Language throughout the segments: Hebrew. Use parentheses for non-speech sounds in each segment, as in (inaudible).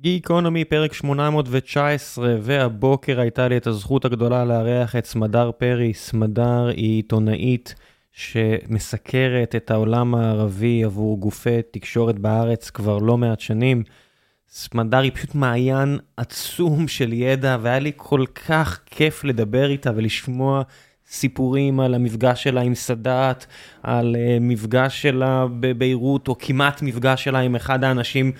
גיקונומי פרק 819 והבוקר הייתה לי את הזכות הגדולה לארח את סמדר פרי. סמדר היא עיתונאית שמסקרת את העולם הערבי עבור גופי תקשורת בארץ כבר לא מעט שנים. סמדר היא פשוט מעיין עצום של ידע והיה לי כל כך כיף לדבר איתה ולשמוע סיפורים על המפגש שלה עם סאדאת, על uh, מפגש שלה בביירות או כמעט מפגש שלה עם אחד האנשים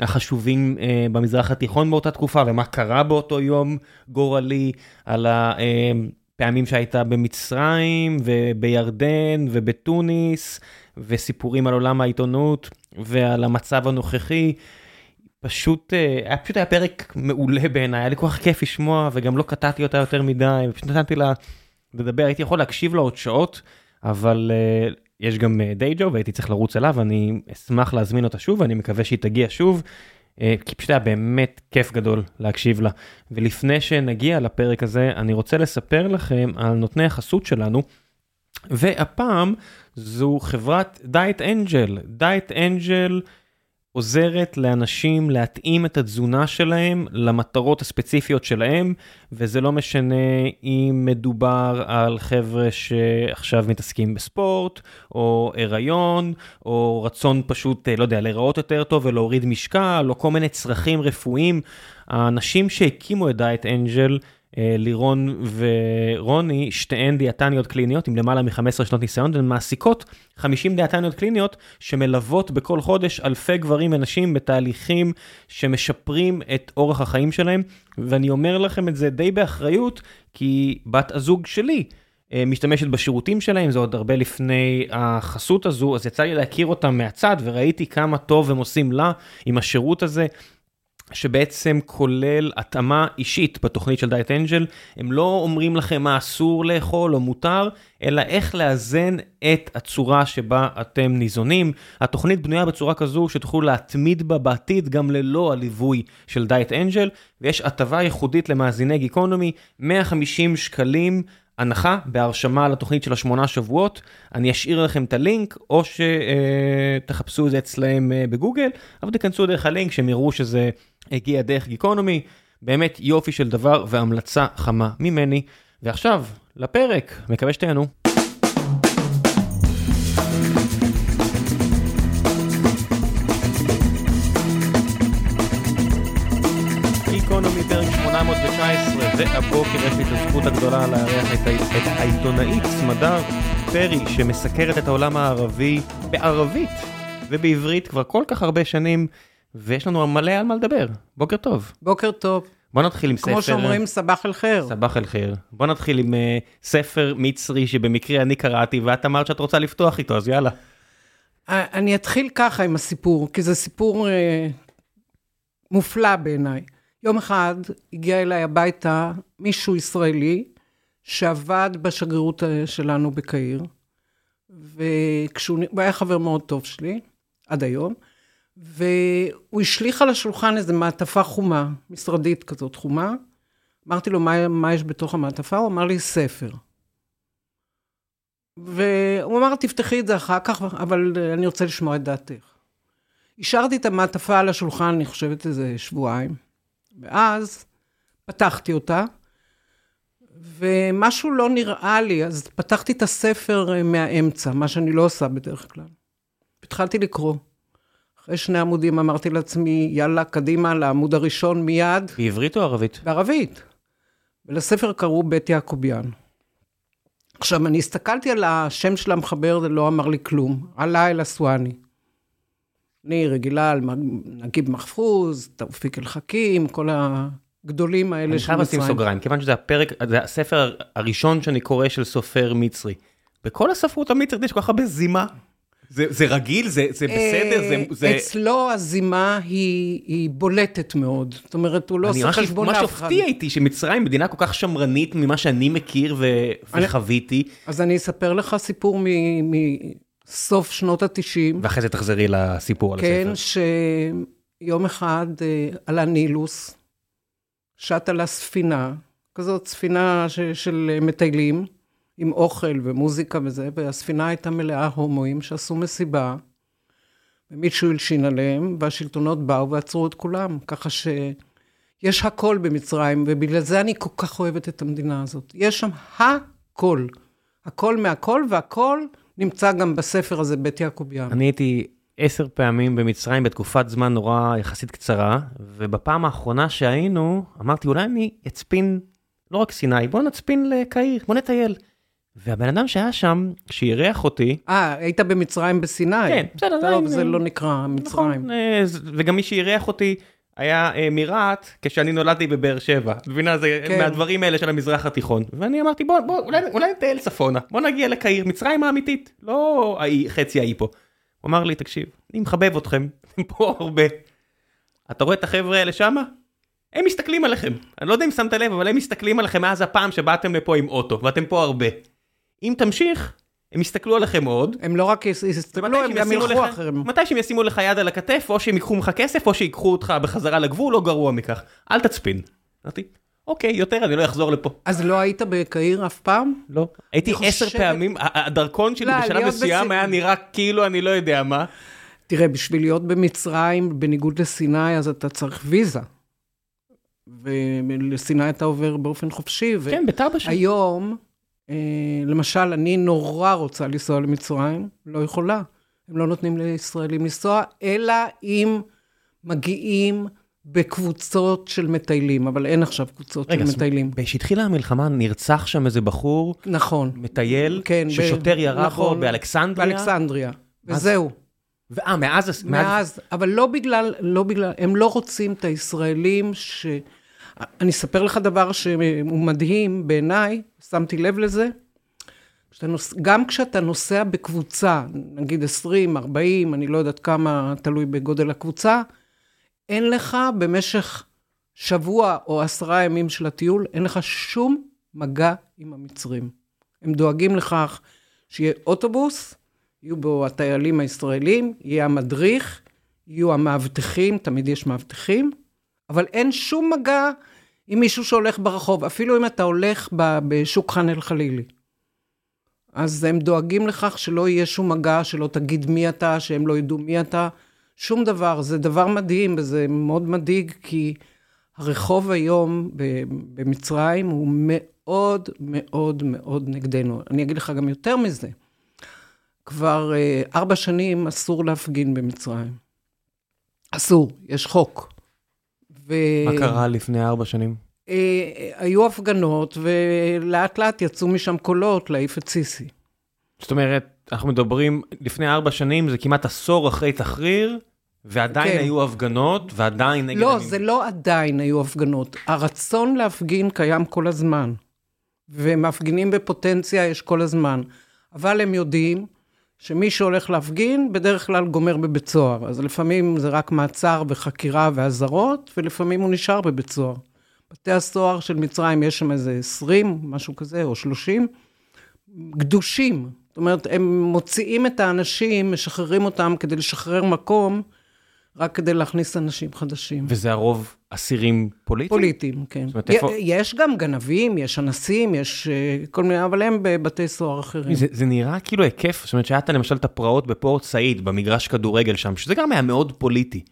החשובים uh, במזרח התיכון באותה תקופה ומה קרה באותו יום גורלי, על הפעמים שהייתה במצרים ובירדן ובתוניס וסיפורים על עולם העיתונות ועל המצב הנוכחי. פשוט היה פשוט היה פרק מעולה בעיניי, היה לי כל כך כיף לשמוע וגם לא קטעתי אותה יותר מדי, פשוט נתתי לה לדבר, הייתי יכול להקשיב לו עוד שעות, אבל uh, יש גם דיי uh, ג'וב והייתי צריך לרוץ אליו, אני אשמח להזמין אותה שוב, ואני מקווה שהיא תגיע שוב, uh, כי פשוט היה באמת כיף גדול להקשיב לה. ולפני שנגיע לפרק הזה, אני רוצה לספר לכם על נותני החסות שלנו, והפעם זו חברת דייט אנג'ל, דייט אנג'ל עוזרת לאנשים להתאים את התזונה שלהם למטרות הספציפיות שלהם, וזה לא משנה אם מדובר על חבר'ה שעכשיו מתעסקים בספורט, או הריון, או רצון פשוט, לא יודע, להיראות יותר טוב ולהוריד משקל, או כל מיני צרכים רפואיים. האנשים שהקימו את דייט אנג'ל, אה, לירון ורוני, שתיהן דיאטניות קליניות עם למעלה מ-15 שנות ניסיון, הן מעסיקות 50 דיאטניות קליניות שמלוות בכל חודש אלפי גברים ונשים בתהליכים שמשפרים את אורח החיים שלהם, ואני אומר לכם את זה די באחריות, כי בת הזוג שלי, אה, משתמשת בשירותים שלהם, זה עוד הרבה לפני החסות הזו, אז יצא לי להכיר אותם מהצד וראיתי כמה טוב הם עושים לה עם השירות הזה. שבעצם כולל התאמה אישית בתוכנית של דייט אנג'ל, הם לא אומרים לכם מה אסור לאכול או מותר, אלא איך לאזן את הצורה שבה אתם ניזונים. התוכנית בנויה בצורה כזו שתוכלו להתמיד בה בעתיד גם ללא הליווי של דייט אנג'ל, ויש הטבה ייחודית למאזיני גיקונומי, 150 שקלים. הנחה בהרשמה לתוכנית של השמונה שבועות, אני אשאיר לכם את הלינק, או שתחפשו את זה אצלם אה, בגוגל, אבל תיכנסו דרך הלינק שהם יראו שזה הגיע דרך גיקונומי, באמת יופי של דבר והמלצה חמה ממני. ועכשיו, לפרק, מקווה שתהנו. והבוקר יש לי את הזכות הגדולה לארח את, את העיתונאית סמדר פרי, שמסקרת את העולם הערבי בערבית ובעברית כבר כל כך הרבה שנים. ויש לנו מלא על מה לדבר. בוקר טוב. בוקר טוב. בוא נתחיל עם כמו ספר... כמו שאומרים, סבח אל חיר. סבח אל חיר. בוא נתחיל עם uh, ספר מצרי שבמקרה אני קראתי, ואת אמרת שאת רוצה לפתוח איתו, אז יאללה. אני אתחיל ככה עם הסיפור, כי זה סיפור uh, מופלא בעיניי. יום אחד הגיע אליי הביתה מישהו ישראלי שעבד בשגרירות אה, שלנו בקהיר, וכשהוא היה חבר מאוד טוב שלי, עד היום, והוא השליך על השולחן איזו מעטפה חומה, משרדית כזאת חומה. אמרתי לו, מה, מה יש בתוך המעטפה? הוא אמר לי, ספר. והוא אמר, תפתחי את זה אחר כך, אבל אני רוצה לשמוע את דעתך. השארתי את המעטפה על השולחן, אני חושבת איזה שבועיים, ואז פתחתי אותה, ומשהו לא נראה לי, אז פתחתי את הספר מהאמצע, מה שאני לא עושה בדרך כלל. התחלתי לקרוא. אחרי שני עמודים אמרתי לעצמי, יאללה, קדימה, לעמוד הראשון מיד. בעברית או ערבית? בערבית. ולספר קראו בית יעקוביאן. עכשיו, אני הסתכלתי על השם של המחבר, זה לא אמר לי כלום. עלה אל אסואני. אני רגילה על נגיב מחפוז, תאופיק אל-חכים, כל הגדולים האלה של מצרים. אני חייב לשים סוגריים, כיוון שזה הפרק, זה הספר הראשון שאני קורא של סופר מצרי. בכל הספרות המצרית יש כל כך הרבה זימה. זה, זה רגיל? זה, זה בסדר? זה, זה... אצלו הזימה היא, היא בולטת מאוד. זאת אומרת, הוא לא עושה חשבון לאף אחד. מה שהפתיע איתי, שמצרים מדינה כל כך שמרנית ממה שאני מכיר ו... אני... וחוויתי. אז אני אספר לך סיפור מסוף שנות ה-90. ואחרי זה תחזרי לסיפור על כן, הספר. כן, שיום אחד אה, עלה נילוס, שט על הספינה, כזאת ספינה ש... של מטיילים. עם אוכל ומוזיקה וזה, והספינה הייתה מלאה הומואים שעשו מסיבה, ומישהו הלשין עליהם, והשלטונות באו ועצרו את כולם. ככה שיש הכל במצרים, ובגלל זה אני כל כך אוהבת את המדינה הזאת. יש שם הכל. הכל מהכל, והכל נמצא גם בספר הזה, בית יעקוביאן. אני הייתי עשר פעמים במצרים בתקופת זמן נורא יחסית קצרה, ובפעם האחרונה שהיינו, אמרתי, אולי אני אצפין, לא רק סיני, בוא נצפין לקהיר, בוא נטייל. והבן אדם שהיה שם, שאירח אותי... אה, היית במצרים בסיני. כן, בסדר. טוב, זה לא נקרא מצרים. נכון, וגם מי שאירח אותי היה אה, מרהט, כשאני נולדתי בבאר שבע. את מבינה, זה כן. מהדברים האלה של המזרח התיכון. ואני אמרתי, בוא, בוא, אולי, נטייל צפונה, בוא נגיע לקהיר, מצרים האמיתית, לא חצי האי פה. הוא אמר לי, תקשיב, אני מחבב אתכם, (laughs) אתם פה הרבה. אתה רואה את החבר'ה האלה שמה? הם מסתכלים עליכם. אני לא יודע אם שמת לב, אבל הם מסתכלים עליכם מאז הפעם שבאתם לפה עם אוטו, ואתם פה הרבה. אם תמשיך, הם יסתכלו עליכם עוד. הם לא רק יס- יסתכלו, הם גם ילכו אחריהם. מתי שהם ישימו לך יד על הכתף, או שהם ייקחו ממך כסף, או שיקחו אותך בחזרה לגבול, או גרוע מכך. אל תצפין. אמרתי, אוקיי, יותר אני לא אחזור לפה. אז לא היית בקהיר אף פעם? לא. הייתי עשר פעמים, הדרכון שלי לא, בשלב מסוים. היה נראה כאילו אני לא יודע מה. תראה, בשביל להיות במצרים, בניגוד לסיני, אז אתה צריך ויזה. ולסיני אתה עובר באופן חופשי. כן, בטאבה שם. היום, למשל, אני נורא רוצה לנסוע למצרים, לא יכולה. הם לא נותנים לישראלים לנסוע, אלא אם מגיעים בקבוצות של מטיילים, אבל אין עכשיו קבוצות רגע, של מטיילים. כשהתחילה המלחמה נרצח שם איזה בחור, נכון. מטייל, כן, ב- ששוטר ירה בו נכון, באלכסנדריה. באלכסנדריה. אז- וזהו. ואה, מאז... מאז... מאז, אבל לא בגלל, לא בגלל, הם לא רוצים את הישראלים ש... אני אספר לך דבר שהוא מדהים בעיניי, שמתי לב לזה. נוס... גם כשאתה נוסע בקבוצה, נגיד 20, 40, אני לא יודעת כמה, תלוי בגודל הקבוצה, אין לך במשך שבוע או עשרה ימים של הטיול, אין לך שום מגע עם המצרים. הם דואגים לכך שיהיה אוטובוס, יהיו בו הטיילים הישראלים, יהיה המדריך, יהיו המאבטחים, תמיד יש מאבטחים, אבל אין שום מגע עם מישהו שהולך ברחוב, אפילו אם אתה הולך בשוק חאן אל-חלילי. אז הם דואגים לכך שלא יהיה שום מגע, שלא תגיד מי אתה, שהם לא ידעו מי אתה, שום דבר. זה דבר מדהים וזה מאוד מדאיג, כי הרחוב היום במצרים הוא מאוד מאוד מאוד נגדנו. אני אגיד לך גם יותר מזה. כבר אה, ארבע שנים אסור להפגין במצרים. אסור, יש חוק. ו... מה קרה לפני ארבע שנים? אה, היו הפגנות, ולאט לאט יצאו משם קולות להעיף את סיסי. זאת אומרת, אנחנו מדברים, לפני ארבע שנים, זה כמעט עשור אחרי תחריר, ועדיין כן. היו הפגנות, ועדיין נגד... לא, המ- זה לא עדיין היו הפגנות. הרצון להפגין קיים כל הזמן. ומפגינים בפוטנציה יש כל הזמן. אבל הם יודעים שמי שהולך להפגין, בדרך כלל גומר בבית סוהר. אז לפעמים זה רק מעצר וחקירה ואזהרות, ולפעמים הוא נשאר בבית סוהר. בתי הסוהר של מצרים, יש שם איזה 20, משהו כזה, או 30, גדושים. זאת אומרת, הם מוציאים את האנשים, משחררים אותם כדי לשחרר מקום, רק כדי להכניס אנשים חדשים. וזה הרוב אסירים פוליטיים? פוליטיים, כן. אומרת, איפה- יש גם גנבים, יש אנסים, יש אה, כל מיני, אבל הם בבתי סוהר אחרים. זה, זה נראה כאילו היקף, זאת אומרת שהיה למשל את הפרעות בפורט סעיד, במגרש כדורגל שם, שזה גם היה מאוד פוליטי.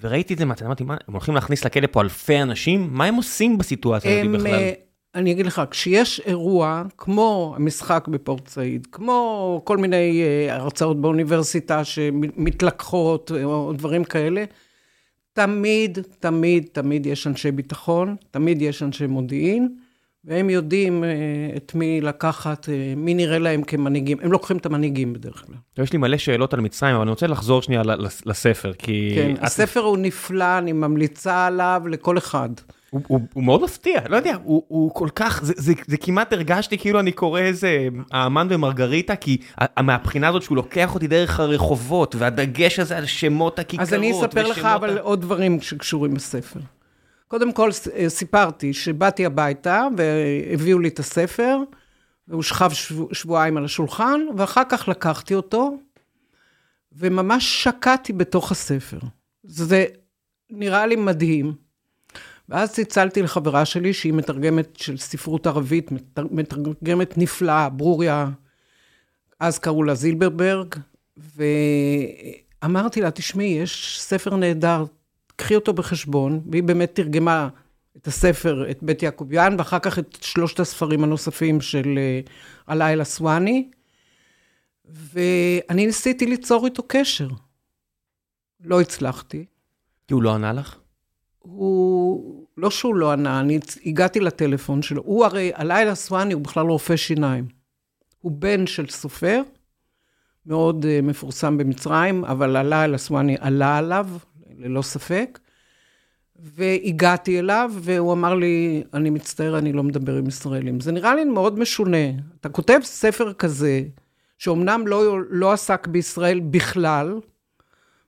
וראיתי את זה, אמרתי, מה, הם הולכים להכניס לכלא פה אלפי אנשים? מה הם עושים בסיטואציה הזאת בכלל? אני אגיד לך, כשיש אירוע, כמו המשחק בפורט סעיד, כמו כל מיני אה, הרצאות באוניברסיטה שמתלקחות, אה, או דברים כאלה, תמיד, תמיד, תמיד יש אנשי ביטחון, תמיד יש אנשי מודיעין, והם יודעים אה, את מי לקחת, מי נראה להם כמנהיגים. הם לוקחים את המנהיגים בדרך כלל. יש לי מלא שאלות על מצרים, אבל אני רוצה לחזור שנייה לספר, כי... כן, את- הספר הוא נפלא, אני ממליצה עליו לכל אחד. הוא, הוא, הוא מאוד מפתיע, לא יודע, הוא, הוא כל כך, זה, זה, זה כמעט הרגשתי כאילו אני קורא איזה האמן ומרגריטה, כי ה- מהבחינה הזאת שהוא לוקח אותי דרך הרחובות, והדגש הזה על שמות הכיכרות. אז אני אספר לך אבל ה- עוד דברים שקשורים לספר. קודם כל, אה, סיפרתי שבאתי הביתה והביאו לי את הספר, והוא שכב שבוע, שבועיים על השולחן, ואחר כך לקחתי אותו, וממש שקעתי בתוך הספר. זה נראה לי מדהים. ואז צלצלתי לחברה שלי, שהיא מתרגמת של ספרות ערבית, מתר- מתרגמת נפלאה, ברוריה, אז קראו לה זילברברג, אמרתי לה, תשמעי, יש ספר נהדר, קחי אותו בחשבון, והיא באמת תרגמה את הספר, את בית יעקוביאן, ואחר כך את שלושת הספרים הנוספים של הלילה סואני, ואני ניסיתי ליצור איתו קשר. לא הצלחתי. כי הוא לא ענה לך? הוא, לא שהוא לא ענה, אני הגעתי לטלפון שלו. הוא הרי, הלילה סואני הוא בכלל רופא שיניים. הוא בן של סופר, מאוד uh, מפורסם במצרים, אבל הלילה סואני עלה עליו, ללא ספק. והגעתי אליו, והוא אמר לי, אני מצטער, אני לא מדבר עם ישראלים. זה נראה לי מאוד משונה. אתה כותב ספר כזה, שאומנם לא, לא עסק בישראל בכלל,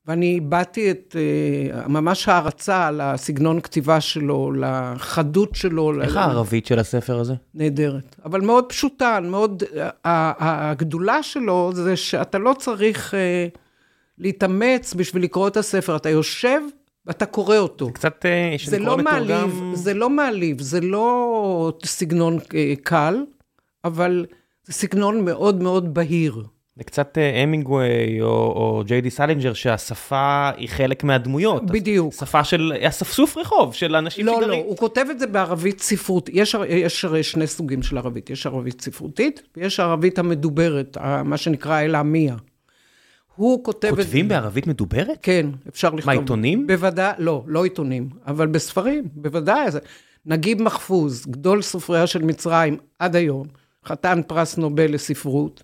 ואני איבדתי את, אה, ממש הערצה לסגנון כתיבה שלו, לחדות שלו. איך הערבית של הספר הזה? נהדרת, אבל מאוד פשוטה, מאוד, הגדולה שלו זה שאתה לא צריך אה, להתאמץ בשביל לקרוא את הספר, אתה יושב ואתה קורא אותו. זה קצת, אה, זה לא מעליב, זה לא מעליב, זה לא סגנון קל, אבל זה סגנון מאוד מאוד בהיר. זה קצת המינגווי או, או ג'יי די סלינג'ר, שהשפה היא חלק מהדמויות. בדיוק. שפה של אספסוף רחוב, של אנשים לא, שגרים. לא, לא, הוא כותב את זה בערבית ספרות. יש, יש הרי שני סוגים של ערבית, יש ערבית ספרותית, ויש ערבית המדוברת, מה שנקרא العامية. הוא כותב את... כותבים בערבית מדוברת? כן, אפשר לכתוב. מה, עיתונים? בוודאי, לא, לא עיתונים, אבל בספרים, בוודאי. נגיב מחפוז, גדול סופריה של מצרים עד היום, חתן פרס נובל לספרות.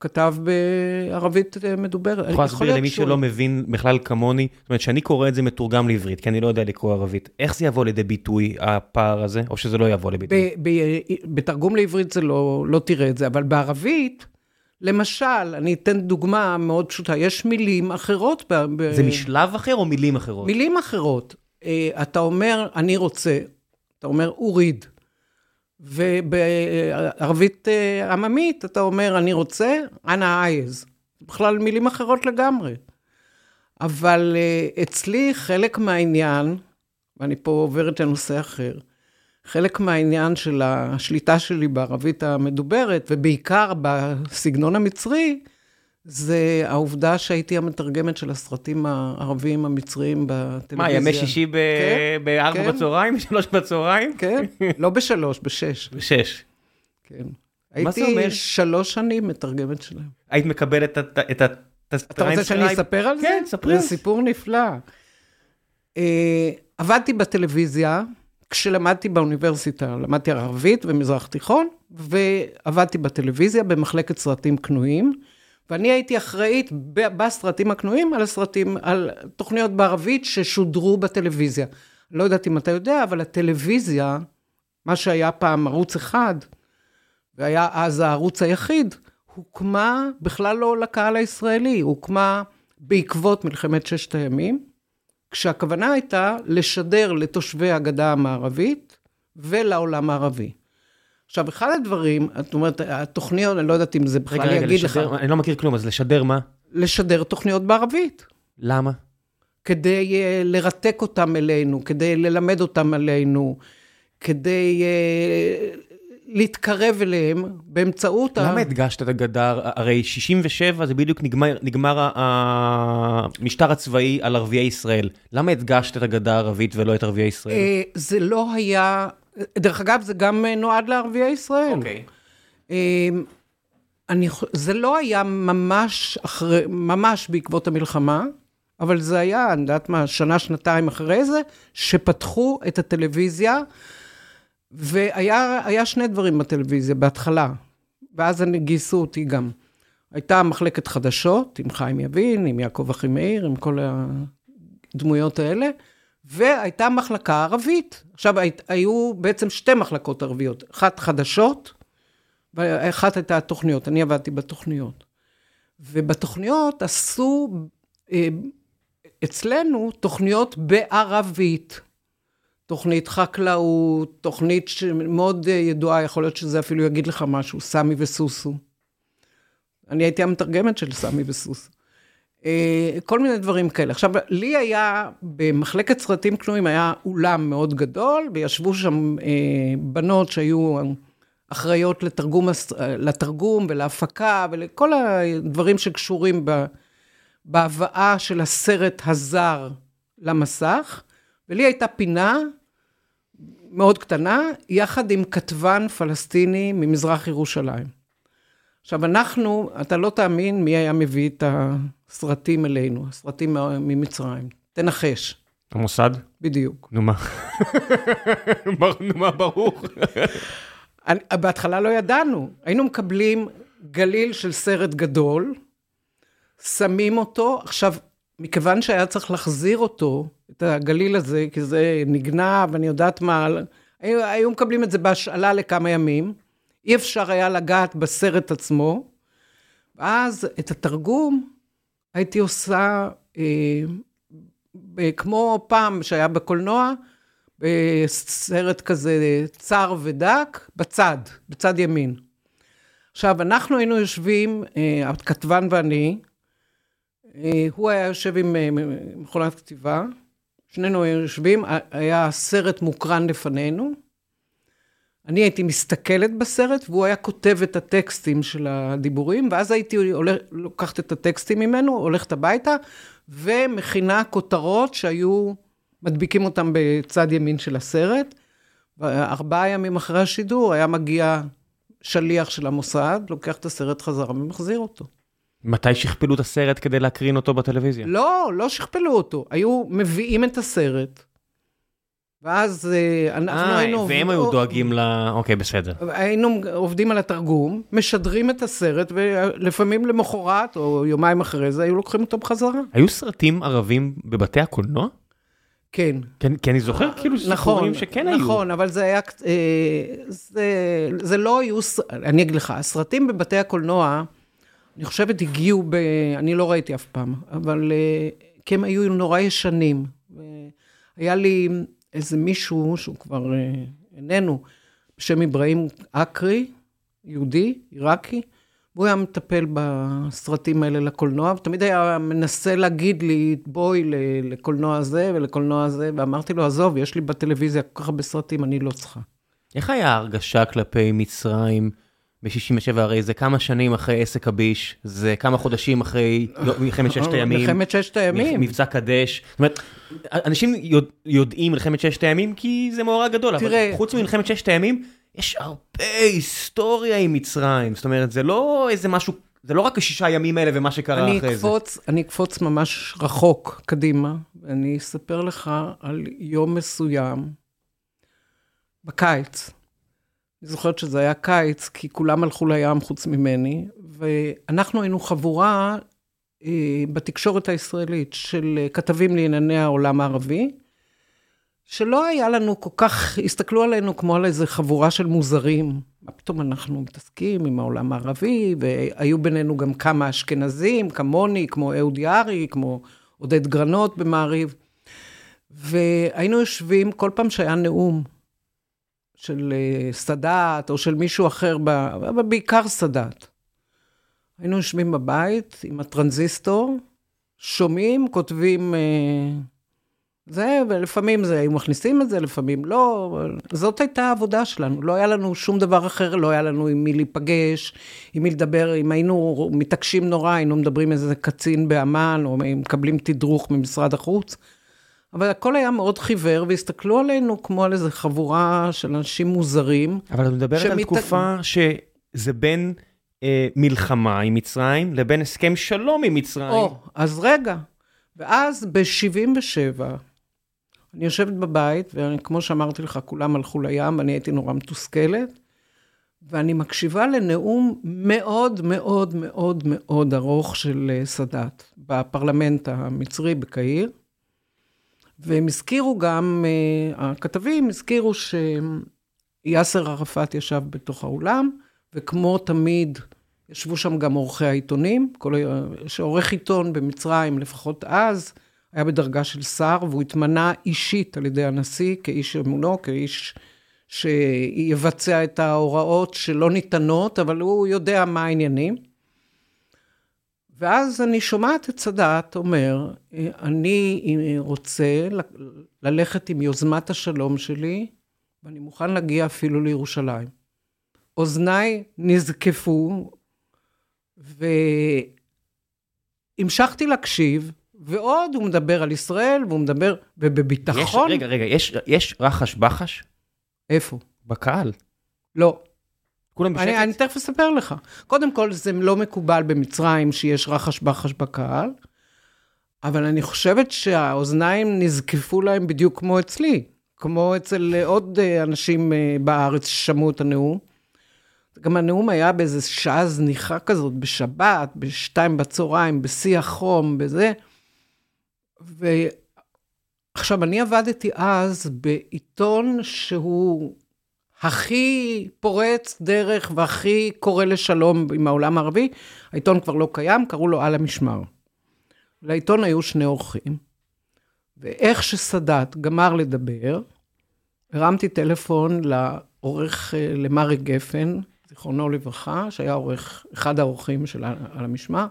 כתב בערבית מדוברת. את יכולה להסביר למי שלא מבין בכלל כמוני, זאת אומרת, שאני קורא את זה מתורגם לעברית, כי אני לא יודע לקרוא ערבית, איך זה יבוא לידי ביטוי, הפער הזה, או שזה לא יבוא לביטוי? בתרגום לעברית זה לא, לא תראה את זה, אבל בערבית, למשל, אני אתן דוגמה מאוד פשוטה, יש מילים אחרות. ב... זה משלב אחר או מילים אחרות? מילים אחרות. אתה אומר, אני רוצה, אתה אומר, אוריד. ובערבית עממית אתה אומר, אני רוצה, אנא אייז. בכלל מילים אחרות לגמרי. אבל אצלי חלק מהעניין, ואני פה עוברת לנושא אחר, חלק מהעניין של השליטה שלי בערבית המדוברת, ובעיקר בסגנון המצרי, זה העובדה שהייתי המתרגמת של הסרטים הערביים המצריים בטלוויזיה. מה, ימי שישי בארבע כן, בצהריים? (laughs) בשלוש בצהריים? כן, לא בשלוש, בשש. בשש. כן. הייתי שלוש שנים מתרגמת שלהם. היית מקבלת את ה... אתה רוצה שאני אספר על זה? כן, ספרי. זה סיפור נפלא. עבדתי בטלוויזיה, כשלמדתי באוניברסיטה, למדתי ערבית ומזרח תיכון, ועבדתי בטלוויזיה במחלקת סרטים קנויים. ואני הייתי אחראית בסרטים הקנויים על הסרטים, על תוכניות בערבית ששודרו בטלוויזיה. לא יודעת אם אתה יודע, אבל הטלוויזיה, מה שהיה פעם ערוץ אחד, והיה אז הערוץ היחיד, הוקמה בכלל לא לקהל הישראלי, הוקמה בעקבות מלחמת ששת הימים, כשהכוונה הייתה לשדר לתושבי הגדה המערבית ולעולם הערבי. עכשיו, אחד הדברים, את אומרת, התוכניות, אני לא יודעת אם זה בכלל רגע, רגע, יגיד לשדר, לך... אני לא מכיר כלום, אז לשדר מה? לשדר תוכניות בערבית. למה? כדי uh, לרתק אותם אלינו, כדי ללמד אותם עלינו, כדי uh, להתקרב אליהם באמצעות... למה ה... הדגשת את הגדר? הרי 67 זה בדיוק נגמר, נגמר המשטר הצבאי על ערביי ישראל. למה הדגשת את הגדה הערבית ולא את ערביי ישראל? Uh, זה לא היה... דרך אגב, זה גם נועד לערביי ישראל. אוקיי. אני, זה לא היה ממש, אחרי, ממש בעקבות המלחמה, אבל זה היה, אני יודעת מה, שנה, שנתיים אחרי זה, שפתחו את הטלוויזיה, והיה שני דברים בטלוויזיה בהתחלה, ואז אני, גייסו אותי גם. הייתה מחלקת חדשות עם חיים יבין, עם יעקב אחימאיר, עם כל הדמויות האלה, והייתה מחלקה ערבית. עכשיו, היו בעצם שתי מחלקות ערביות, אחת חדשות, ואחת הייתה התוכניות, אני עבדתי בתוכניות. ובתוכניות עשו אה, אצלנו תוכניות בערבית. תוכנית חקלאות, תוכנית שמאוד ידועה, יכול להיות שזה אפילו יגיד לך משהו, סמי וסוסו. אני הייתי המתרגמת של סמי וסוסו. כל מיני דברים כאלה. עכשיו, לי היה, במחלקת סרטים קנויים היה אולם מאוד גדול, וישבו שם בנות שהיו אחראיות לתרגום, לתרגום ולהפקה ולכל הדברים שקשורים בהבאה של הסרט הזר למסך, ולי הייתה פינה מאוד קטנה, יחד עם כתבן פלסטיני ממזרח ירושלים. עכשיו, אנחנו, אתה לא תאמין מי היה מביא את הסרטים אלינו, הסרטים ממצרים. תנחש. המוסד? בדיוק. נו מה? (laughs) נו מה, ברור. (laughs) אני, בהתחלה לא ידענו. היינו מקבלים גליל של סרט גדול, שמים אותו, עכשיו, מכיוון שהיה צריך להחזיר אותו, את הגליל הזה, כי זה נגנב, אני יודעת מה, היו, היו מקבלים את זה בהשאלה לכמה ימים, אי אפשר היה לגעת בסרט עצמו, ואז את התרגום הייתי עושה, אה, כמו פעם שהיה בקולנוע, בסרט כזה צר ודק, בצד, בצד ימין. עכשיו, אנחנו היינו יושבים, אה, הכתבן ואני, אה, הוא היה יושב עם אה, מכונת כתיבה, שנינו היינו יושבים, היה סרט מוקרן לפנינו. אני הייתי מסתכלת בסרט, והוא היה כותב את הטקסטים של הדיבורים, ואז הייתי הולך, לוקחת את הטקסטים ממנו, הולכת הביתה, ומכינה כותרות שהיו, מדביקים אותם בצד ימין של הסרט. ארבעה ימים אחרי השידור היה מגיע שליח של המוסד, לוקח את הסרט חזרה ומחזיר אותו. מתי שכפלו את הסרט כדי להקרין אותו בטלוויזיה? לא, לא שכפלו אותו. היו מביאים את הסרט, ואז אה, אנחנו אה, היינו... והם היו דואגים ל... אוקיי, בסדר. היינו עובדים על התרגום, משדרים את הסרט, ולפעמים למחרת, או יומיים אחרי זה, היו לוקחים אותו בחזרה. היו סרטים ערבים בבתי הקולנוע? כן. כן, כי אני זוכר כאילו נכון, סיפורים שכן היו. נכון, אבל זה היה... אה, זה, זה לא היו... אני אגיד לך, הסרטים בבתי הקולנוע, אני חושבת הגיעו ב... אני לא ראיתי אף פעם, אבל אה, כי הם היו נורא ישנים. היה לי איזה מישהו, שהוא כבר אה, איננו, בשם אברהים אקרי, יהודי, עיראקי, והוא היה מטפל בסרטים האלה לקולנוע, ותמיד היה מנסה להגיד לי, בואי לקולנוע הזה ולקולנוע הזה, ואמרתי לו, עזוב, יש לי בטלוויזיה כל כך הרבה סרטים, אני לא צריכה. איך היה ההרגשה כלפי מצרים ב-67, הרי זה כמה שנים אחרי עסק הביש, זה כמה חודשים אחרי מלחמת ששת הימים. מלחמת ששת הימים. מבצע קדש. זאת אומרת, אנשים יודעים מלחמת ששת הימים כי זה מאורע גדול, אבל חוץ ממלחמת ששת הימים, יש הרבה היסטוריה עם מצרים. זאת אומרת, זה לא איזה משהו, זה לא רק השישה ימים האלה ומה שקרה אחרי זה. אני אקפוץ ממש רחוק קדימה, ואני אספר לך על יום מסוים בקיץ. אני זוכרת שזה היה קיץ, כי כולם הלכו לים חוץ ממני, ואנחנו היינו חבורה אה, בתקשורת הישראלית של כתבים לענייני העולם הערבי, שלא היה לנו כל כך, הסתכלו עלינו כמו על איזה חבורה של מוזרים. מה פתאום אנחנו מתעסקים עם העולם הערבי, והיו בינינו גם כמה אשכנזים, כמוני, כמו אהוד יערי, כמו עודד גרנות במעריב. והיינו יושבים כל פעם שהיה נאום של אה, סאדאת או של מישהו אחר, אבל בעיקר סאדאת. היינו יושבים בבית עם הטרנזיסטור, שומעים, כותבים אה, זה, ולפעמים זה, היו מכניסים את זה, לפעמים לא. זאת הייתה העבודה שלנו, לא היה לנו שום דבר אחר, לא היה לנו עם מי להיפגש, עם מי לדבר, אם היינו מתעקשים נורא, היינו מדברים עם איזה קצין באמ"ן, או מקבלים תדרוך ממשרד החוץ. אבל הכל היה מאוד חיוור, והסתכלו עלינו כמו על איזו חבורה של אנשים מוזרים. אבל את מדברת שמת... על תקופה שזה בין אה, מלחמה עם מצרים לבין הסכם שלום עם מצרים. או, אז רגע. ואז ב-77, אני יושבת בבית, וכמו שאמרתי לך, כולם הלכו לים, אני הייתי נורא מתוסכלת, ואני מקשיבה לנאום מאוד מאוד מאוד מאוד ארוך של אה, סאדאת בפרלמנט המצרי בקהיר. והם הזכירו גם, אה, הכתבים הזכירו שיאסר ערפאת ישב בתוך האולם, וכמו תמיד, ישבו שם גם עורכי העיתונים. שעורך עיתון במצרים, לפחות אז, היה בדרגה של שר, והוא התמנה אישית על ידי הנשיא כאיש אמונו, כאיש שיבצע את ההוראות שלא ניתנות, אבל הוא יודע מה העניינים. ואז אני שומעת את סאדאת אומר, אני רוצה ללכת עם יוזמת השלום שלי, ואני מוכן להגיע אפילו לירושלים. אוזניי נזקפו, המשכתי להקשיב, ועוד הוא מדבר על ישראל, והוא מדבר, ובביטחון... יש, רגע, רגע, יש, יש רחש בחש איפה? בקהל? לא. כולם בשקט? אני, אני תכף אספר לך. קודם כל, זה לא מקובל במצרים שיש רחש בחש בקהל, אבל אני חושבת שהאוזניים נזקפו להם בדיוק כמו אצלי, כמו אצל עוד אה, אנשים אה, בארץ ששמעו את הנאום. גם הנאום היה באיזו שעה זניחה כזאת, בשבת, בשתיים בצהריים, בשיא החום, בזה. ועכשיו, אני עבדתי אז בעיתון שהוא הכי פורץ דרך והכי קורא לשלום עם העולם הערבי. העיתון כבר לא קיים, קראו לו על המשמר. לעיתון היו שני אורחים, ואיך שסאדאת גמר לדבר, הרמתי טלפון לעורך, אה, למרי גפן, זיכרונו לברכה, שהיה עורך, אחד האורחים של על המשמר.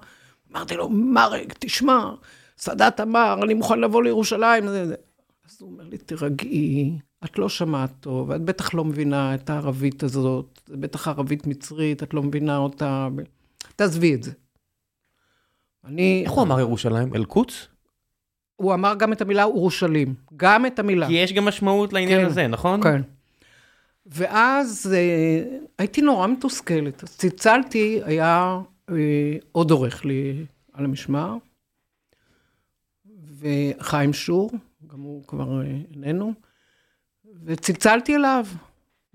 אמרתי לו, מרק, תשמע, סאדאת אמר, אני מוכן לבוא לירושלים. אז הוא אומר לי, תירגעי, את לא שמעת טוב, את בטח לא מבינה את הערבית הזאת, בטח ערבית מצרית, את לא מבינה אותה, תעזבי את זה. אני... איך הוא אמר ירושלים? אל-קודס? הוא אמר גם את המילה אורשלים, גם את המילה. כי יש גם משמעות לעניין כן, הזה, נכון? כן. ואז אה, הייתי נורא מתוסכלת. אז צלצלתי, היה אה, עוד עורך לי על המשמר, וחיים שור, גם הוא כבר אה, איננו, וצלצלתי אליו.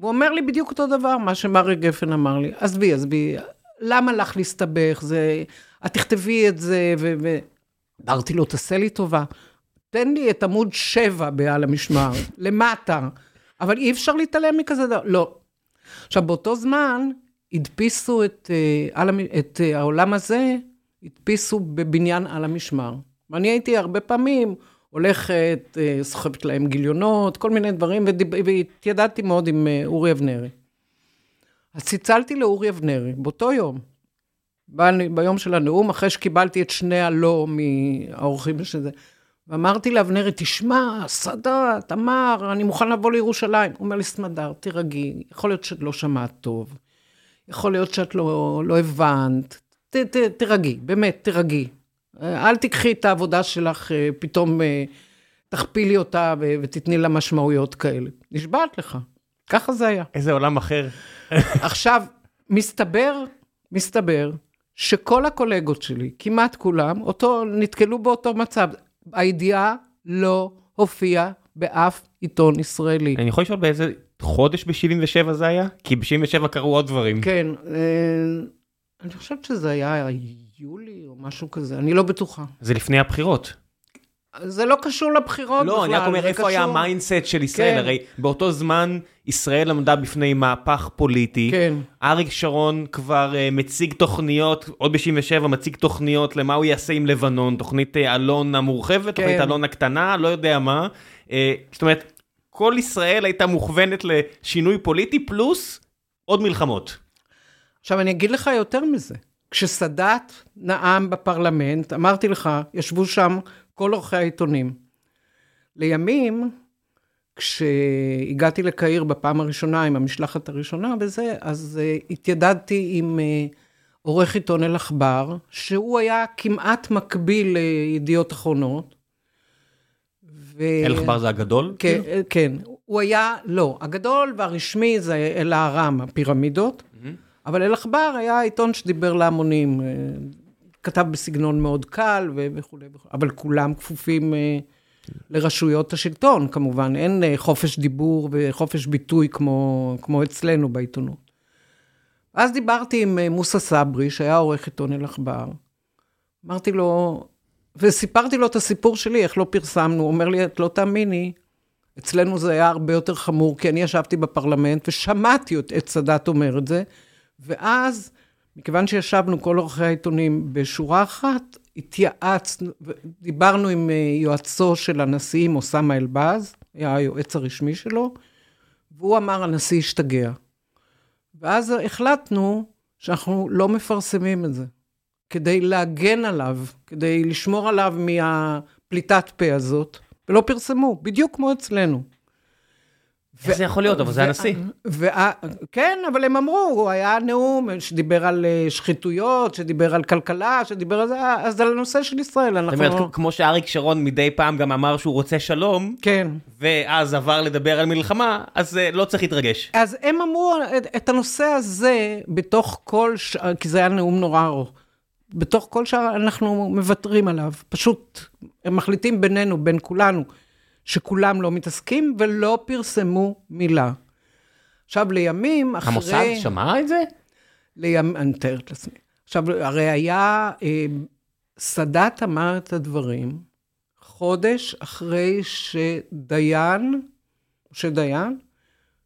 הוא אומר לי בדיוק אותו דבר, מה שמרי גפן אמר לי. עזבי, עזבי, למה לך להסתבך? זה... את תכתבי את זה, ו... אמרתי לו, תעשה לי טובה, תן לי את עמוד 7 בעל המשמר, (laughs) למטה. אבל אי אפשר להתעלם מכזה דבר, לא. עכשיו, באותו זמן, הדפיסו את, על, את uh, העולם הזה, הדפיסו בבניין על המשמר. ואני הייתי הרבה פעמים הולכת, uh, סוחבת להם גיליונות, כל מיני דברים, והתיידדתי מאוד עם uh, אורי אבנרי. אז צלצלתי לאורי אבנרי, באותו יום, ביום של הנאום, אחרי שקיבלתי את שני הלא מהאורחים של זה. ואמרתי לאבנרי, תשמע, סאדאת אמר, אני מוכן לבוא לירושלים. הוא אומר לי, סמדר, תירגעי, יכול להיות שאת לא שמעת טוב, יכול להיות שאת לא, לא הבנת, תירגעי, באמת, תירגעי. אל תיקחי את העבודה שלך, אה, פתאום אה, תכפילי אותה ותתני לה משמעויות כאלה. נשבעת לך, ככה זה היה. איזה עולם אחר. (laughs) עכשיו, מסתבר, מסתבר, שכל הקולגות שלי, כמעט כולם, אותו, נתקלו באותו מצב. הידיעה לא הופיעה באף עיתון ישראלי. אני יכול לשאול באיזה חודש ב-77 זה היה? כי ב-77 קרו עוד דברים. כן, אה, אני חושבת שזה היה יולי או משהו כזה, אני לא בטוחה. זה לפני הבחירות. זה לא קשור לבחירות לא, בכלל. לא, אני רק אומר, איפה קשור... היה ה mindset של ישראל? כן. הרי באותו זמן ישראל עמדה בפני מהפך פוליטי. כן. אריק שרון כבר אה, מציג תוכניות, עוד ב-77 מציג תוכניות למה הוא יעשה עם לבנון, תוכנית אה, אלון המורחבת, כן. תוכנית אלון הקטנה, לא יודע מה. Uh, זאת אומרת, כל ישראל הייתה מוכוונת לשינוי פוליטי, פלוס עוד מלחמות. עכשיו, אני אגיד לך יותר מזה. כשסאדאת נאם בפרלמנט, אמרתי לך, ישבו שם כל עורכי העיתונים. לימים, כשהגעתי לקהיר בפעם הראשונה עם המשלחת הראשונה וזה, אז uh, התיידדתי עם uh, עורך עיתון אל-עכבר, שהוא היה כמעט מקביל לידיעות אחרונות. ו... אל-עכבר זה הגדול? כן? כן. הוא היה, לא, הגדול והרשמי זה אל-הערם, הפירמידות, mm-hmm. אבל אל-עכבר היה עיתון שדיבר להמונים. כתב בסגנון מאוד קל וכולי, אבל כולם כפופים אה, לרשויות השלטון, כמובן. אין אה, חופש דיבור וחופש ביטוי כמו, כמו אצלנו בעיתונות. אז דיברתי עם אה, מוסא סברי, שהיה עורך עיתון אל-עכבר. אמרתי לו, וסיפרתי לו את הסיפור שלי, איך לא פרסמנו. הוא אומר לי, את לא תאמיני, אצלנו זה היה הרבה יותר חמור, כי אני ישבתי בפרלמנט ושמעתי את סאדאת אומר את זה, ואז מכיוון שישבנו כל עורכי העיתונים בשורה אחת, התייעצנו, דיברנו עם אה, יועצו של הנשיא, אוסאמה אלבז, היה היועץ הרשמי שלו, והוא אמר, הנשיא השתגע. ואז החלטנו שאנחנו לא מפרסמים את זה, כדי להגן עליו, כדי לשמור עליו מהפליטת פה הזאת, ולא פרסמו, בדיוק כמו אצלנו. איך זה יכול להיות? אבל זה הנשיא. כן, אבל הם אמרו, הוא היה נאום שדיבר על אה, שחיתויות, שדיבר על כלכלה, שדיבר על זה, אז על הנושא של ישראל. זאת אומרת, כמו שאריק שרון מדי פעם גם אמר שהוא רוצה שלום, כן. ואז עבר לדבר על מלחמה, אז אה, לא צריך להתרגש. אז הם אמרו את הנושא הזה בתוך כל, כי זה היה נאום נורא ארוך. בתוך כל שאר אנחנו מוותרים עליו, פשוט הם מחליטים בינינו, בין כולנו, שכולם לא מתעסקים ולא פרסמו מילה. עכשיו, לימים, אחרי... המוסד שמע את זה? לימים, אני מתארת לעצמי. עכשיו, הרי היה, אה, סאדאת אמר את הדברים חודש אחרי שדיין, משה דיין,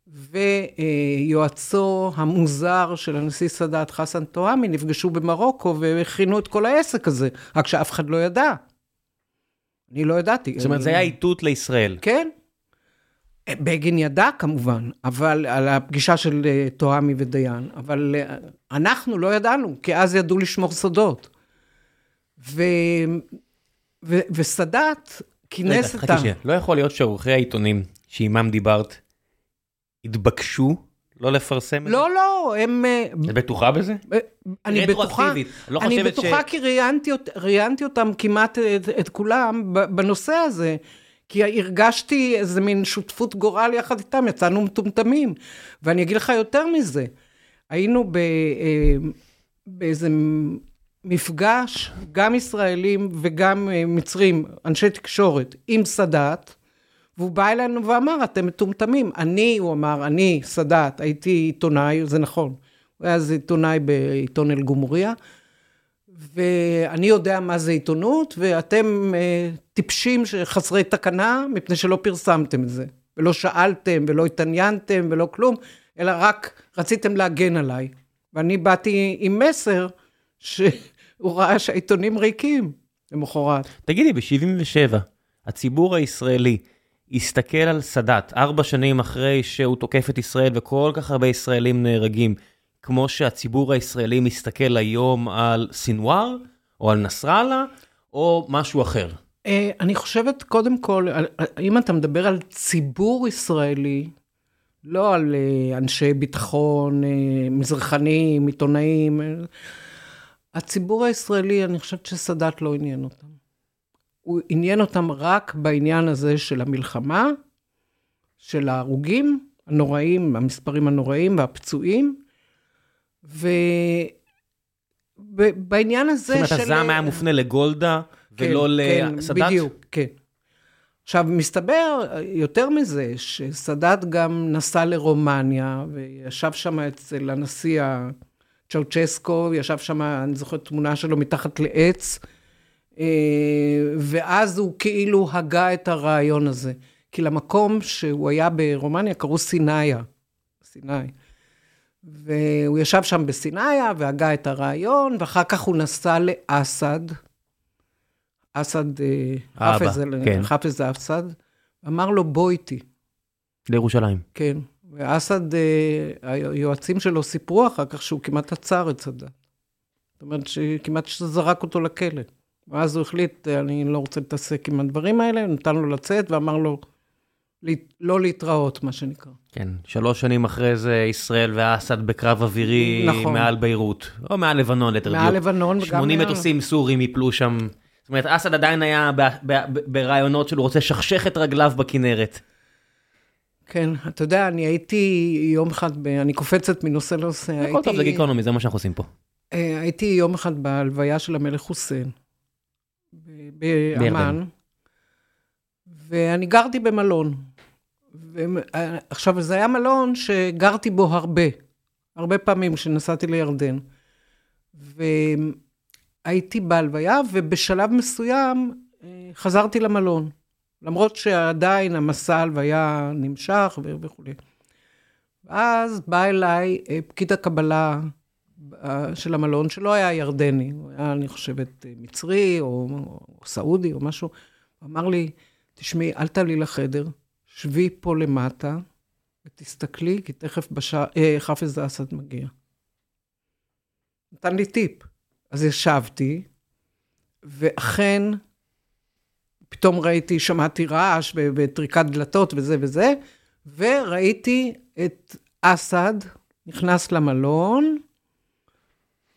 ויועצו המוזר של הנשיא סאדאת, חסן טועמי, נפגשו במרוקו והכינו את כל העסק הזה, רק שאף אחד לא ידע. אני לא ידעתי. זאת אומרת, זה היה איתות לישראל. כן. בגין ידע כמובן, אבל על הפגישה של אה, טועמי ודיין, אבל אה, אנחנו לא ידענו, כי אז ידעו לשמור סודות. ו... ו... וסאדאת כינס את ה... רגע, חכי שנייה, לא יכול להיות שעורכי העיתונים שעימם דיברת, התבקשו לא לפרסם את זה? לא, לא, הם... אה, את בטוחה בזה? אה, אני בטוחה, לא אני בטוחה ש... כי ראיינתי, ראיינתי אותם כמעט את, את כולם בנושא הזה. כי הרגשתי איזה מין שותפות גורל יחד איתם, יצאנו מטומטמים. ואני אגיד לך יותר מזה, היינו ב, אה, באיזה מפגש, גם ישראלים וגם מצרים, אנשי תקשורת, עם סאדאת, והוא בא אלינו ואמר, אתם מטומטמים. אני, הוא אמר, אני, סאדאת, הייתי עיתונאי, זה נכון. הוא היה אז עיתונאי בעיתון אל-גומריה, ואני יודע מה זה עיתונות, ואתם אה, טיפשים חסרי תקנה, מפני שלא פרסמתם את זה. ולא שאלתם, ולא התעניינתם, ולא כלום, אלא רק רציתם להגן עליי. ואני באתי עם מסר שהוא ראה שהעיתונים ריקים למחרת. תגידי, ב-77, הציבור הישראלי, הסתכל על סאדאת ארבע שנים אחרי שהוא תוקף את ישראל וכל כך הרבה ישראלים נהרגים, כמו שהציבור הישראלי מסתכל היום על סינואר, או על נסראללה, או משהו אחר? אה, אני חושבת, קודם כל, אם אתה מדבר על ציבור ישראלי, לא על אה, אנשי ביטחון, אה, מזרחנים, עיתונאים, הציבור הישראלי, אני חושבת שסאדאת לא עניין אותם. הוא עניין אותם רק בעניין הזה של המלחמה, של ההרוגים הנוראים, המספרים הנוראים והפצועים, ובעניין הזה של... זאת אומרת, הזעם היה מופנה לגולדה כן, ולא כן, לסאדאת? כן, בדיוק, כן. עכשיו, מסתבר יותר מזה, שסאדאת גם נסע לרומניה, וישב שם אצל הנשיא צ'אוצ'סקו, ישב שם, אני זוכרת תמונה שלו מתחת לעץ, ואז הוא כאילו הגה את הרעיון הזה. כי למקום שהוא היה ברומניה קראו סינאיה, סיני. והוא ישב שם בסינאיה והגה את הרעיון, ואחר כך הוא נסע לאסד, אסד, אה, חפז, כן. אסד, אמר לו, בוא איתי. לירושלים. כן. ואסד, אה, היועצים שלו סיפרו אחר כך שהוא כמעט עצר את סאדאת. זאת אומרת, שכמעט שזרק אותו לכלא. ואז הוא החליט, אני לא רוצה להתעסק עם הדברים האלה, נתן לו לצאת ואמר לו, לא להתראות, מה שנקרא. כן, שלוש שנים אחרי זה ישראל ואסד בקרב אווירי נכון. מעל ביירות, או מעל לבנון, ליתר דיוק. מעל לבנון וגם... 80 מטוסים סורים יפלו שם. זאת אומרת, אסד עדיין היה ברעיונות שהוא רוצה לשכשך את רגליו בכנרת. כן, אתה יודע, אני הייתי יום אחד, ב... אני קופצת מנושא לנושא. הכל הייתי... טוב, זה גיקונומי, זה מה שאנחנו עושים פה. אה, הייתי יום אחד בהלוויה של המלך חוסיין. באמ"ן, ואני גרתי במלון. עכשיו, זה היה מלון שגרתי בו הרבה, הרבה פעמים כשנסעתי לירדן. והייתי בהלוויה, ובשלב מסוים אה, חזרתי למלון. למרות שעדיין המסע הלוויה נמשך וכולי. ואז בא אליי אה, פקיד הקבלה של המלון, שלא היה ירדני, הוא היה, אני חושבת, מצרי או, או סעודי או משהו, אמר לי, תשמעי, אל תעלי לחדר, שבי פה למטה ותסתכלי, כי תכף בשע... אה, חפז אסד מגיע. נתן לי טיפ. אז ישבתי, ואכן, פתאום ראיתי, שמעתי רעש וטריקת דלתות וזה וזה, וראיתי את אסד נכנס למלון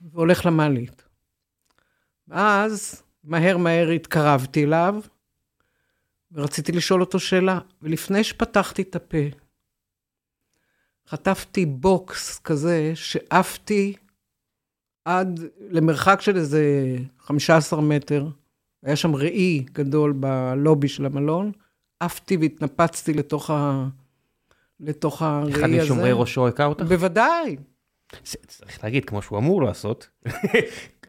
והולך למעלית. ואז מהר מהר התקרבתי אליו, ורציתי לשאול אותו שאלה. ולפני שפתחתי את הפה, חטפתי בוקס כזה שעפתי עד למרחק של איזה 15 מטר. היה שם ראי גדול בלובי של המלון, עפתי והתנפצתי לתוך, ה... לתוך הראי הזה. אחד משומרי ראשו הכה אותך? בוודאי. צריך להגיד, כמו שהוא אמור לעשות, (laughs)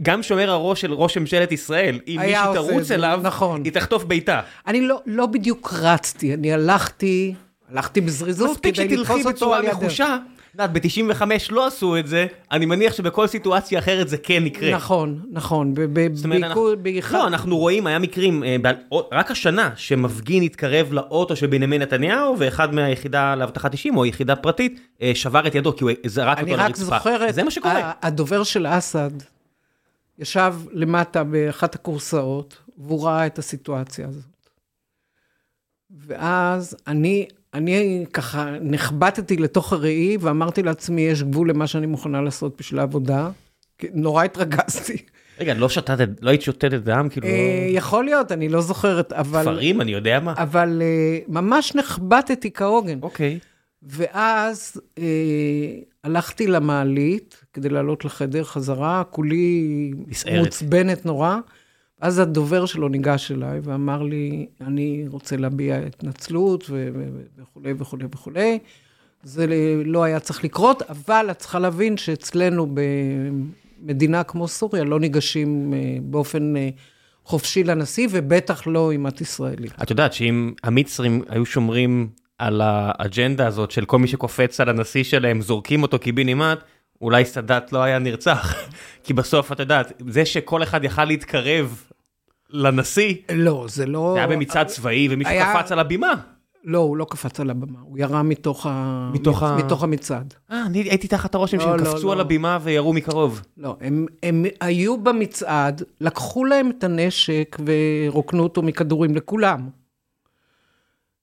גם שומר הראש של ראש ממשלת ישראל, אם מישהי את תרוץ זה, אליו, נכון. היא תחטוף בעיטה. אני לא, לא בדיוק רצתי, אני הלכתי, הלכתי בזריזות מספיק כדי שתלכי לתפוס אותו בצורה על ידך. נחושה. יודעת, ב-95 לא עשו את זה, אני מניח שבכל סיטואציה אחרת זה כן יקרה. נכון, נכון. זאת אומרת, אנחנו- לא, אנחנו רואים, היה מקרים, אה, רק השנה, שמפגין התקרב לאוטו של בנימין נתניהו, ואחד מהיחידה לאבטחת אישים, או יחידה פרטית, אה, שבר את ידו, כי הוא זרק אני אותו רק לרצפה. זוכרת, זה מה שקורה. הדובר של אסד ישב למטה באחת הכורסאות, והוא ראה את הסיטואציה הזאת. ואז אני, אני ככה נחבטתי לתוך הראי, ואמרתי לעצמי, יש גבול למה שאני מוכנה לעשות בשביל העבודה. נורא התרגזתי. רגע, לא שתת, לא היית שותתת דם? כאילו, אה, יכול להיות, אני לא זוכרת, אבל... כפרים, אני יודע מה. אבל אה, ממש נחבטתי כהוגן. אוקיי. ואז אה, הלכתי למעלית כדי לעלות לחדר חזרה, כולי נסערת. מוצבנת נורא. אז הדובר שלו ניגש אליי ואמר לי, אני רוצה להביע התנצלות וכולי וכולי וכולי. זה לא היה צריך לקרות, אבל את צריכה להבין שאצלנו במדינה כמו סוריה לא ניגשים אה, באופן אה, חופשי לנשיא, ובטח לא אם את ישראלית. את יודעת שאם המצרים היו שומרים על האג'נדה הזאת של כל מי שקופץ על הנשיא שלהם, זורקים אותו קיבינימט, אולי סאדאת לא היה נרצח. (laughs) כי בסוף, את יודעת, זה שכל אחד יכל להתקרב לנשיא, לא, זה לא... זה היה במצעד צבאי ומישהו היה- קפץ על הבימה. לא, הוא לא קפץ על הבמה, הוא ירה מתוך, ה... מתוך ה- מתוך המצעד. אה, אני הייתי תחת הרושם לא, שהם לא, קפצו לא. על הבימה וירו מקרוב. לא, הם, הם היו במצעד, לקחו להם את הנשק ורוקנו אותו מכדורים לכולם.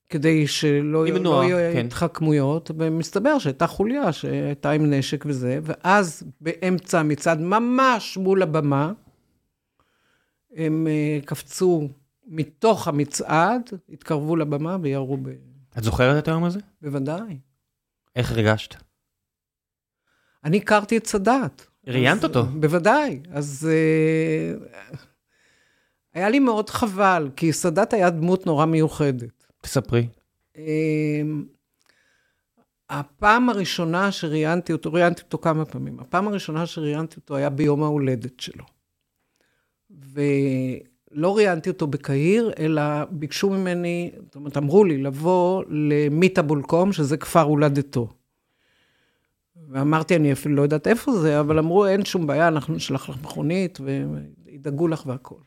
כדי שלא למנוע, לא יהיו כן. התחכמויות, ומסתבר שהייתה חוליה שהייתה עם נשק וזה, ואז באמצע המצעד, ממש מול הבמה, הם אה, קפצו מתוך המצעד, התקרבו לבמה וירו ב... את זוכרת את היום הזה? בוודאי. איך הרגשת? אני הכרתי את סאדאת. ראיינת אותו. בוודאי. אז אה, היה לי מאוד חבל, כי סאדאת היה דמות נורא מיוחדת. תספרי. אה, הפעם הראשונה שראיינתי אותו, ראיינתי אותו כמה פעמים, הפעם הראשונה שראיינתי אותו היה ביום ההולדת שלו. ולא ראיינתי אותו בקהיר, אלא ביקשו ממני, זאת אומרת, אמרו לי לבוא למיטה בולקום, שזה כפר הולדתו. ואמרתי, אני אפילו לא יודעת איפה זה, אבל אמרו, אין שום בעיה, אנחנו נשלח לך מכונית וידאגו לך והכול.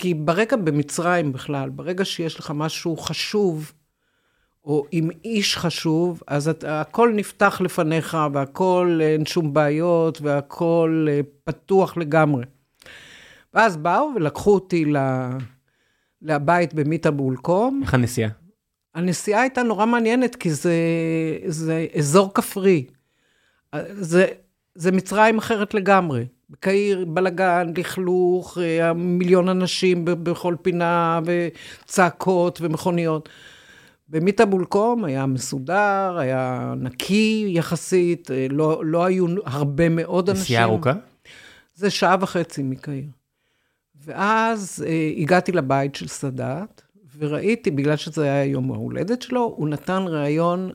כי ברגע במצרים בכלל, ברגע שיש לך משהו חשוב, או עם איש חשוב, אז את, הכל נפתח לפניך, והכל, אין שום בעיות, והכל אה, פתוח לגמרי. ואז באו ולקחו אותי ל, לבית במיטה באולקום. איך הנסיעה? הנסיעה הייתה נורא מעניינת, כי זה, זה אזור כפרי. זה, זה מצרים אחרת לגמרי. בקהיר, בלגן, לכלוך, אה, מיליון אנשים בכל פינה, וצעקות ומכוניות. במיטה בולקום היה מסודר, היה נקי יחסית, אה, לא, לא היו הרבה מאוד אנשים. נסיעה ארוכה? זה שעה וחצי מקהיר. ואז אה, הגעתי לבית של סאדאת, וראיתי, בגלל שזה היה יום ההולדת שלו, הוא נתן ראיון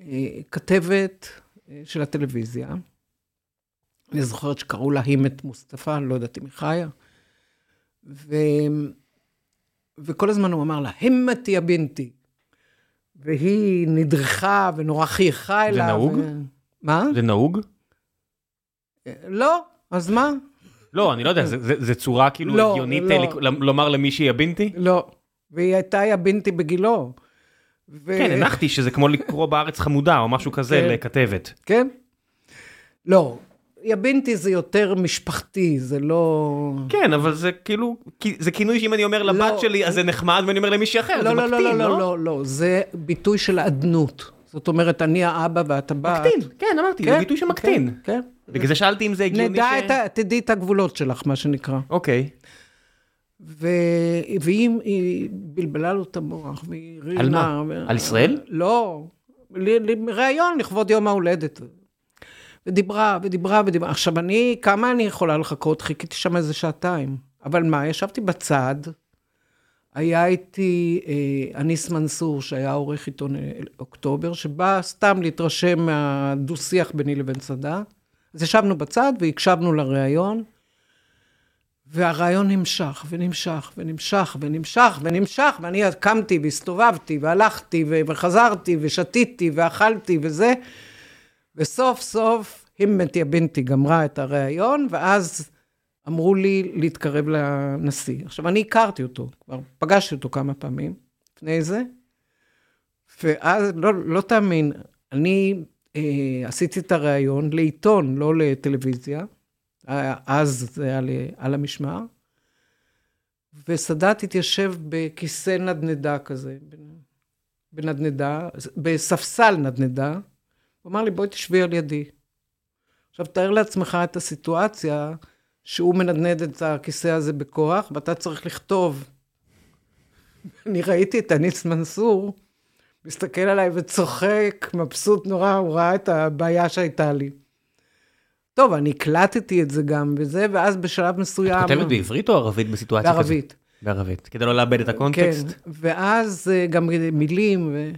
לכתבת אה, של הטלוויזיה. אני זוכרת שקראו לה הימת מוסטפא, אני לא יודעת אם היא חיה. ו... וכל הזמן הוא אמר לה, הימתי יא בינתי. והיא נדרכה ונורא חייכה אליו. נהוג? ו... מה? זה נהוג? לא, אז מה? לא, אני לא יודע, זה- זה זה צורה כאילו לא, הגיונית לא. אה, לק- לומר למישהי הבינתי? לא. והיא הייתה יא בינתי בגילו. ו... כן, הנחתי שזה כמו לקרוא בארץ חמודה או משהו כזה כן. לכתבת. כן? לא. יבינתי זה יותר משפחתי, זה לא... כן, אבל זה כאילו, זה כינוי שאם אני אומר לבת לא. שלי, אז זה נחמד, ואני אומר למישהי אחר, זה לא, לא, לא, מקטין, לא, לא? לא, לא, לא, זה ביטוי של אדנות. זאת אומרת, אני האבא ואת הבת. מקטין, כן, אמרתי, זה ביטוי שמקטין. כן, כן. בגלל זה שאלתי אם זה הגיוני נדע ש... את ה... תדעי את הגבולות שלך, מה שנקרא. אוקיי. ו... והיא היא בלבלה לו את המוח, והיא רינה. על מה? ו... על ישראל? לא, ל- ל- ראיון לכבוד יום ההולדת. ודיברה, ודיברה, ודיברה. עכשיו, אני, כמה אני יכולה לחכות? חיכיתי שם איזה שעתיים. אבל מה, ישבתי בצד, היה איתי אה, אניס מנסור, שהיה עורך עיתון אה, אוקטובר, שבא סתם להתרשם מהדו-שיח ביני לבין סאדאת. אז ישבנו בצד והקשבנו לראיון, והרעיון נמשך, ונמשך, ונמשך, ונמשך, ונמשך, ואני קמתי והסתובבתי, והלכתי, וחזרתי, ושתיתי, ואכלתי, וזה. וסוף סוף, הימת יא בינתי גמרה את הראיון, ואז אמרו לי להתקרב לנשיא. עכשיו, אני הכרתי אותו, כבר פגשתי אותו כמה פעמים לפני זה, ואז, לא, לא תאמין, אני אה, עשיתי את הראיון לעיתון, לא לטלוויזיה, אז זה היה ל- על המשמר, וסאדאת התיישב בכיסא נדנדה כזה, בנדנדה, בספסל נדנדה, הוא אמר לי, בואי תשבי על ידי. עכשיו, תאר לעצמך את הסיטואציה שהוא מנדנד את הכיסא הזה בכוח, ואתה צריך לכתוב. אני ראיתי את אניס מנסור, מסתכל עליי וצוחק, מבסוט נורא, הוא ראה את הבעיה שהייתה לי. טוב, אני הקלטתי את זה גם וזה, ואז בשלב מסוים... כותבת בעברית או ערבית בסיטואציה כזאת? בערבית. בערבית, כדי לא לאבד את הקונטקסט. כן, ואז אה, גם מילים, ו...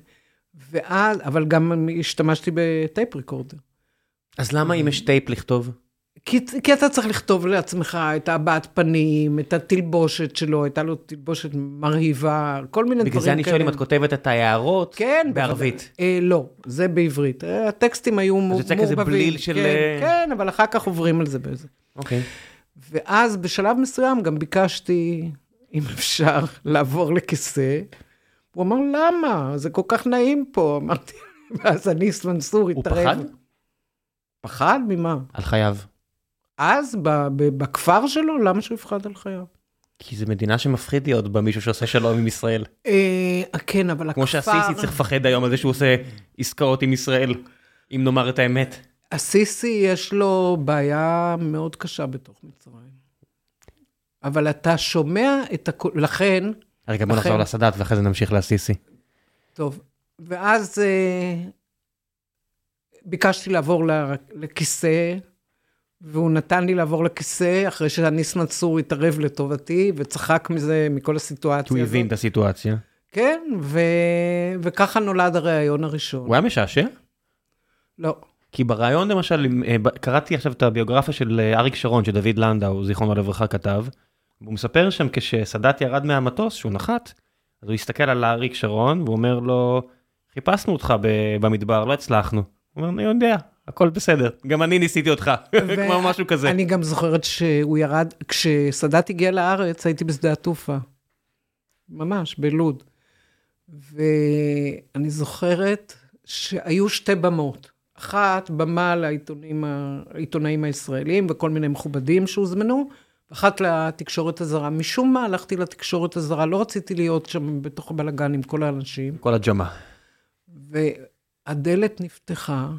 ואז, אבל גם השתמשתי ב tape recorder. אז למה אם יש טייפ לכתוב? כי, כי אתה צריך לכתוב לעצמך את הבעת פנים, את התלבושת שלו, הייתה לו תלבושת מרהיבה, כל מיני דברים כאלה. בגלל זה אני שואל אם את כותבת את ההערות כן, בערבית. אה, לא, זה בעברית. אה, הטקסטים היו מעורבבים. יוצא כזה בליל של, כן, אה, כן, אבל אחר כך עוברים על זה באיזה. אוקיי. ואז בשלב מסוים גם ביקשתי, אם אפשר, לעבור לכיסא. הוא אמר, למה? זה כל כך נעים פה. אמרתי, ואז אניס מנסור הוא התערב. פחד? פחד ממה? על חייו. אז בכפר שלו, למה שהוא יפחד על חייו? כי זו מדינה שמפחיד להיות בה מישהו שעושה שלום עם ישראל. אה, כן, אבל הכפר... כמו שהסיסי צריך לפחד היום על זה שהוא עושה עסקאות עם ישראל, אם נאמר את האמת. הסיסי יש לו בעיה מאוד קשה בתוך מצרים. אבל אתה שומע את הכול, לכן, רגע בוא נחזור לסאדאת ואחרי זה נמשיך לסיסי. טוב, ואז אה, ביקשתי לעבור ל- לכיסא, והוא נתן לי לעבור לכיסא, אחרי שאניס מנסור התערב לטובתי, וצחק מזה, מכל הסיטואציה כי הוא הבין את הסיטואציה. כן, ו... וככה נולד הריאיון הראשון. הוא היה משעשע? לא. כי בריאיון למשל, אה, קראתי עכשיו את הביוגרפיה של אה, אריק שרון, שדוד לנדאו, זיכרונו לברכה, כתב, והוא מספר שם כשסאדאת ירד מהמטוס, שהוא נחת, אז הוא הסתכל על אריק שרון, והוא אומר לו, חיפשנו אותך במדבר, לא הצלחנו. הוא אומר, אני יודע, הכל בסדר, גם אני ניסיתי אותך, (laughs) כמו משהו כזה. אני גם זוכרת שהוא ירד, כשסאדאת הגיע לארץ, הייתי בשדה התעופה. ממש, בלוד. ואני זוכרת שהיו שתי במות. אחת, במה העיתונאים הישראלים וכל מיני מכובדים שהוזמנו, ואחת לתקשורת הזרה. משום מה הלכתי לתקשורת הזרה, לא רציתי להיות שם בתוך הבלגן עם כל האנשים. כל הג'מה. והדלת נפתחה,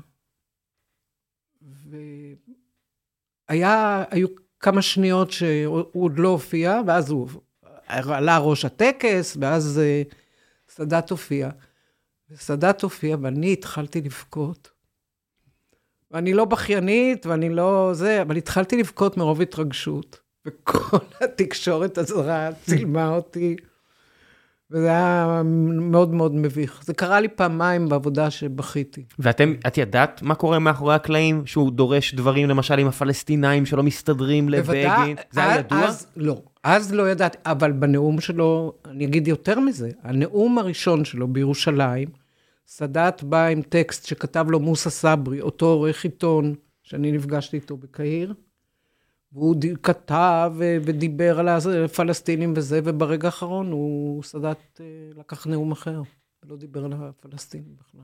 והיה, היו כמה שניות שהוא עוד לא הופיע, ואז הוא עלה ראש הטקס, ואז אה, סאדאת הופיע. וסאדאת הופיע, ואני התחלתי לבכות. ואני לא בכיינית, ואני לא זה, אבל התחלתי לבכות מרוב התרגשות. וכל (laughs) התקשורת הזרה צילמה אותי. וזה היה מאוד מאוד מביך. זה קרה לי פעמיים בעבודה שבכיתי. ואתם, את ידעת מה קורה מאחורי הקלעים? שהוא דורש דברים למשל עם הפלסטינאים שלא מסתדרים לבגין? זה היה אז- ידוע? אז לא, אז לא ידעתי, אבל בנאום שלו, אני אגיד יותר מזה, הנאום הראשון שלו בירושלים, סאדאת בא עם טקסט שכתב לו מוסא סברי, אותו עורך עיתון שאני נפגשתי איתו בקהיר, והוא כתב ו- ודיבר על הפלסטינים וזה, וברגע האחרון הוא, סאדאת אה, לקח נאום אחר, לא דיבר על הפלסטינים בכלל.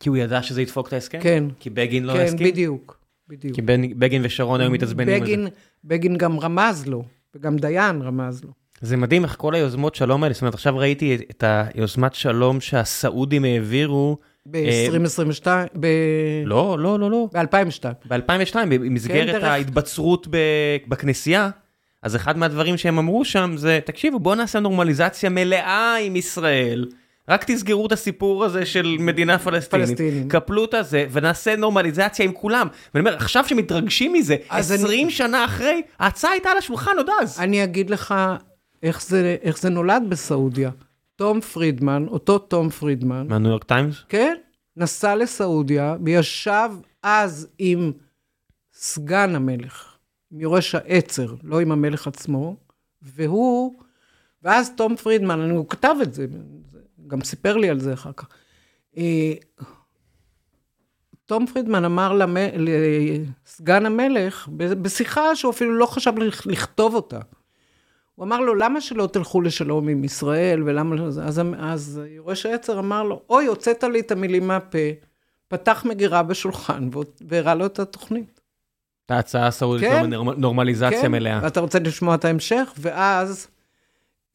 כי הוא ידע שזה ידפוק את ההסכם? כן. כי בגין לא כן, הסכים? בדיוק. בדיוק. כי בגין ושרון היו מתעצבנים על זה. בגין גם רמז לו, וגם דיין רמז לו. זה מדהים איך כל היוזמות שלום האלה, זאת אומרת, עכשיו ראיתי את היוזמת שלום שהסעודים העבירו, ב-2022, ב... לא, לא, לא, לא, ב-2002. ב-2002, במסגרת דרך- ההתבצרות ב- בכנסייה, אז אחד מהדברים שהם אמרו שם זה, תקשיבו, בואו נעשה נורמליזציה מלאה עם ישראל. רק תסגרו את הסיפור הזה של מדינה פלסטינית, פלסטינים. קפלו את הזה, ונעשה נורמליזציה עם כולם. ואני אומר, עכשיו שמתרגשים מזה, אז אני- 20 שנה אחרי, ההצעה הייתה על השולחן עוד אז. אני אגיד לך איך זה, איך זה נולד בסעודיה. תום פרידמן, אותו תום פרידמן, מהניו יורק טיימס? כן, נסע לסעודיה וישב אז עם סגן המלך, עם יורש העצר, לא עם המלך עצמו, והוא, ואז תום פרידמן, אני, הוא כתב את זה, גם סיפר לי על זה אחר כך. אה, תום פרידמן אמר למ... לסגן המלך, בשיחה שהוא אפילו לא חשב לכ- לכתוב אותה. הוא אמר לו, למה שלא תלכו לשלום עם ישראל, ולמה לא? אז, אז יורש העצר אמר לו, אוי, הוצאת לי את המילים מהפה, פתח מגירה בשולחן והראה לו את התוכנית. את ההצעה הסעודית, כן. נורמ- נורמליזציה כן, מלאה. ואתה רוצה לשמוע את ההמשך? ואז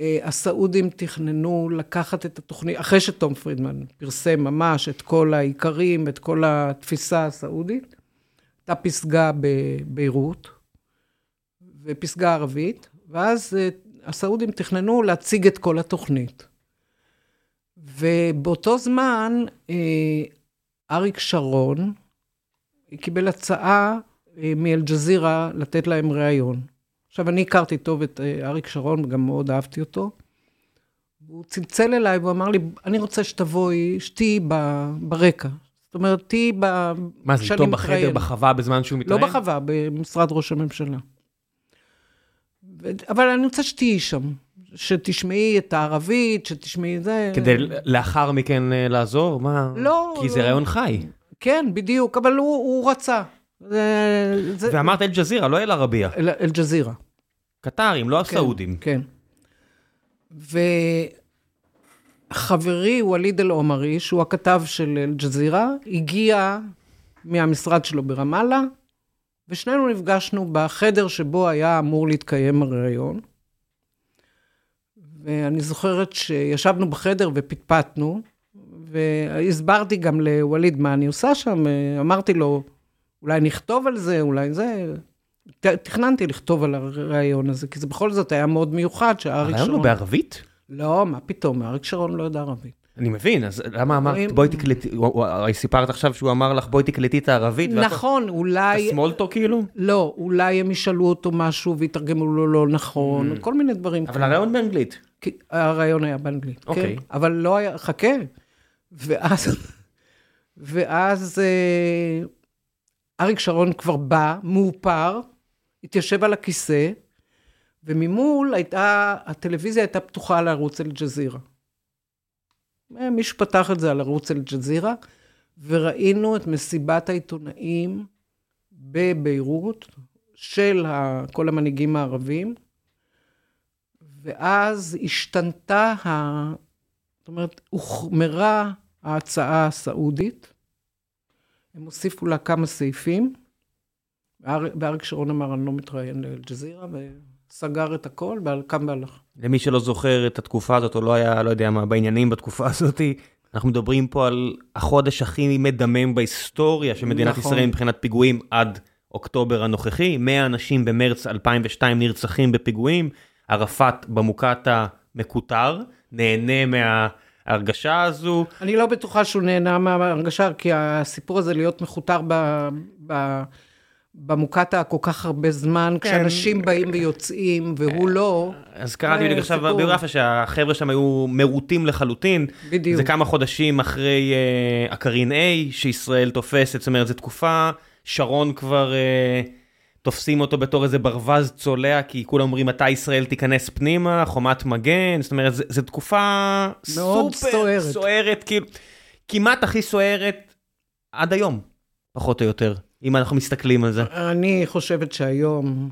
אה, הסעודים תכננו לקחת את התוכנית, אחרי שתום פרידמן פרסם ממש את כל העיקרים, את כל התפיסה הסעודית, הייתה פסגה בביירות ופסגה ערבית, ואז אה, הסעודים תכננו להציג את כל התוכנית. ובאותו זמן, אה, אריק שרון קיבל הצעה אה, מאל-ג'זירה לתת להם ראיון. עכשיו, אני הכרתי טוב את אריק שרון, וגם מאוד אהבתי אותו. הוא צלצל אליי והוא אמר לי, אני רוצה שתבואי, שתהיי ברקע. זאת אומרת, תהיי ב... מה זה, איתו בחדר, מתראיין." בחווה, בזמן שהוא לא מתראיין? בחווה, במשרד ראש הממשלה. אבל אני רוצה שתהיי שם, שתשמעי את הערבית, שתשמעי את זה. כדי לאחר מכן אה, לעזור? מה? לא, כי זה לא. רעיון חי. כן, בדיוק, אבל הוא, הוא רצה. זה, זה, ואמרת אל-ג'זירה, לא אל-ערבייה. אל- אל-ג'זירה. קטרים, לא כן, הסעודים. כן. וחברי ווליד אל-עומרי, שהוא הכתב של אל-ג'זירה, הגיע מהמשרד שלו ברמאללה, ושנינו נפגשנו בחדר שבו היה אמור להתקיים הראיון. ואני זוכרת שישבנו בחדר ופטפטנו, והסברתי גם לווליד מה אני עושה שם, אמרתי לו, אולי נכתוב על זה, אולי זה. תכננתי לכתוב על הראיון הזה, כי זה בכל זאת היה מאוד מיוחד שאריק הרעיון הוא שרון... בערבית? לא, מה פתאום, אריק שרון לא יודע ערבית. אני מבין, אז למה אמרת, בואי תקלטי, הרי סיפרת עכשיו שהוא אמר לך, בואי תקלטי את הערבית. נכון, אולי... הסמולטו כאילו? לא, אולי הם ישאלו אותו משהו ויתרגמו לו לא נכון, כל מיני דברים. אבל הרעיון באנגלית. הרעיון היה באנגלית, אוקיי. כן? אבל לא היה, חכה. ואז, ואז אה, אריק שרון כבר בא, מאופר, התיישב על הכיסא, וממול הייתה, הטלוויזיה הייתה פתוחה על ערוץ אל-ג'זירה. אה, מישהו פתח את זה על ערוץ אל-ג'זירה, וראינו את מסיבת העיתונאים בביירות של כל המנהיגים הערבים, ואז השתנתה, ה... זאת אומרת, הוחמרה ההצעה הסעודית, הם הוסיפו לה כמה סעיפים, ואר- ואריק שרון אמר, אני לא מתראיין לאל-ג'זירה, וסגר את הכל, וקם והלך. למי שלא זוכר את התקופה הזאת, או לא היה, לא יודע מה, בעניינים בתקופה (laughs) הזאת, אנחנו מדברים פה על החודש הכי מדמם בהיסטוריה של מדינת נכון. ישראל מבחינת פיגועים עד אוקטובר הנוכחי. 100 אנשים במרץ 2002 נרצחים בפיגועים, ערפאת במוקטעה מקוטר, נהנה מההרגשה הזו. אני לא בטוחה שהוא נהנה מההרגשה, כי הסיפור הזה להיות מכותר ב... ב... במוקטעה כל כך הרבה זמן, כן. כשאנשים באים ויוצאים, והוא לא, אז קראתי בדיוק עכשיו. בביוגרפיה שהחבר'ה שם היו מרוטים לחלוטין. בדיוק. זה כמה חודשים אחרי uh, הקרין A שישראל תופסת, זאת אומרת, זו תקופה, שרון כבר uh, תופסים אותו בתור איזה ברווז צולע, כי כולם אומרים מתי ישראל תיכנס פנימה, חומת מגן, זאת אומרת, זו תקופה מאוד סופר סוערת. סוערת, כאילו, כמעט הכי סוערת עד היום, פחות או יותר, אם אנחנו מסתכלים על זה. אני חושבת שהיום,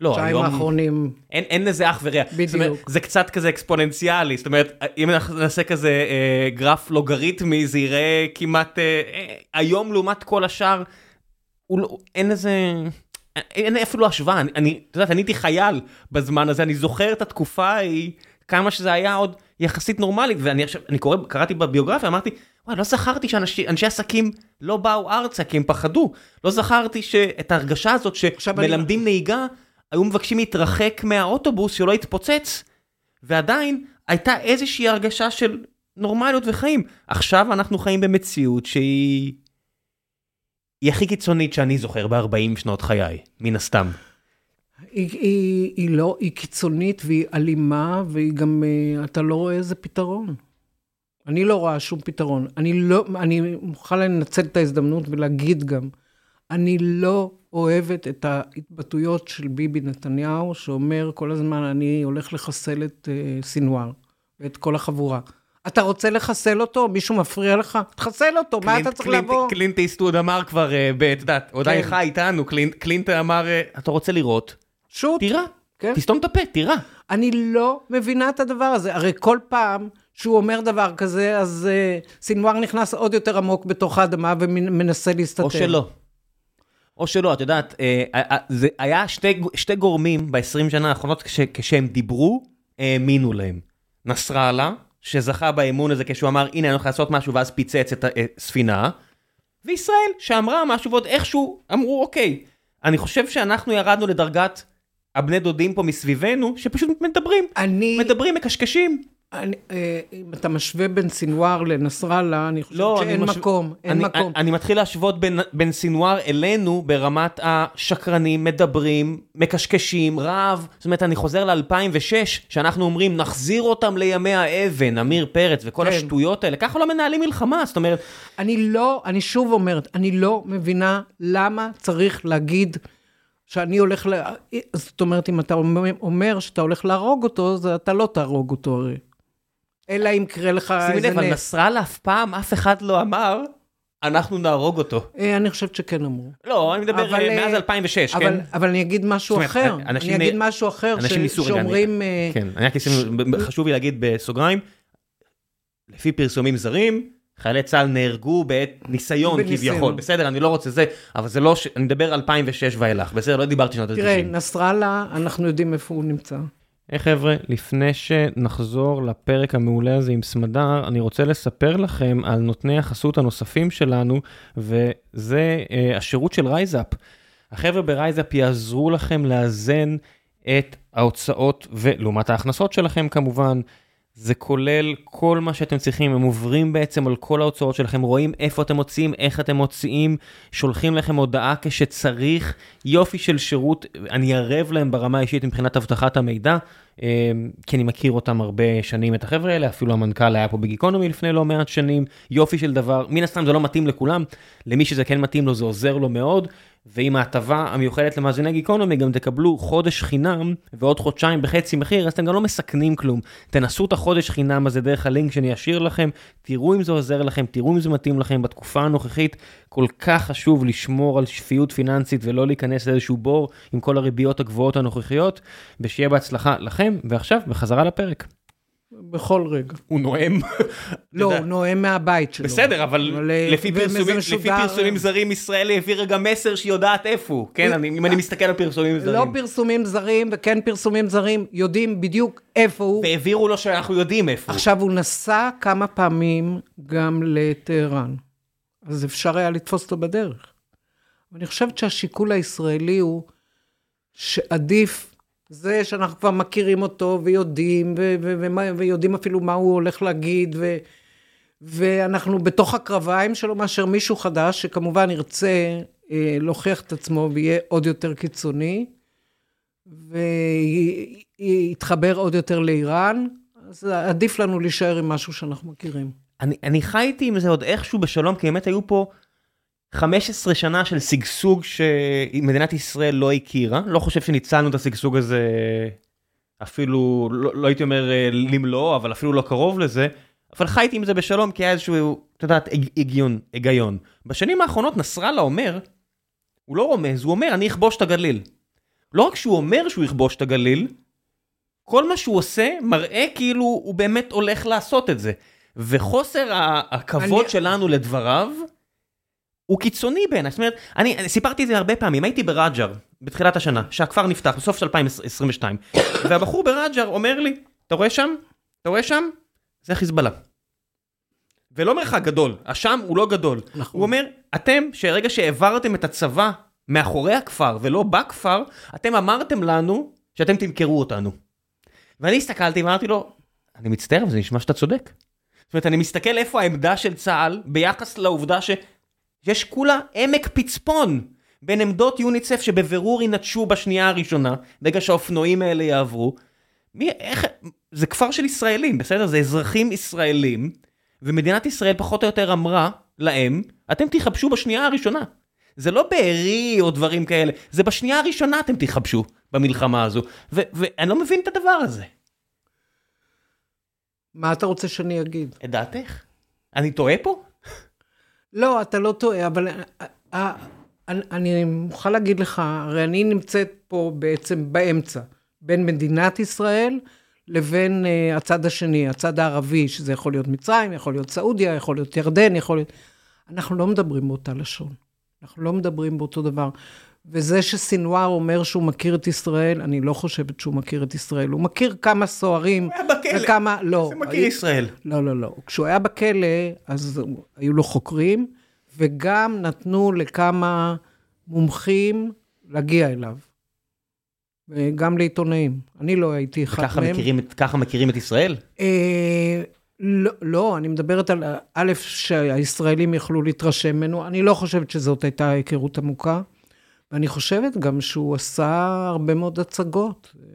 לא, היום- האחרונים, אין, אין לזה אח ורע. בדיוק. זאת אומרת, זה קצת כזה אקספוננציאלי, זאת אומרת, אם אנחנו נעשה כזה אה, גרף לוגריתמי, זה יראה כמעט, אה, אה, היום לעומת כל השאר, לא, אין איזה... אין אפילו השוואה, אני, אני, את יודעת, אני הייתי חייל בזמן הזה, אני זוכר את התקופה ההיא, כמה שזה היה עוד יחסית נורמלי, ואני עכשיו, אני קורא, קראתי בביוגרפיה, אמרתי, וואי, לא זכרתי שאנשי עסקים לא באו ארצה כי הם פחדו, לא זכרתי שאת ההרגשה הזאת שמלמדים אני... נהיגה, היו מבקשים להתרחק מהאוטובוס שלא יתפוצץ, ועדיין הייתה איזושהי הרגשה של נורמליות וחיים. עכשיו אנחנו חיים במציאות שהיא... היא הכי קיצונית שאני זוכר ב-40 שנות חיי, מן הסתם. היא, היא, היא לא, היא קיצונית והיא אלימה, והיא גם, אה, אתה לא רואה איזה פתרון. אני לא רואה שום פתרון. אני לא, אני מוכרחה לנצל את ההזדמנות ולהגיד גם, אני לא אוהבת את ההתבטאויות של ביבי נתניהו, שאומר כל הזמן, אני הולך לחסל את uh, סינואר ואת כל החבורה. אתה רוצה לחסל אותו? מישהו מפריע לך? תחסל אותו, קלינט, מה אתה צריך קלינט, לבוא? קלינט איסטוד אמר כבר, uh, את יודעת, עדיין כן. חי איתנו, קלינט, קלינט אמר, אתה רוצה לראות? שוט. תירה, כן. תסתום את הפה, תירה. אני לא מבינה את הדבר הזה. הרי כל פעם שהוא אומר דבר כזה, אז uh, סינואר נכנס עוד יותר עמוק בתוך האדמה ומנסה להסתתר. או שלא. או שלא, את יודעת, אה, אה, זה היה שתי, שתי גורמים ב-20 שנה האחרונות כש, כשהם דיברו, האמינו להם. נסראללה, שזכה באמון הזה כשהוא אמר, הנה אני הולך לעשות משהו, ואז פיצץ את הספינה, וישראל, שאמרה משהו, ועוד איכשהו אמרו, אוקיי, אני חושב שאנחנו ירדנו לדרגת הבני דודים פה מסביבנו, שפשוט מדברים. אני... מדברים, מקשקשים. אני, אה, אם אתה משווה בין סינואר לנסראללה, אני חושבת לא, שאין מש... מקום, אין אני, מקום. אני, אני מתחיל להשוות בין, בין סינואר אלינו ברמת השקרנים, מדברים, מקשקשים, רב. זאת אומרת, אני חוזר ל-2006, שאנחנו אומרים, נחזיר אותם לימי האבן, עמיר פרץ וכל כן. השטויות האלה. ככה לא מנהלים מלחמה, זאת אומרת... אני לא, אני שוב אומרת, אני לא מבינה למה צריך להגיד... שאני הולך ל... זאת אומרת, אם אתה אומר שאתה הולך להרוג אותו, אז אתה לא תהרוג אותו הרי. אלא אם יקרה לך איזה נס. שימי לב, על נסראללה אף פעם אף אחד לא אמר, אנחנו נהרוג אותו. אה, אני חושבת שכן אמרו. לא, אני מדבר אה, מאז 2006, אה, כן? אבל אני אגיד משהו אחר. אני אגיד משהו אחר, שאומרים... כן, חשוב לי להגיד בסוגריים, לפי פרסומים זרים, חיילי צה"ל נהרגו בעת ניסיון כביכול, בסדר, אני לא רוצה זה, אבל זה לא, אני מדבר 2006 ואילך, בסדר, לא דיברתי שנות ה-90. תראה, נסראללה, אנחנו יודעים איפה הוא נמצא. היי חבר'ה, לפני שנחזור לפרק המעולה הזה עם סמדר, אני רוצה לספר לכם על נותני החסות הנוספים שלנו, וזה אה, השירות של RiseUp. החבר'ה ב RiseUp יעזרו לכם לאזן את ההוצאות, ולעומת ההכנסות שלכם כמובן, זה כולל כל מה שאתם צריכים, הם עוברים בעצם על כל ההוצאות שלכם, רואים איפה אתם מוציאים, איך אתם מוציאים, שולחים לכם הודעה כשצריך, יופי של שירות, אני ערב להם ברמה האישית מבחינת אבטחת המידע, אה, כי אני מכיר אותם הרבה שנים, את החבר'ה האלה, אפילו המנכ"ל היה פה בגיקונומי לפני לא מעט שנים, יופי של דבר, מן הסתם זה לא מתאים לכולם, למי שזה כן מתאים לו זה עוזר לו מאוד. ועם ההטבה המיוחדת למאזיני גיקונומי גם תקבלו חודש חינם ועוד חודשיים בחצי מחיר, אז אתם גם לא מסכנים כלום. תנסו את החודש חינם הזה דרך הלינק שאני אשאיר לכם, תראו אם זה עוזר לכם, תראו אם זה מתאים לכם בתקופה הנוכחית. כל כך חשוב לשמור על שפיות פיננסית ולא להיכנס לאיזשהו בור עם כל הריביות הגבוהות הנוכחיות, ושיהיה בהצלחה לכם, ועכשיו בחזרה לפרק. בכל רגע. הוא נואם. לא, הוא נואם מהבית שלו. בסדר, אבל לפי פרסומים זרים, ישראל העבירה גם מסר שהיא יודעת איפה הוא, כן? אם אני מסתכל על פרסומים זרים. לא פרסומים זרים וכן פרסומים זרים, יודעים בדיוק איפה הוא. והעבירו לו שאנחנו יודעים איפה הוא. עכשיו, הוא נסע כמה פעמים גם לטהרן, אז אפשר היה לתפוס אותו בדרך. אני חושבת שהשיקול הישראלי הוא שעדיף זה שאנחנו כבר מכירים אותו ויודעים, ו- ו- ו- ויודעים אפילו מה הוא הולך להגיד, ו- ואנחנו בתוך הקרביים שלו מאשר מישהו חדש, שכמובן ירצה אה, להוכיח את עצמו ויהיה עוד יותר קיצוני, ויתחבר עוד יותר לאיראן, אז עדיף לנו להישאר עם משהו שאנחנו מכירים. אני, אני חייתי עם זה עוד איכשהו בשלום, כי באמת היו פה 15 שנה של שגשוג שמדינת ישראל לא הכירה, לא חושב שניצלנו את השגשוג הזה אפילו, לא, לא הייתי אומר אה, למלוא, אבל אפילו לא קרוב לזה, אבל חייתי עם זה בשלום כי היה איזשהו, את יודעת, היגיון, היגיון. בשנים האחרונות נסראללה אומר, הוא לא רומז, הוא אומר, אני אכבוש את הגליל. לא רק שהוא אומר שהוא יכבוש את הגליל, כל מה שהוא עושה מראה כאילו הוא באמת הולך לעשות את זה. וחוסר הכבוד אני... שלנו לדבריו, הוא קיצוני בעיניי, זאת אומרת, אני סיפרתי את זה הרבה פעמים, הייתי ברג'ר בתחילת השנה, שהכפר נפתח בסוף של 2022, (coughs) והבחור ברג'ר אומר לי, אתה רואה שם? אתה רואה שם? זה חיזבאללה. ולא מרחק גדול, השם הוא לא גדול. נכון. הוא אומר, אתם, שרגע שהעברתם את הצבא מאחורי הכפר ולא בכפר, אתם אמרתם לנו שאתם תמכרו אותנו. ואני הסתכלתי ואמרתי לו, אני מצטער, אבל זה נשמע שאתה צודק. זאת אומרת, אני מסתכל איפה העמדה של צה"ל ביחס לעובדה שיש כולה עמק פצפון בין עמדות יוניצף שבבירור ינטשו בשנייה הראשונה, ברגע שהאופנועים האלה יעברו. מי, איך, זה כפר של ישראלים, בסדר? זה אזרחים ישראלים, ומדינת ישראל פחות או יותר אמרה להם, אתם תיכבשו בשנייה הראשונה. זה לא בארי או דברים כאלה, זה בשנייה הראשונה אתם תיכבשו במלחמה הזו. ו- ואני לא מבין את הדבר הזה. מה אתה רוצה שאני אגיד? את דעתך? אני טועה פה? לא, אתה לא טועה, אבל אה, אה, אני, אני מוכרחה להגיד לך, הרי אני נמצאת פה בעצם באמצע, בין מדינת ישראל לבין uh, הצד השני, הצד הערבי, שזה יכול להיות מצרים, יכול להיות סעודיה, יכול להיות ירדן, יכול להיות... אנחנו לא מדברים באותה לשון. אנחנו לא מדברים באותו דבר. וזה שסינואר אומר שהוא מכיר את ישראל, אני לא חושבת שהוא מכיר את ישראל. הוא מכיר כמה סוהרים. הוא היה בכלא. וכמה, לא. זה מכיר ישראל. לא, לא, לא. כשהוא היה בכלא, אז היו לו חוקרים, וגם נתנו לכמה מומחים להגיע אליו. גם לעיתונאים. אני לא הייתי אחד מהם. מכירים, את- ככה מכירים את ישראל? אה, לא, לא, אני מדברת על א', שהישראלים יכלו להתרשם ממנו, אני לא חושבת שזאת הייתה היכרות עמוקה, ואני חושבת גם שהוא עשה הרבה מאוד הצגות, אה,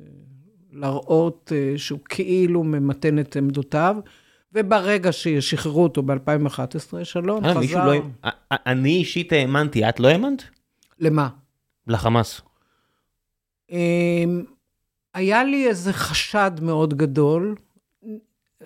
להראות אה, שהוא כאילו ממתן את עמדותיו, וברגע ששחררו אותו ב-2011, שלום, אה, מישהו חזר. לא... אני אישית האמנתי, את לא האמנת? למה? לחמאס. אמ, היה לי איזה חשד מאוד גדול.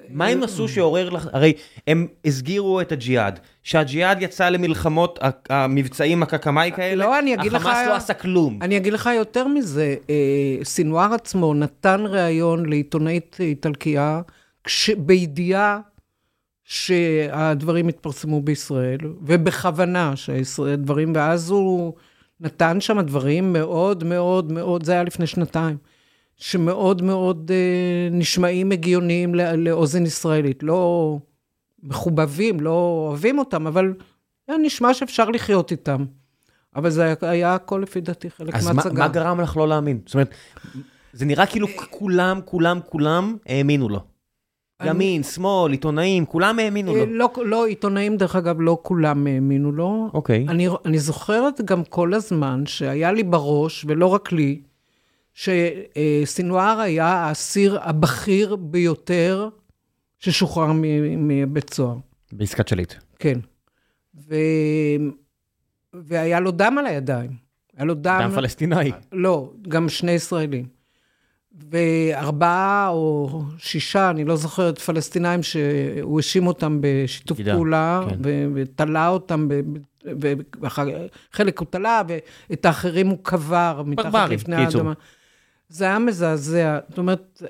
מה הם עשו שעורר לך, הרי הם הסגירו את הג'יהאד, שהג'יהאד יצא למלחמות, המבצעים הקקמאי כאלה, לא, אני אגיד לך- החמאס לא עשה כלום. אני אגיד לך יותר מזה, אה, סינואר עצמו נתן ריאיון לעיתונאית איטלקייה, כש- בידיעה שהדברים התפרסמו בישראל, ובכוונה שהדברים, ואז הוא נתן שם דברים מאוד מאוד מאוד, זה היה לפני שנתיים, שמאוד מאוד אה, נשמעים הגיוניים לא- לאוזן ישראלית, לא מחובבים, לא אוהבים אותם, אבל היה נשמע שאפשר לחיות איתם. אבל זה היה- היה הכל לפי דעתי חלק אז מה. מה גרם לך לא להאמין? זאת אומרת, זה נראה כאילו כולם, כולם, כולם האמינו לו. אני- ימין, שמאל, עיתונאים, כולם האמינו אה, לו. לא, לא, עיתונאים, דרך אגב, לא כולם האמינו לו. אוקיי. אני, אני זוכרת גם כל הזמן שהיה לי בראש, ולא רק לי, שסינואר היה האסיר הבכיר ביותר ששוחרר מבית סוהר. בעסקת שליט. כן. ו... והיה לו דם על הידיים. היה לו דם... דם פלסטיני. לא, גם שני ישראלים. וארבעה או שישה, אני לא זוכרת, פלסטינאים שהוא האשים אותם בשיתוף בגידה, פעולה, כן. ו- ותלה אותם, וחלק הוא תלה, ואת האחרים הוא קבר מתחת ברברים, לפני קיצור. האדמה. זה היה מזעזע. זאת אומרת,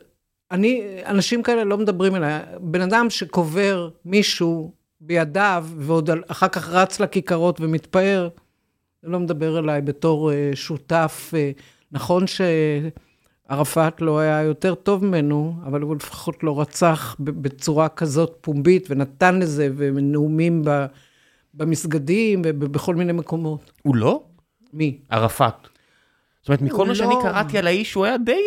אני, אנשים כאלה לא מדברים אליי. בן אדם שקובר מישהו בידיו, ועוד אחר כך רץ לכיכרות ומתפאר, לא מדבר אליי בתור אה, שותף. אה, נכון שערפאת לא היה יותר טוב ממנו, אבל הוא לפחות לא רצח בצורה כזאת פומבית, ונתן לזה, ונאומים במסגדים ובכל מיני מקומות. הוא לא? מי? ערפאת. זאת אומרת, מכל מה שאני לא- קראתי על האיש, הוא היה די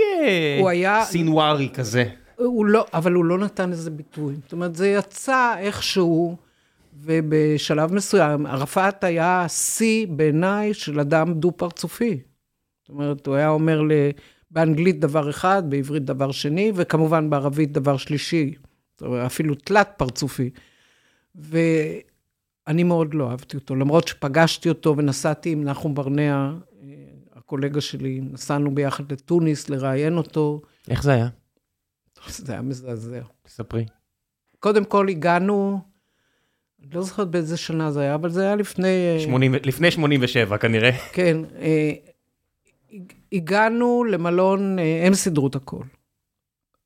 אה, סינוארי כזה. הוא לא, אבל הוא לא נתן לזה ביטוי. זאת אומרת, זה יצא איכשהו, ובשלב מסוים, ערפאת היה השיא בעיניי של אדם דו-פרצופי. זאת אומרת, הוא היה אומר ל... באנגלית דבר אחד, בעברית דבר שני, וכמובן בערבית דבר שלישי. זאת אומרת, אפילו תלת פרצופי. ואני מאוד לא אהבתי אותו, למרות שפגשתי אותו ונסעתי עם נחום ברנע, הקולגה שלי, נסענו ביחד לתוניס לראיין אותו. איך זה היה? זה היה מזעזע. ספרי. קודם כל הגענו, אני לא זוכרת באיזה שנה זה היה, אבל זה היה לפני... אה, 80 לפני 87 כנראה. כן. אה, הג- הגענו למלון, אה, הם סידרו את הכל.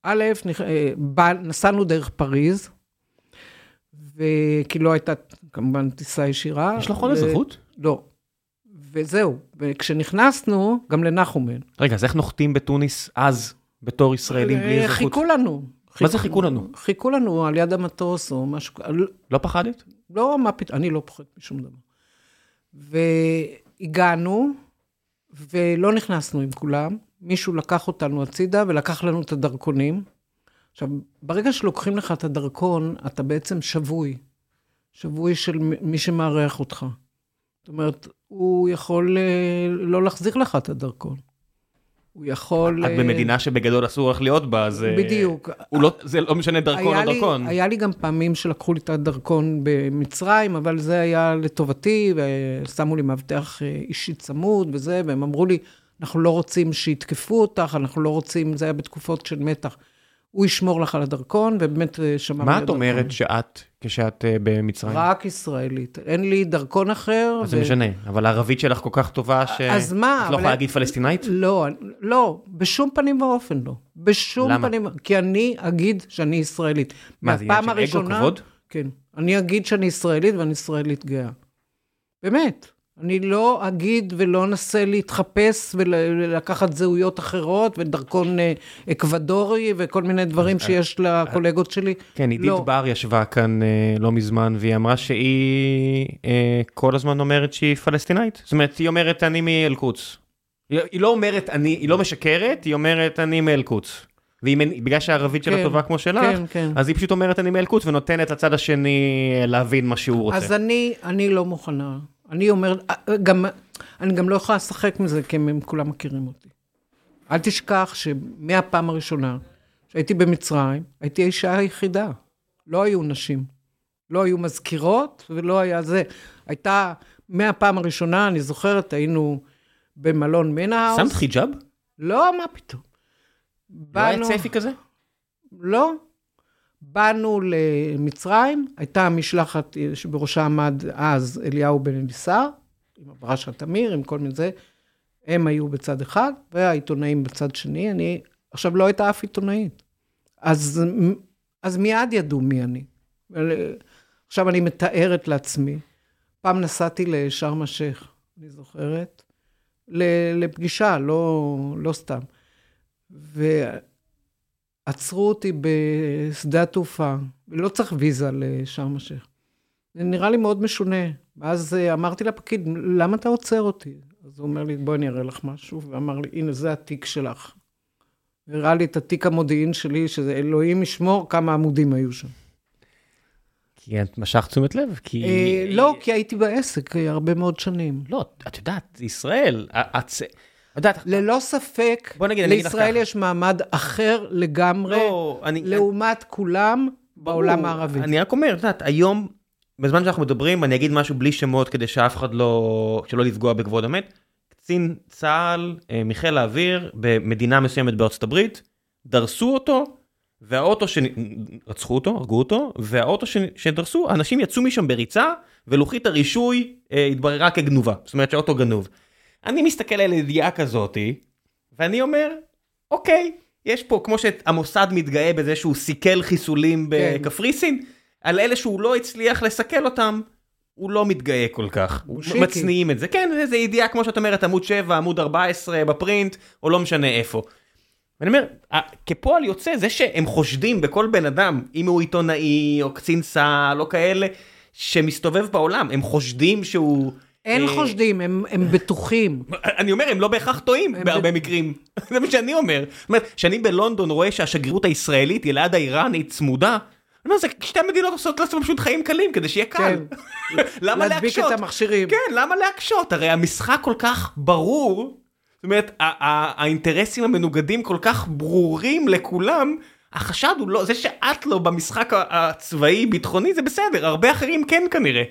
א', אה, נסענו דרך פריז, וכי לא הייתה כמובן טיסה ישירה. יש לך עוד אזרחות? לא. וזהו, וכשנכנסנו, גם לנחום אין. רגע, אז איך נוחתים בתוניס אז, בתור ישראלים בלי אה, אזרחות? חיכו לנו. מה זה חיכו לנו? חיכו לנו על יד המטוס או משהו, כ- לא פחדת? לא, מה פתאום, אני לא פוחד משום דבר. והגענו, ולא נכנסנו עם כולם, מישהו לקח אותנו הצידה ולקח לנו את הדרכונים. עכשיו, ברגע שלוקחים לך את הדרכון, אתה בעצם שבוי. שבוי של מי שמארח אותך. זאת אומרת, הוא יכול אה, לא להחזיר לך את הדרכון. הוא יכול... את אה, במדינה שבגדול אסור לך להיות בה, אז... אה, בדיוק. לא, זה לא משנה דרכון או לי- דרכון. היה לי גם פעמים שלקחו לי את הדרכון במצרים, אבל זה היה לטובתי, ושמו לי מאבטח אישי צמוד וזה, והם אמרו לי, אנחנו לא רוצים שיתקפו אותך, אנחנו לא רוצים, זה היה בתקופות של מתח. הוא ישמור לך על הדרכון, ובאמת אה, שמר לי מה על את הדרכון. אומרת שאת, כשאת אה, במצרים? רק ישראלית. אין לי דרכון אחר. מה זה משנה? אבל הערבית שלך כל כך טובה ש... אז מה? את לא אבל- יכולה להגיד פלסטינאית? לא, לא, בשום פנים ואופן לא. בשום למה? פנים, כי אני אגיד שאני ישראלית. מה, זה עניין של אגו, כבוד? כן. אני אגיד שאני ישראלית ואני ישראלית גאה. באמת. אני לא אגיד ולא אנסה להתחפש ולקחת זהויות אחרות ודרכון אה, אקוודורי וכל מיני דברים שיש לקולגות שלי. כן, עידית לא. בר ישבה כאן אה, לא מזמן, והיא אמרה שהיא אה, כל הזמן אומרת שהיא פלסטינאית. זאת אומרת, היא אומרת אני מאל-קודס. היא, לא אומרת אני, היא לא משקרת, היא אומרת אני מאל-קודס. ובגלל שהערבית שלה כן, טובה כמו שלך, כן, כן. אז היא פשוט אומרת אני מאל-קודס ונותנת לצד השני אה, להבין מה שהוא רוצה. אז אני, אני לא מוכנה. אני אומרת, אה, גם, אני גם לא יכולה לשחק מזה, כי הם, הם כולם מכירים אותי. אל תשכח שמהפעם הראשונה שהייתי במצרים, הייתי האישה היחידה. לא היו נשים. לא היו מזכירות ולא היה זה. הייתה, מהפעם הראשונה, אני זוכרת, היינו במלון מנהאוס. שמת חיג'אב? לא, מה פתאום. לא היה צפי כזה? לא. באנו למצרים, הייתה משלחת שבראשה עמד אז אליהו בן אליסר, עם ברשה תמיר, עם כל מיני זה. הם היו בצד אחד, והעיתונאים בצד שני. אני, עכשיו, לא הייתה אף עיתונאית. אז, אז מיד ידעו מי אני. עכשיו אני מתארת לעצמי. פעם נסעתי לשארם א-שייח, אני זוכרת, לפגישה, לא, לא סתם. ועצרו אותי בשדה התעופה, ולא צריך ויזה לשארם א-שייח. זה נראה לי מאוד משונה. ואז אמרתי לפקיד, למה אתה עוצר אותי? אז הוא אומר לי, בואי אני אראה לך משהו, ואמר לי, הנה, זה התיק שלך. הראה לי את התיק המודיעין שלי, שזה אלוהים ישמור כמה עמודים היו שם. כי את משכת תשומת לב, כי... אה, לא, כי הייתי בעסק הרבה מאוד שנים. לא, את יודעת, ישראל, את... יודעת, ללא ספק, בוא נגיד, אני לישראל. יש מעמד אחר לגמרי, לא, אני... לעומת כולם בעולם ברור. הערבי. אני רק אומר, את יודעת, היום, בזמן שאנחנו מדברים, אני אגיד משהו בלי שמות כדי שאף אחד לא... שלא לפגוע בכבוד המת. קצין צה"ל אה, מחיל האוויר במדינה מסוימת בארצות הברית, דרסו אותו, והאוטו ש... רצחו אותו, הרגו אותו, והאוטו ש... שדרסו, אנשים יצאו משם בריצה, ולוחית הרישוי אה, התבררה כגנובה. זאת אומרת שהאוטו גנוב. אני מסתכל על ידיעה כזאתי, ואני אומר, אוקיי, יש פה, כמו שהמוסד מתגאה בזה שהוא סיכל חיסולים בקפריסין, על אלה שהוא לא הצליח לסכל אותם, הוא לא מתגאה כל כך. שיקי. מצניעים את זה. כן, זה ידיעה, כמו שאת אומרת, עמוד 7, עמוד 14 בפרינט, או לא משנה איפה. ואני אומר, כפועל יוצא, זה שהם חושדים בכל בן אדם, אם הוא עיתונאי, או קצין צה"ל, או כאלה, שמסתובב בעולם, הם חושדים שהוא... אין אה, חושדים, הם, הם בטוחים. אני אומר, הם לא בהכרח טועים בהרבה מקרים. (laughs) זה מה שאני אומר. זאת אומרת, כשאני בלונדון רואה שהשגרירות הישראלית היא ליד האיראנית צמודה, אני אומר, זה שתי מדינות עושות לעצמם פשוט חיים קלים כדי שיהיה קל. (laughs) למה להדביק להקשות? את המכשירים. כן, למה להקשות? הרי המשחק כל כך ברור, זאת אומרת, האינטרסים המנוגדים כל כך ברורים לכולם, החשד הוא לא, זה שאת לא במשחק הצבאי-ביטחוני זה בסדר, הרבה אחרים כן כנראה.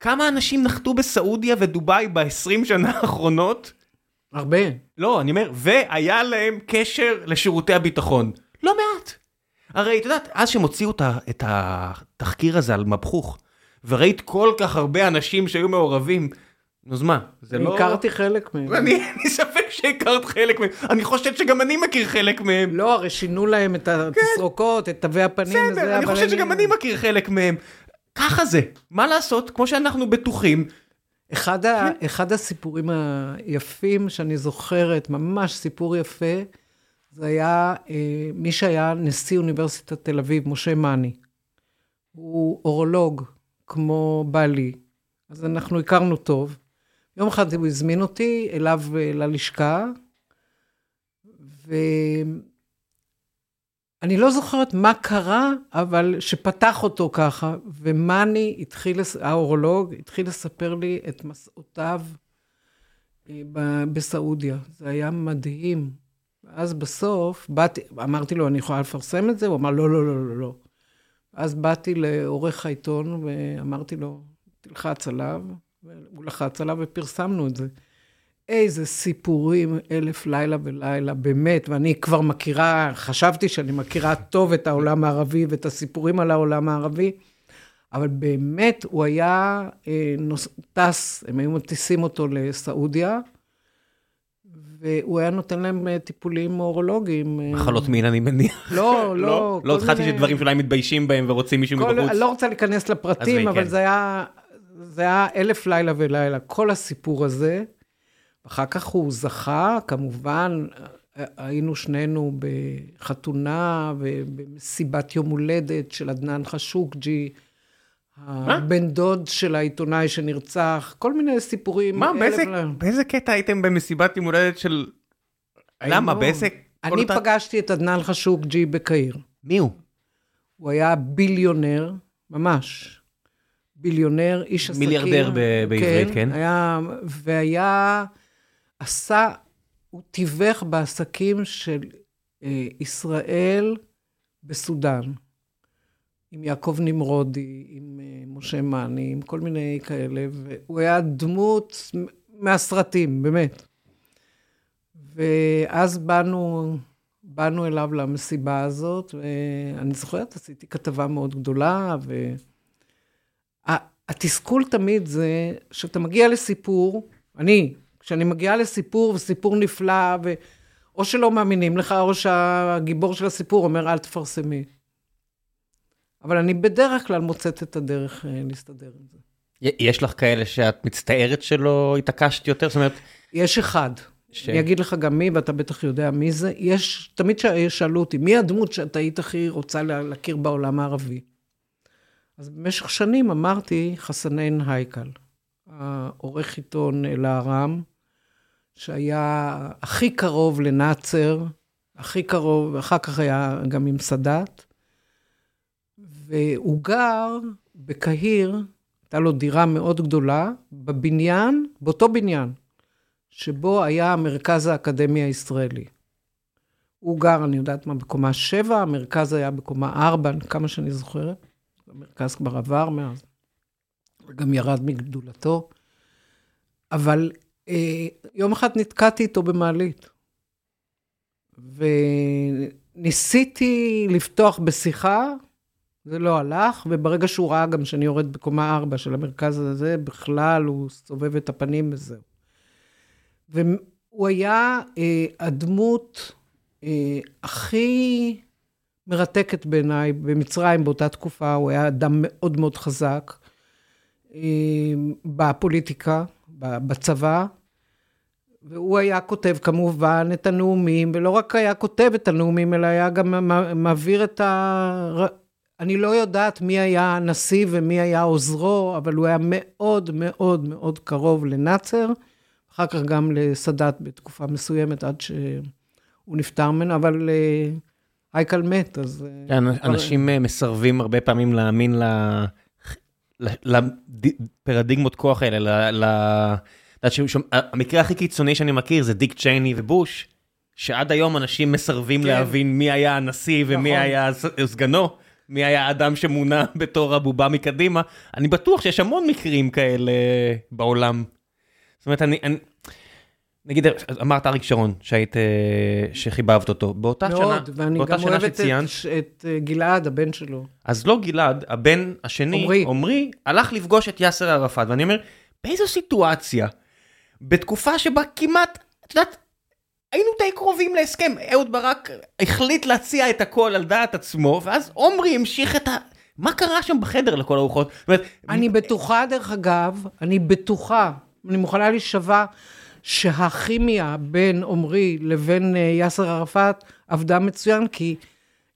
כמה אנשים נחתו בסעודיה ודובאי ב-20 שנה האחרונות? הרבה. לא, אני אומר, והיה להם קשר לשירותי הביטחון. לא מעט. הרי את יודעת, אז שהם הוציאו את התחקיר הזה על מבחוך, וראית כל כך הרבה אנשים שהיו מעורבים, אז מה? זה לא... הכרתי חלק מהם. אני ספק שהכרת חלק מהם. אני חושב שגם אני מכיר חלק מהם. לא, הרי שינו להם את התסרוקות, את תווי הפנים בסדר, אני חושב שגם אני מכיר חלק מהם. ככה זה. מה לעשות? כמו שאנחנו בטוחים. אחד, ה, אחד הסיפורים היפים שאני זוכרת, ממש סיפור יפה, זה היה אה, מי שהיה נשיא אוניברסיטת תל אביב, משה מאני. הוא אורולוג, כמו בעלי, אז אנחנו הכרנו טוב. יום אחד הוא הזמין אותי אליו אה, ללשכה, ואני לא זוכרת מה קרה, אבל שפתח אותו ככה, ומאני התחיל, האורולוג, התחיל לספר לי את מסעותיו אה, בסעודיה. זה היה מדהים. ואז בסוף, באתי, אמרתי לו, אני יכולה לפרסם את זה? הוא אמר, לא, לא, לא, לא, לא. אז באתי לעורך העיתון ואמרתי לו, תלחץ עליו, והוא לחץ עליו ופרסמנו את זה. איזה סיפורים, אלף לילה ולילה, באמת, ואני כבר מכירה, חשבתי שאני מכירה טוב את העולם הערבי ואת הסיפורים על העולם הערבי, אבל באמת, הוא היה אה, נוס, טס, הם היו מטיסים אותו לסעודיה, והוא היה נותן להם אה, טיפולים אורולוגיים. אה, מחלות מין אני מניח. לא, לא, לא כל התחלתי מיני- שדברים שאולי מתביישים בהם ורוצים מישהו כל, מבחוץ. אני לא רוצה להיכנס לפרטים, עזבי, אבל כן. זה היה, זה היה אלף לילה ולילה, כל הסיפור הזה. אחר כך הוא זכה, כמובן, היינו שנינו בחתונה ובמסיבת יום הולדת של עדנאן חשוקג'י, הבן דוד של העיתונאי שנרצח, כל מיני סיפורים. מה, באיזה- לילה. באיזה קטע הייתם במסיבת יום הולדת של... למה? היינו- באיזה... כל אני אותה- פגשתי את עדנאן חשוקג'י בקהיר. מי הוא? הוא היה ביליונר, ממש. ביליונר, איש עסקים. מיליארדר ב- בעברית, כן. היה, והיה, עשה, הוא תיווך בעסקים של אה, ישראל בסודאן. עם יעקב נמרודי, עם אה, משה מאני, עם כל מיני כאלה, והוא היה דמות מהסרטים, באמת. ואז באנו, באנו אליו למסיבה הזאת, ואני זוכרת, עשיתי כתבה מאוד גדולה, והתסכול תמיד זה שאתה מגיע לסיפור, אני, כשאני מגיעה לסיפור, וסיפור נפלא, ו... או שלא מאמינים לך, או שהגיבור של הסיפור אומר, אל תפרסמי. אבל אני בדרך כלל מוצאת את הדרך אה, להסתדר עם זה. יש לך כאלה שאת מצטערת שלא התעקשת יותר? זאת אומרת, יש אחד. ש- אני אגיד לך גם מי, ואתה בטח יודע מי זה. יש, תמיד שאלו אותי, מי הדמות שאת היית הכי רוצה לה- להכיר בעולם הערבי? אז במשך שנים אמרתי חסנין הייקל, העורך עיתון אל-ארם, שהיה הכי קרוב לנאצר, הכי קרוב, ואחר כך היה גם עם סאדאת, והוא גר בקהיר, הייתה לו דירה מאוד גדולה, בבניין, באותו בניין, שבו היה מרכז האקדמיה הישראלי. הוא גר, אני יודעת מה, בקומה 7, המרכז היה בקומה 4, כמה שאני זוכרת. המרכז כבר עבר מאז, וגם ירד מגדולתו. אבל יום אחד נתקעתי איתו במעלית, וניסיתי לפתוח בשיחה, זה לא הלך, וברגע שהוא ראה גם שאני יורד בקומה 4 של המרכז הזה, בכלל הוא סובב את הפנים וזהו. והוא היה אה, הדמות אה, הכי מרתקת בעיניי במצרים באותה תקופה, הוא היה אדם מאוד מאוד חזק אה, בפוליטיקה, בצבא, והוא היה כותב כמובן את הנאומים, ולא רק היה כותב את הנאומים, אלא היה גם מעביר את ה... אני לא יודעת מי היה הנשיא ומי היה עוזרו, אבל הוא היה מאוד מאוד מאוד קרוב לנאצר. אחר כך גם לסאדאת בתקופה מסוימת, עד שהוא נפטר ממנו, אבל אה, הייקל מת, אז... אה, כן, כבר- אנשים אה, מסרבים הרבה פעמים להאמין ל- לפרדיגמות כוח האלה, ל- את המקרה הכי קיצוני שאני מכיר זה דיק צ'ייני ובוש, שעד היום אנשים מסרבים כן. להבין מי היה הנשיא ומי נכון. היה סגנו, מי היה האדם שמונה (laughs) בתור הבובה מקדימה. אני בטוח שיש המון מקרים כאלה בעולם. זאת אומרת, אני... אני... נגיד, אמרת אריק שרון, שהיית, אה, שחיבבת אותו. באותה שנה, מאוד, ואני גם אוהבת את, שציינת, את אה, גלעד, הבן שלו. אז לא גלעד, הבן השני. עמרי, הלך לפגוש את יאסר ערפאת, ואני אומר, באיזו סיטואציה, בתקופה שבה כמעט, את יודעת, היינו די קרובים להסכם, אהוד ברק החליט להציע את הכל על דעת עצמו, ואז עומרי המשיך את ה... מה קרה שם בחדר לכל הרוחות? אני בטוחה, דרך אגב, אני בטוחה, אני מוכנה להישבע, שהכימיה בין עמרי לבין אה, יאסר ערפאת עבדה מצוין, כי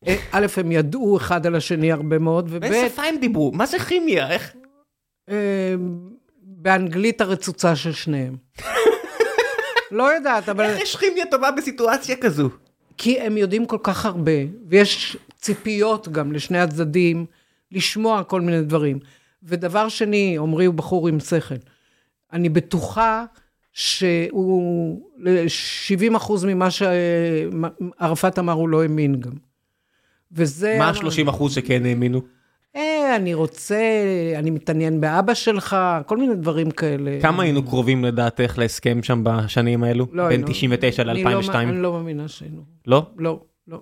אה, א', הם ידעו אחד על השני הרבה מאוד, וב', באיזה שפה הם דיברו? מה זה כימיה? איך? באנגלית הרצוצה של שניהם. (laughs) לא יודעת, אבל... איך יש כימיה טובה בסיטואציה כזו? כי הם יודעים כל כך הרבה, ויש ציפיות גם לשני הצדדים לשמוע כל מיני דברים. ודבר שני, עמרי הוא בחור עם שכל. אני בטוחה שהוא, 70 אחוז ממה שערפאת אמר, הוא לא האמין גם. וזה... מה ה-30 אחוז שכן האמינו? אה, אני רוצה, אני מתעניין באבא שלך, כל מיני דברים כאלה. כמה היינו קרובים לדעתך להסכם שם בשנים האלו? לא בין היינו. 99 אני לא- ל-2002? אני לא מאמינה שהיינו. לא? לא, לא.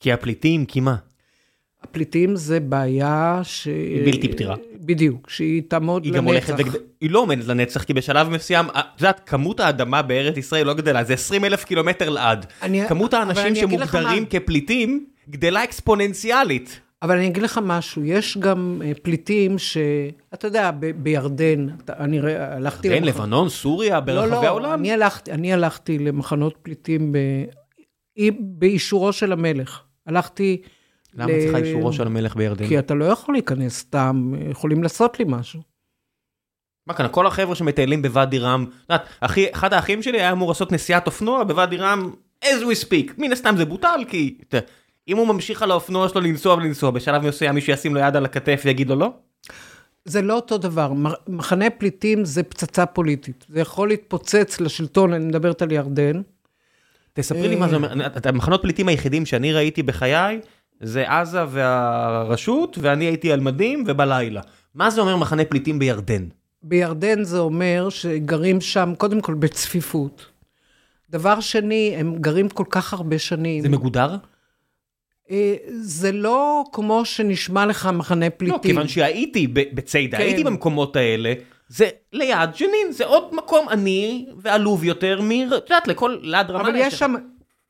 כי הפליטים, כי מה? הפליטים זה בעיה ש... היא בלתי פתירה. בדיוק, שהיא תעמוד היא לנצח. גם הולכת וגדלה, היא לא עומדת לנצח, כי בשלב מסוים, את יודעת, כמות האדמה בארץ ישראל לא גדלה, זה 20 אלף קילומטר לעד. אני- כמות האנשים שמוגדרים. כפליטים גדלה אקספוננציאלית. אבל אני אגיד לך משהו, יש גם אה, פליטים ש... אתה יודע, ב- בירדן, אני ראה- הלכתי... כן, למח- לבנון, סוריה, לא, ברחבי לא, העולם. אני הלכתי, אני הלכתי למחנות פליטים ב... אי- באישורו של המלך. הלכתי... למה ל- צריכה אישורו של המלך בירדן? כי אתה לא יכול להיכנס סתם, יכולים לעשות לי משהו. מה כאן, כל החבר'ה שמטיילים בוואדי רם, את יודעת, אחד האחים שלי היה אמור לעשות נסיעת אופנוע בוואדי רם, as we speak. מן הסתם זה בוטל, כי אם הוא ממשיך על האופנוע שלו לנסוע ולנסוע, בשלב מסוים מישהו ישים לו יד על הכתף ויגיד לו לא? זה לא אותו דבר, מחנה פליטים זה פצצה פוליטית. זה יכול להתפוצץ לשלטון, אני מדברת על ירדן. תספרי לי מה זה אומר, את המחנות פליטים היחידים שאני ראיתי בחיי, זה עזה והרשות, ואני הייתי על מדים ובלילה. מה זה אומר מחנה פליטים בירדן? בירדן זה אומר שגרים שם, קודם כל בצפיפות. דבר שני, הם גרים כל כך הרבה שנים. זה מגודר? אה, זה לא כמו שנשמע לך מחנה פליטים. לא, כיוון שהייתי ב- בציידה, כן. הייתי במקומות האלה, זה ליד ג'נין, זה עוד מקום עני ועלוב יותר מ... את יודעת, לכל ליד רמאללה. אבל יש שם,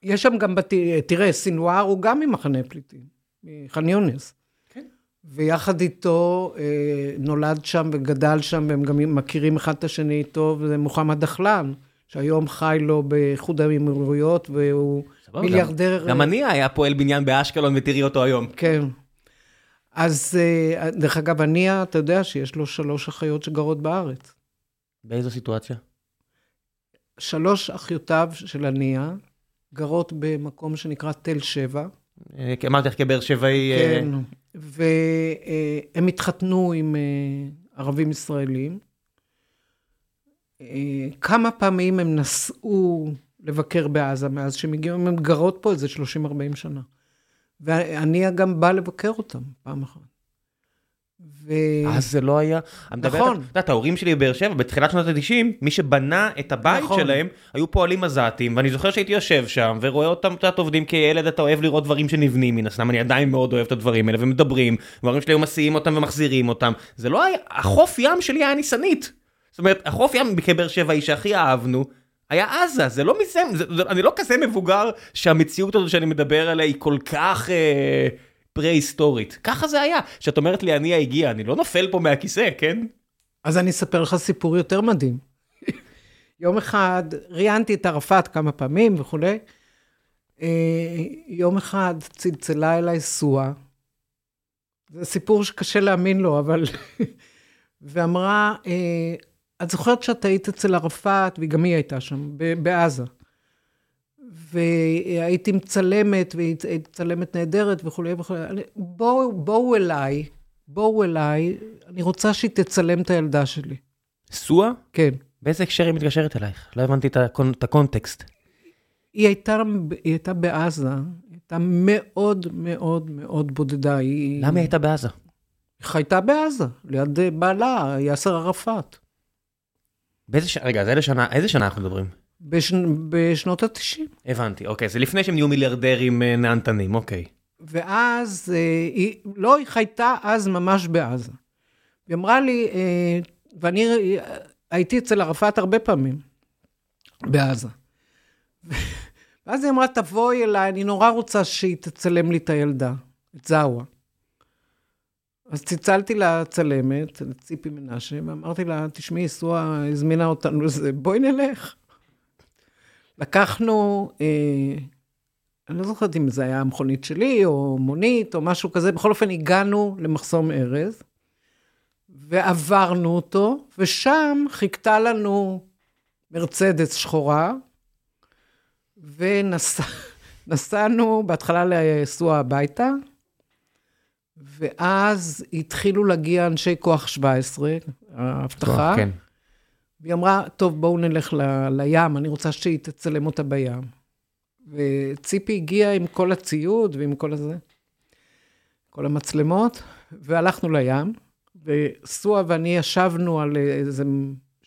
יש שם גם, בת... תראה, סינואר הוא גם ממחנה פליטים, מח'אן יונס. כן. ויחד איתו אה, נולד שם וגדל שם, והם גם מכירים אחד את השני טוב, זה מוחמד דחלן, שהיום חי לו באיחוד האמירויות, והוא מיליארדר. גם- גם אני היה פועל בניין באשקלון ותראי אותו היום. כן. אז אה, דרך אגב, הנייה, אתה יודע שיש לו שלוש אחיות שגרות בארץ. באיזו סיטואציה? שלוש אחיותיו של הנייה גרות במקום שנקרא תל שבע. אה, אמרתי לך כבאר שבעי... אה, כן, והם התחתנו עם ערבים ישראלים. כמה פעמים הם נסעו לבקר בעזה מאז שהם הגיעו, הם גרות פה איזה 30-40 שנה. ואני גם בא לבקר אותם פעם אחת. ו... אז זה לא היה... נכון. את יודעת, ההורים שלי בבאר שבע, בתחילת שנות ה-90, מי שבנה את הבית נכון. שלהם, היו פועלים עזתים, ואני זוכר שהייתי יושב שם, ורואה אותם, את יודעת, עובדים כילד, אתה אוהב לראות דברים שנבנים, מן הסתם, אני עדיין מאוד אוהב את הדברים האלה, ומדברים, וההורים שלי היו מסיעים אותם ומחזירים אותם. זה לא היה, החוף ים שלי היה ניסנית. זאת אומרת, החוף ים כבאר שבעי שהכי אהבנו, היה עזה, זה לא מזה, זה, אני לא כזה מבוגר שהמציאות הזו שאני מדבר עליה היא כל כך אה, פרה-היסטורית. ככה זה היה. כשאת אומרת לי אני הגיע, אני לא נופל פה מהכיסא, כן? אז אני אספר לך סיפור יותר מדהים. יום אחד ראיינתי את ערפאת כמה פעמים וכולי. אה, יום אחד צלצלה אליי סואה. זה סיפור שקשה להאמין לו, אבל... ואמרה, אה, את זוכרת שאת היית אצל ערפאת, וגם היא הייתה שם, בעזה. והייתי מצלמת, והייתי מצלמת נהדרת וכולי וכולי. בואו, בואו אליי, בואו אליי, אני רוצה שהיא תצלם את הילדה שלי. סואה? כן. באיזה הקשר היא מתקשרת אלייך? לא הבנתי את הקונ- את הקונטקסט. היא הייתה, היא הייתה בעזה, היא הייתה מאוד מאוד מאוד בודדה. היא, למה היא הייתה בעזה? היא חייתה בעזה, ליד בעלה, יאסר ערפאת. באיזה שנה, רגע, אז איזה שנה, איזה שנה אנחנו מדברים? בש, בשנות ה-90. הבנתי, אוקיי, זה לפני שהם נהיו מיליארדרים אה, נהנתנים, אוקיי. ואז, אה, היא, לא, היא חייתה אז ממש בעזה. היא אמרה לי, אה, ואני הייתי אצל ערפאת הרבה פעמים, בעזה. (laughs) ואז היא אמרה, תבואי אליי, אני נורא רוצה שהיא תצלם לי את הילדה, את זאווה. אז צלצלתי לצלמת, לציפי מנשה, ואמרתי לה, תשמעי, סואה הזמינה אותנו לזה, בואי נלך. לקחנו, אה, אני לא זוכרת אם זה היה מכונית שלי, או מונית, או משהו כזה, בכל אופן הגענו למחסום ארז, ועברנו אותו, ושם חיכתה לנו מרצדס שחורה, ונסענו (laughs) בהתחלה לסוע הביתה, ואז התחילו להגיע אנשי כוח 17, האבטחה. כן. והיא אמרה, טוב, בואו נלך ל, לים, אני רוצה שהיא תצלם אותה בים. וציפי הגיעה עם כל הציוד ועם כל הזה, כל המצלמות, והלכנו לים, וסואה ואני ישבנו על איזה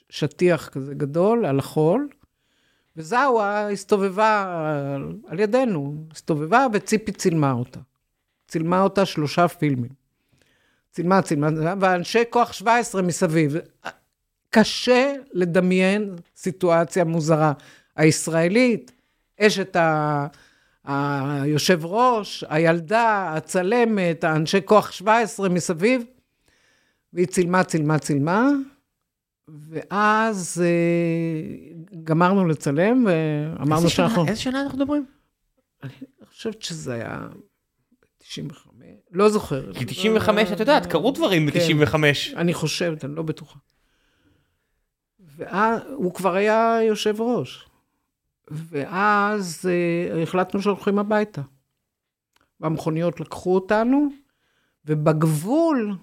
שטיח כזה גדול, על החול, וזאווה הסתובבה על ידינו, הסתובבה וציפי צילמה אותה. צילמה אותה שלושה פילמים. צילמה, צילמה, ואנשי כוח 17 מסביב. קשה לדמיין סיטואציה מוזרה. הישראלית, אשת ה... היושב ראש, הילדה, הצלמת, האנשי כוח 17 מסביב, והיא צילמה, צילמה, צילמה, ואז אה, גמרנו לצלם, ואמרנו שאנחנו... איזה שנה אנחנו מדברים? אני חושבת שזה היה 95, לא זוכר. כי 95, את יודעת, קרו דברים כן. ב-95. אני חושבת, אני לא בטוחה. והוא כבר היה יושב ראש. ואז אה, החלטנו שהולכים הביתה. והמכוניות לקחו אותנו, ובגבול,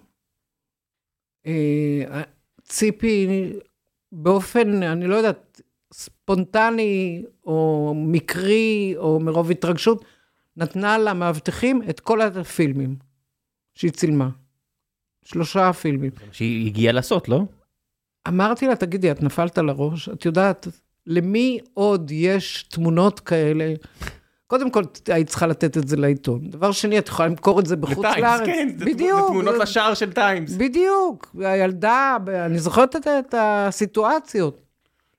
אה, ציפי, באופן, אני לא יודעת, ספונטני, או מקרי, או מרוב התרגשות, נתנה למאבטחים את כל הפילמים שהיא צילמה. שלושה פילמים. שהיא הגיעה לעשות, לא? אמרתי לה, תגידי, את נפלת על הראש? את יודעת, למי עוד יש תמונות כאלה? קודם כל, היית צריכה לתת את זה לעיתון. דבר שני, את יכולה למכור את זה בחוץ לארץ. לטיימס, כן, בדיוק. זה תמונות לשער של טיימס. בדיוק. הילדה, אני זוכרת את, את הסיטואציות.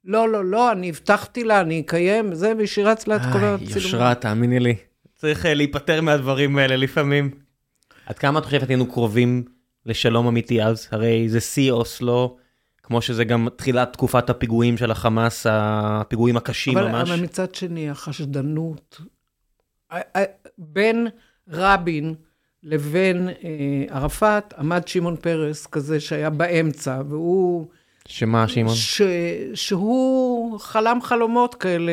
לא, לא, לא, אני הבטחתי לה, אני אקיים, זה, והיא שירץ לה את כל הצילומים. יושרה, תאמיני לי. צריך אה, להיפטר מהדברים האלה לפעמים. עד כמה את חושבת היינו קרובים לשלום אמיתי אז? הרי זה שיא אוסלו, כמו שזה גם תחילת תקופת הפיגועים של החמאס, הפיגועים הקשים אבל, ממש. אבל מצד שני, החשדנות, בין רבין לבין אה, ערפאת, עמד שמעון פרס כזה שהיה באמצע, והוא... שמה שמעון? ש, שהוא חלם חלומות כאלה.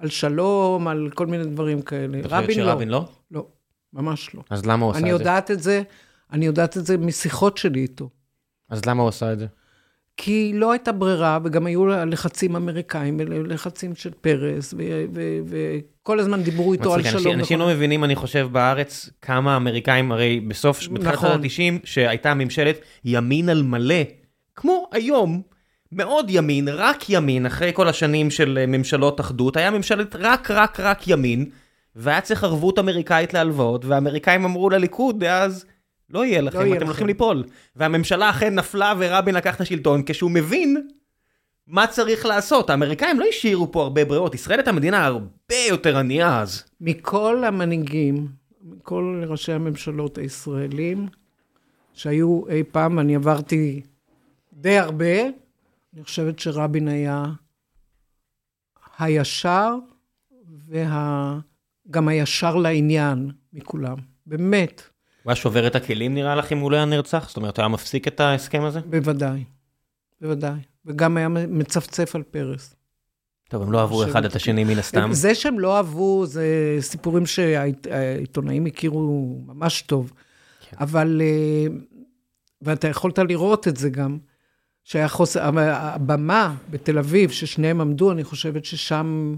על שלום, על כל מיני דברים כאלה. רבין לא. שרבין לא? לא, ממש לא. אז למה הוא עשה את זה? אני יודעת את זה, אני יודעת את זה משיחות שלי איתו. אז למה הוא עשה את זה? כי לא הייתה ברירה, וגם היו לחצים אמריקאים, לחצים של פרס, וכל הזמן דיברו איתו על שלום. אנשים לא מבינים, אני חושב, בארץ, כמה אמריקאים, הרי בסוף, בתחילת נכון. ה-90, שהייתה ממשלת ימין על מלא, כמו היום, מאוד ימין, רק ימין, אחרי כל השנים של אה, ממשלות אחדות, היה ממשלת רק רק רק ימין, והיה צריך ערבות אמריקאית להלוואות, והאמריקאים אמרו לליכוד אז, לא יהיה לכם, לא יהיה אתם הולכים ליפול. והממשלה אכן נפלה ורבין לקח את השלטון, כשהוא מבין מה צריך לעשות. האמריקאים לא השאירו פה הרבה בריאות, ישראל הייתה מדינה הרבה יותר ענייה אז. מכל המנהיגים, מכל ראשי הממשלות הישראלים, שהיו אי פעם, אני עברתי די הרבה, אני חושבת שרבין היה הישר וגם וה... הישר לעניין מכולם, באמת. הוא היה שובר את הכלים נראה לך אם הוא לא היה נרצח? זאת אומרת, הוא היה מפסיק את ההסכם הזה? בוודאי, בוודאי. וגם היה מצפצף על פרס. טוב, הם לא אהבו אחד את השני מן הסתם. זה שהם לא אהבו, זה סיפורים שהעיתונאים הכירו ממש טוב. כן. אבל, אה, ואתה יכולת לראות את זה גם, שהיה חוסר, הבמה בתל אביב, ששניהם עמדו, אני חושבת ששם,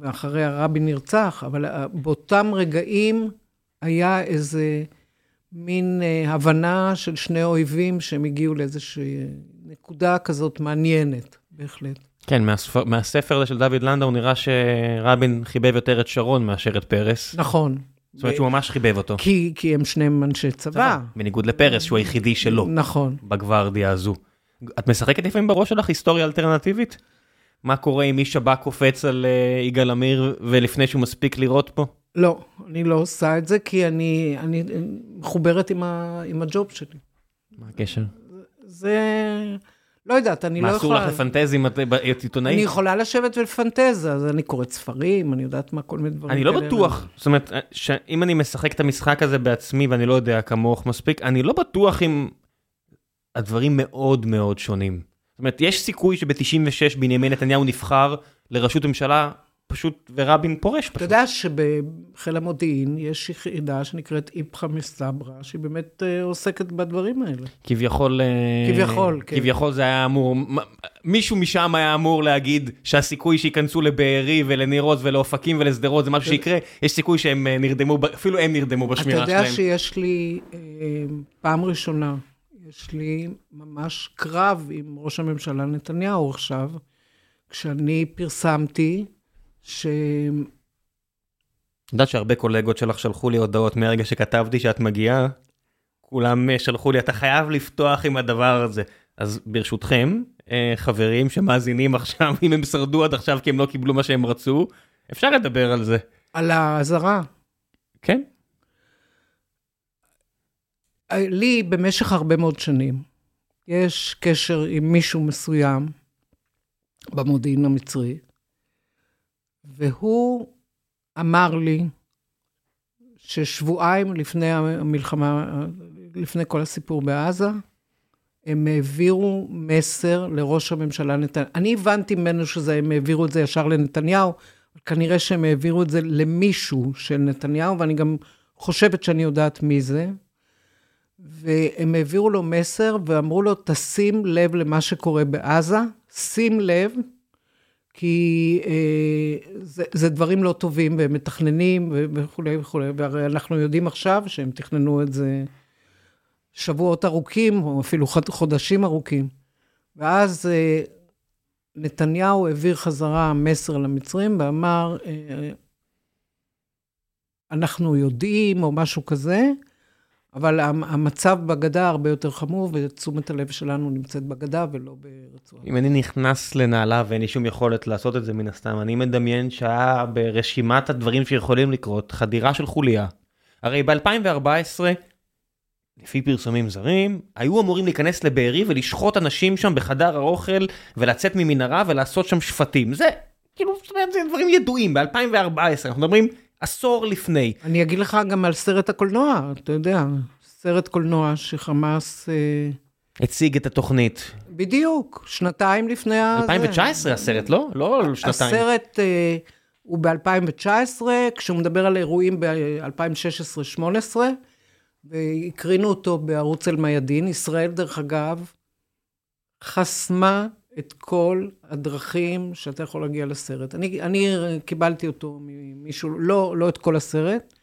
ואחרי הרבי נרצח, אבל באותם רגעים היה איזה מין אה, הבנה של שני אויבים שהם הגיעו לאיזושהי נקודה כזאת מעניינת, בהחלט. כן, מהספר, מהספר הזה של דוד לנדאו נראה שרבין חיבב יותר את שרון מאשר את פרס. נכון. זאת אומרת שהוא ממש חיבב אותו. כי, כי הם שניהם אנשי צבא. בניגוד לפרס, שהוא היחידי שלו. נכון. בגוורדיה הזו. את משחקת לפעמים בראש שלך היסטוריה אלטרנטיבית? מה קורה אם איש שב"כ קופץ על uh, יגאל עמיר ולפני שהוא מספיק לראות פה? לא, אני לא עושה את זה כי אני, אני מחוברת עם, ה, עם הג'וב שלי. מה הקשר? זה... לא יודעת, אני לא מה יכולה... אסור לך לפנטז אם את עיתונאית? אני יכולה לשבת ולפנטז, אז אני קוראת ספרים, אני יודעת מה, כל מיני דברים אני לא. בטוח, זאת אומרת, שאם אני משחק את המשחק הזה בעצמי ואני לא יודע כמוך מספיק, אני לא בטוח אם הדברים מאוד מאוד שונים. זאת אומרת, יש סיכוי שב-96 בנימין נתניהו נבחר לראשות ממשלה פשוט, ורבין פורש אתה פשוט. יודע שבחיל המודיעין יש יחידה שנקראת איפכא מסתברא, שהיא באמת אה, עוסקת בדברים האלה. כביכול, אה, כביכול, כן. כביכול זה היה אמור, מישהו משם היה אמור להגיד שהסיכוי שייכנסו לבארי ולניר עוז ולאופקים ולשדרות זה משהו שיקרה, יש סיכוי שהם אה, נרדמו, אפילו הם נרדמו אתה בשמירה יודע שלהם. שיש לי, פעם ראשונה, יש לי ממש קרב עם ראש הממשלה נתניהו עכשיו, כשאני פרסמתי ש... את יודעת שהרבה קולגות שלך שלחו לי הודעות מהרגע שכתבתי שאת מגיעה, כולם אה, שלחו לי, אתה חייב לפתוח עם הדבר הזה. אז ברשותכם, אה, חברים שמאזינים עכשיו, (laughs) אם הם שרדו עד עכשיו כי הם לא קיבלו מה שהם רצו, אפשר לדבר על זה. על האזהרה. כן? לי במשך הרבה מאוד שנים יש קשר עם מישהו מסוים במודיעין המצרי, והוא אמר לי ששבועיים לפני המלחמה, לפני כל הסיפור בעזה, הם העבירו מסר לראש הממשלה נתניהו. אני הבנתי ממנו שהם העבירו את זה ישר לנתניהו, כנראה שהם העבירו את זה למישהו של נתניהו, ואני גם חושבת שאני יודעת מי זה. והם העבירו לו מסר ואמרו לו, תשים לב למה שקורה בעזה, שים לב, כי אה, זה, זה דברים לא טובים, והם מתכננים וכולי וכולי, והרי אנחנו יודעים עכשיו שהם תכננו את זה שבועות ארוכים, או אפילו חודשים ארוכים. ואז אה, נתניהו העביר חזרה מסר למצרים ואמר, אה, אנחנו יודעים, או משהו כזה, אבל המצב בגדה הרבה יותר חמור, ותשומת הלב שלנו נמצאת בגדה ולא ברצועה. אם אני נכנס לנעליו ואין לי שום יכולת לעשות את זה מן הסתם, אני מדמיין שהיה ברשימת הדברים שיכולים לקרות, חדירה של חוליה. הרי ב-2014, לפי פרסומים זרים, היו אמורים להיכנס לבארי ולשחוט אנשים שם בחדר האוכל, ולצאת ממנהרה ולעשות שם שפטים. זה, כאילו, זה דברים ידועים, ב-2014, אנחנו מדברים עשור לפני. אני אגיד לך גם על סרט הקולנוע, אתה יודע, סרט קולנוע שחמאס... אה... הציג את התוכנית. בדיוק, שנתיים לפני ה... 2019 הסרט, לא? לא שנתיים. הסרט אה, הוא ב-2019, כשהוא מדבר על אירועים ב-2016-2018, והקרינו אותו בערוץ אל-מיאדין. ישראל, דרך אגב, חסמה את כל הדרכים שאתה יכול להגיע לסרט. אני, אני קיבלתי אותו ממישהו, לא, לא את כל הסרט,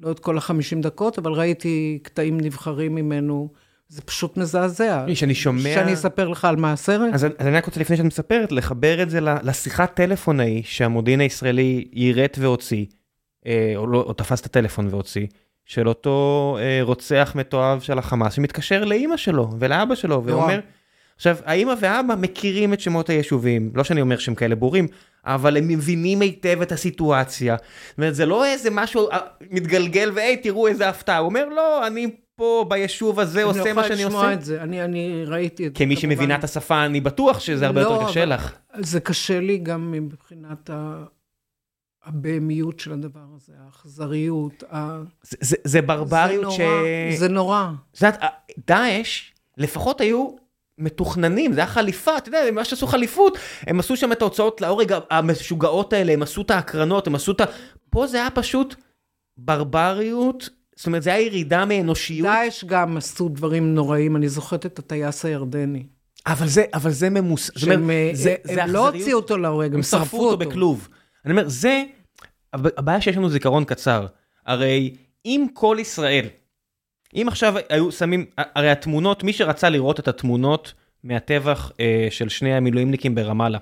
לא את כל החמישים דקות, אבל ראיתי קטעים נבחרים ממנו. זה פשוט מזעזע. שאני שומע... שאני אספר לך על מה הסרט? אז, אז אני רק רוצה, לפני שאת מספרת, לחבר את זה לשיחת טלפון ההיא שהמודיעין הישראלי יירט והוציא, אה, או, לא, או תפס את הטלפון והוציא, של אותו אה, רוצח מתועב של החמאס, שמתקשר לאימא שלו ולאבא שלו, ואומר... עכשיו, האמא והאבא מכירים את שמות היישובים, לא שאני אומר שהם כאלה ברורים, אבל הם מבינים היטב את הסיטואציה. זאת אומרת, זה לא איזה משהו מתגלגל, והי, תראו איזה הפתעה. הוא אומר, לא, אני פה ביישוב הזה עושה מה שאני עושה. אני לא יכולה לשמוע את זה, אני, אני ראיתי את זה. כמי שמבינה את השפה, אני בטוח שזה הרבה לא, יותר קשה לך. זה קשה לי גם מבחינת ה... הבהמיות של הדבר הזה, האכזריות. ה... זה, זה, זה ברבריות זה ש... נורא, זה נורא. זאת אומרת, דאעש, לפחות היו מתוכננים, זה היה חליפה, אתה יודע, מה שעשו חליפות, הם עשו שם את ההוצאות להורג המשוגעות האלה, הם עשו את ההקרנות, הם עשו את ה... פה זה היה פשוט ברבריות, זאת אומרת, זה היה ירידה מאנושיות. דאעש גם עשו דברים נוראים, אני זוכרת את הטייס הירדני. אבל זה, אבל זה ממוס... שהם זה, זה הם לא הוציאו אותו להורג, הם שרפו אותו. אותו בכלוב. אני אומר, זה, הבעיה שיש לנו זיכרון קצר. הרי אם כל ישראל, אם עכשיו היו שמים, הרי התמונות, מי שרצה לראות את התמונות מהטבח אה, של שני המילואימניקים ברמאללה.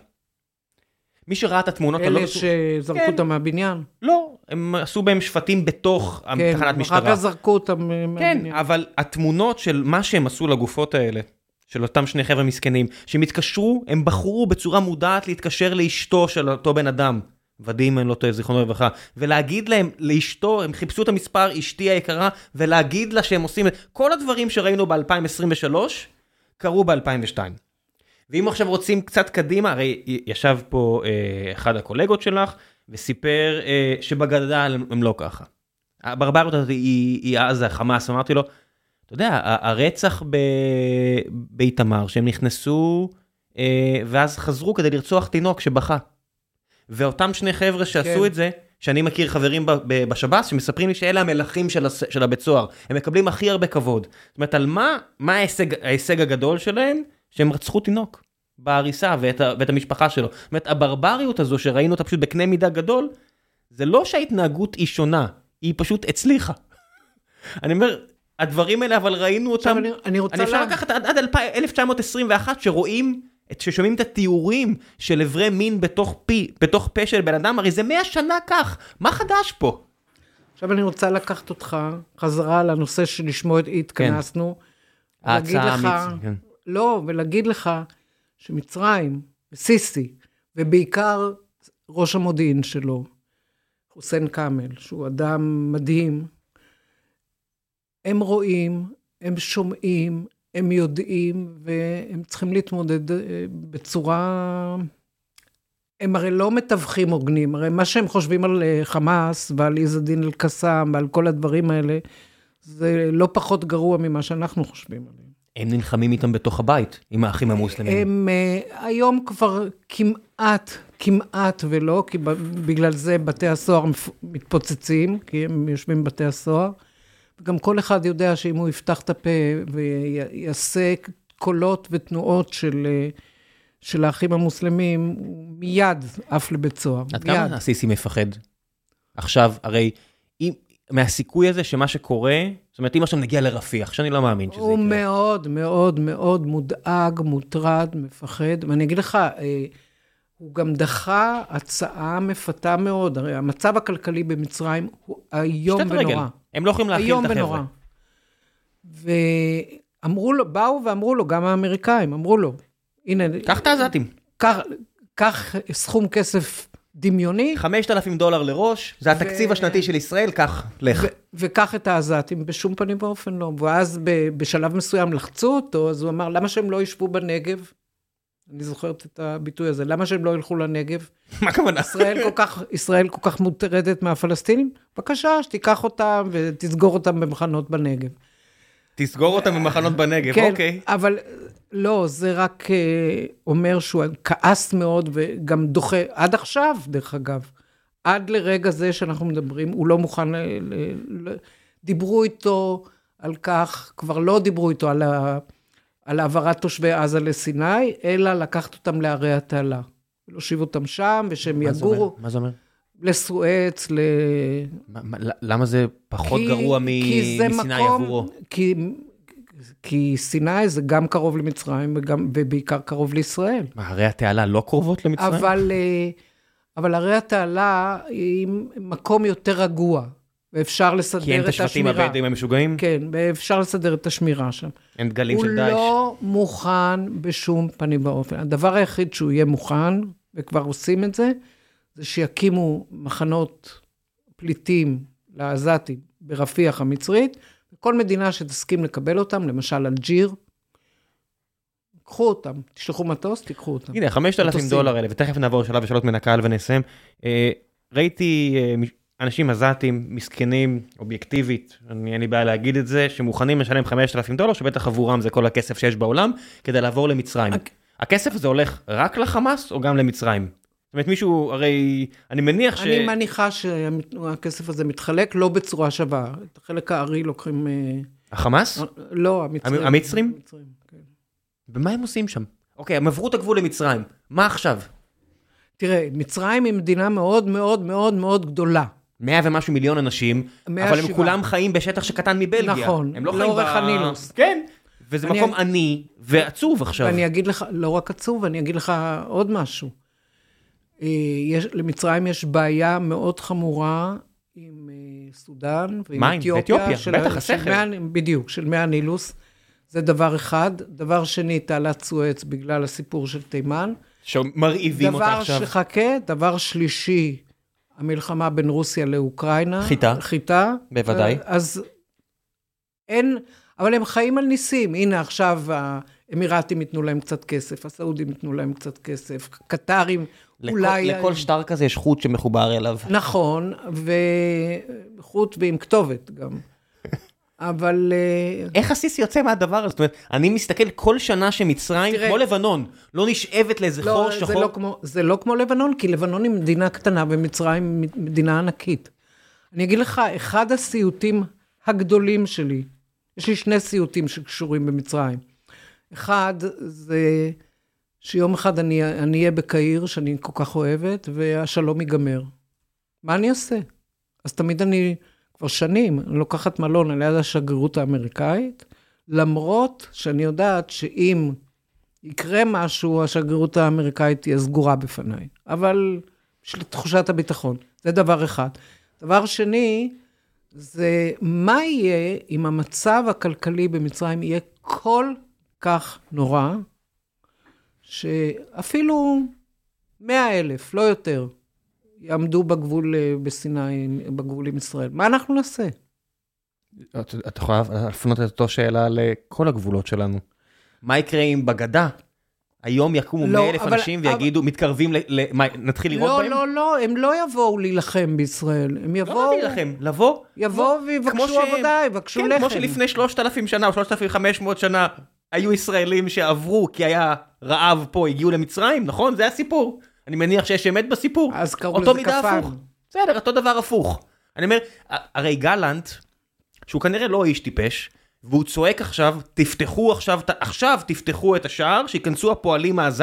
מי שראה את התמונות... אלה לא... שזרקו כן. אותם מהבניין? לא, הם עשו בהם שפטים בתוך כן, תחנת אחר כך משטרה. זרקו אותם. אה, כן, מהבניין. אבל התמונות של מה שהם עשו לגופות האלה, של אותם שני חבר'ה מסכנים, שהם התקשרו, הם בחרו בצורה מודעת להתקשר לאשתו של אותו בן אדם, ודים, אני לא טועה, זיכרונו לברכה, ולהגיד להם, לאשתו, הם חיפשו את המספר, אשתי היקרה, ולהגיד לה שהם עושים, כל הדברים שראינו ב-2023, קרו ב-2002. ואם עכשיו רוצים קצת קדימה, הרי ישב פה אה, אחד הקולגות שלך, וסיפר אה, שבגדה הם, לא ככה. הברבריות הזאת היא, היא עזה, חמאס, אמרתי לו, אתה יודע, הרצח באיתמר, שהם נכנסו אה, ואז חזרו כדי לרצוח תינוק שבכה. ואותם שני חבר'ה שעשו כן. את זה, שאני מכיר חברים בשב"ס, שמספרים לי שאלה המלכים של, הס- של הבית סוהר, הם מקבלים הכי הרבה כבוד. זאת אומרת, על מה, מה ההישג, ההישג הגדול שלהם? שהם רצחו תינוק בהריסה ואת, ה- ואת המשפחה שלו. זאת אומרת, הברבריות הזו שראינו אותה פשוט בקנה מידה גדול, זה לא שההתנהגות היא שונה, היא פשוט הצליחה. (laughs) אני אומר, הדברים האלה, אבל ראינו אותם, אני, אני רוצה... אני אפשר לה- לקחת עד, עד 2000 1921 שרואים, את- ששומעים את התיאורים של אברי מין בתוך פי, בתוך פה של בן אדם, הרי זה 100 שנה כך, מה חדש פה? עכשיו אני רוצה לקחת אותך חזרה לנושא שלשמו התכנסנו. ההצעה לך- האמיצה, כן. לא, ולהגיד לך שמצרים, סיסי, ובעיקר ראש המודיעין שלו, חוסיין כאמל, שהוא אדם מדהים, הם רואים, הם שומעים, הם יודעים, והם צריכים להתמודד אה, בצורה... הם הרי לא מתווכים הוגנים, הרי מה שהם חושבים על אה, חמאס ועל עז א-דין אל-קסאם ועל כל הדברים האלה, זה לא פחות גרוע ממה שאנחנו חושבים עליהם. הם נלחמים איתם בתוך הבית, עם האחים המוסלמים. הם uh, היום כבר כמעט, כמעט ולא, כי בגלל זה בתי הסוהר מתפוצצים, כי הם יושבים בבתי הסוהר. וגם כל אחד יודע שאם הוא יפתח את הפה ויעשה קולות ותנועות של, אה, של האחים המוסלמים, הוא מיד עף לבית סוהר. עד מיד. כמה הסיסי מפחד? עכשיו, הרי, אם, מהסיכוי הזה שמה שקורה, זאת אומרת, אם עכשיו נגיע לרפיח, שאני לא מאמין שזה הוא יקרה. מאוד מאוד מאוד מודאג, מוטרד, מפחד, ואני אגיד לך, אה, הוא גם דחה הצעה מפתה מאוד, הרי המצב הכלכלי במצרים הוא איום פשטת רגל. ונורא. הם לא יכולים להכיל את החבר'ה. ונורא. ואמרו לו, באו ואמרו לו, גם האמריקאים, אמרו לו, הנה, קח את העזתים, קח, קח סכום כסף דמיוני, 5,000 דולר לראש, זה התקציב ו- השנתי של ישראל, קח, לך. ו- וקח את העזתים, בשום פנים ואופן לא. ואז ב- בשלב מסוים לחצו אותו, אז הוא אמר, למה שהם לא ישבו בנגב? אני זוכרת את הביטוי הזה, למה שהם לא ילכו לנגב? (laughs) מה הכוונה? ישראל כל כך, ישראל כל כך מוטרדת מהפלסטינים? בבקשה, שתיקח אותם ותסגור אותם במחנות בנגב. תסגור אותם במחנות בנגב, כן, אוקיי. אבל לא, זה רק אה, אומר שהוא כעס מאוד וגם דוחה, עד עכשיו, דרך אגב, עד לרגע זה שאנחנו מדברים, הוא לא מוכן, ל, ל, ל, דיברו איתו על כך, כבר לא דיברו איתו על, ה, על העברת תושבי עזה לסיני, אלא לקחת אותם לערי התעלה. להושיב אותם שם, ושהם מה זה אומר? יגורו מה זה אומר? לסואץ, ל... מה- מה- למה זה פחות כי- גרוע מ- כי זה מסיני מקום- עבורו? כי, כי סיני זה גם קרוב למצרים וגם, ובעיקר קרוב לישראל. מה, ערי התעלה לא קרובות למצרים? אבל, אה, אבל הרי התעלה היא מקום יותר רגוע, ואפשר לסדר את כי אין את השבטים השמירה. הבדואים המשוגעים? כן, ואפשר לסדר את השמירה שם. אין דגלים הוא של דאעש? לא מוכן בשום פנים ואופן. הדבר היחיד שהוא יהיה מוכן, וכבר עושים את זה, זה שיקימו מחנות פליטים לעזתים ברפיח המצרית, וכל מדינה שתסכים לקבל אותם, למשל אלג'יר, קחו אותם, תשלחו מטוס, תיקחו אותם. הנה, 5,000 מטוסים. דולר האלה, ותכף נעבור לשלב השאלות מן הקהל ונסיים. אה, ראיתי אה, אנשים עזתים, מסכנים, אובייקטיבית, אני- אין לי בעיה להגיד את זה, שמוכנים לשלם 5,000 דולר, שבטח עבורם זה כל הכסף שיש בעולם, כדי לעבור למצרים. אק- הכסף הזה הולך רק לחמאס או גם למצרים? זאת אומרת, מישהו, הרי, אני מניח ש... אני מניחה שהכסף הזה מתחלק לא בצורה שווה. את החלק הארי לוקחים... אה, החמאס? לא, המצרים. המצרים? המצרים, כן. ומה הם עושים שם? אוקיי, הם עברו את הגבול למצרים, מה עכשיו? תראה, מצרים היא מדינה מאוד מאוד מאוד מאוד גדולה. 100 ומשהו מיליון אנשים, אבל הם 107. כולם חיים בשטח שקטן מבלגיה. נכון, הם לא חיים לאורך ב- הנילוס. כן, וזה אני- מקום עני ועצוב עכשיו. ואני אגיד לך, לא רק עצוב, אני אגיד לך עוד משהו. אה, יש, למצרים יש בעיה מאוד חמורה עם אה, סודאן ועם מים, אתיופיה. ואתיופיה, של בטח, הסכר. בדיוק, של מי הנילוס. זה דבר אחד. דבר שני, תעלת סואץ בגלל הסיפור של תימן. שמרעיבים אותה דבר עכשיו. שחכה, דבר שלישי, המלחמה בין רוסיה לאוקראינה. חיטה. חיטה. בוודאי. אז אין, אבל הם חיים על ניסים. הנה, עכשיו האמירתים ייתנו להם קצת כסף, הסעודים ייתנו להם קצת כסף, קטרים לכל- אולי... לכל שטר כזה יש חוט שמחובר אליו. נכון, וחוט ועם כתובת גם. אבל אה, איך הסיס יוצא מהדבר הזה? זאת אומרת, אני מסתכל כל שנה שמצרים, תראה- כמו לבנון, לא נשאבת לאיזה חור לא, זה שחור. לא, כמו, זה לא כמו לבנון, כי לבנון היא מדינה קטנה ומצרים היא מדינה ענקית. אני אגיד לך, אחד הסיוטים הגדולים שלי, יש לי שני סיוטים שקשורים במצרים. אחד, זה שיום אחד אני אני אהיה בקהיר, שאני כל כך אוהבת, והשלום ייגמר. מה אני אעשה? אז תמיד אני, כבר שנים, אני לוקחת מלון על יד השגרירות האמריקאית, למרות שאני יודעת שאם יקרה משהו, השגרירות האמריקאית תהיה סגורה בפניי. אבל בשביל תחושת הביטחון. זה דבר אחד. דבר שני, זה מה יהיה אם המצב הכלכלי במצרים יהיה כל כך נורא, שאפילו 100 אלף, לא יותר, יעמדו בגבול אה, בסיני, בגבול עם ישראל. מה אנחנו נעשה? את את יכולה להפנות את אותו שאלה לכל הגבולות שלנו. מה יקרה אם בגדה, היום יקומו לא, 100 אלף אבל- אנשים אבל- ויגידו, מתקרבים, ל- ל- מה, נתחיל לירות לא, בהם? לא, לא, הם לא יבואו להילחם בישראל. הם לא יבואו, להביא לכם, לבוא. יבואו כמו ויבקשו עבודה, יבקשו כן, לחם. כמו שלפני 3,000 שנה או 3,500 שנה היו ישראלים שעברו כי היה רעב פה, הגיעו למצרים, נכון? זה הסיפור. אני מניח שיש אמת בסיפור. אז קראו לזה כפן. הפוך. בסדר, אותו דבר הפוך. אני אומר, הרי גלנט, שהוא כנראה לא איש טיפש, והוא צועק עכשיו, תפתחו עכשיו, עכשיו תפתחו את השער, שייכנסו הפועלים מהז...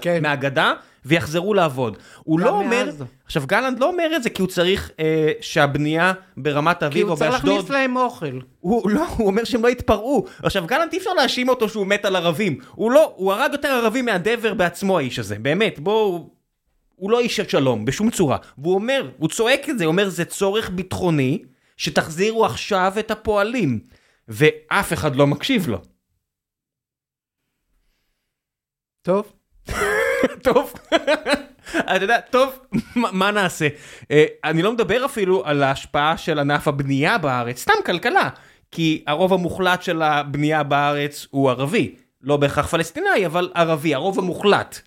כן. מהגדה ויחזרו לעבוד. הוא לא אומר, מעזה. עכשיו גלנט לא אומר את זה כי הוא צריך אה, שהבנייה ברמת כי אביב הוא או צריך באשדוד, להכניס להם אוכל. הוא לא, (laughs) הוא אומר שהם לא יתפרעו. עכשיו גלנט אי אפשר להאשים אותו שהוא מת על ערבים. הוא לא, הוא הרג יותר ערבים מהדבר בעצמו האיש הזה, באמת, בואו... הוא לא איש של שלום בשום צורה. והוא אומר, הוא צועק את זה, הוא אומר זה צורך ביטחוני, שתחזירו עכשיו את הפועלים. ואף אחד לא מקשיב לו. טוב, (laughs) טוב, (laughs) אתה יודע, טוב, מה מה נעשה? אה, אני לא מדבר אפילו על ההשפעה של ענף הבנייה בארץ, סתם כלכלה, כי הרוב המוחלט של הבנייה בארץ הוא ערבי, לא בהכרח פלסטיני, אבל ערבי, הרוב המוחלט.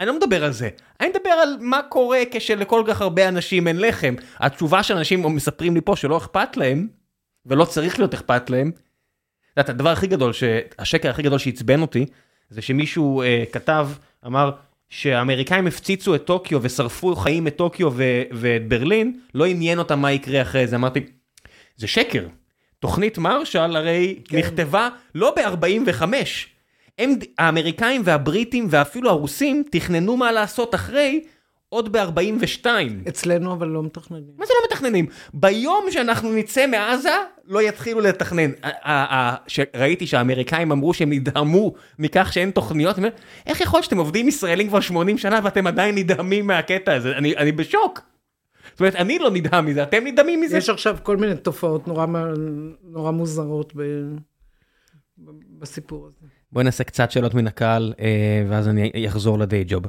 אני לא מדבר על זה, אני מדבר על מה קורה כשלכל כך הרבה אנשים אין לחם. התשובה של אנשים מספרים לי פה שלא אכפת להם, ולא צריך להיות אכפת להם. את הדבר הכי גדול, השקר הכי גדול שעצבן אותי, זה שמישהו אה, כתב, אמר שהאמריקאים הפציצו את טוקיו ושרפו חיים את טוקיו ו- ואת ברלין, לא עניין אותם מה יקרה אחרי זה. אמרתי, זה שקר. תוכנית מרשל הרי כן. נכתבה לא ב-45. הם, האמריקאים והבריטים ואפילו הרוסים תכננו מה לעשות אחרי עוד ב-42. אצלנו אבל לא מתכננים. מה זה לא מתכננים? ביום שאנחנו נצא מעזה, לא יתחילו לתכנן. שראיתי שהאמריקאים אמרו שהם נדהמו מכך שאין תוכניות, איך יכול להיות שאתם עובדים ישראלים כבר 80 שנה ואתם עדיין נדהמים מהקטע הזה? אני, אני בשוק. זאת אומרת, אני לא נדהם מזה, אתם נדהמים מזה? יש עכשיו כל מיני תופעות נורא, נורא מוזרות ב, ב, בסיפור הזה. בואי נעשה קצת שאלות מן הקהל, אה, ואז אני אחזור לדיי ג'וב.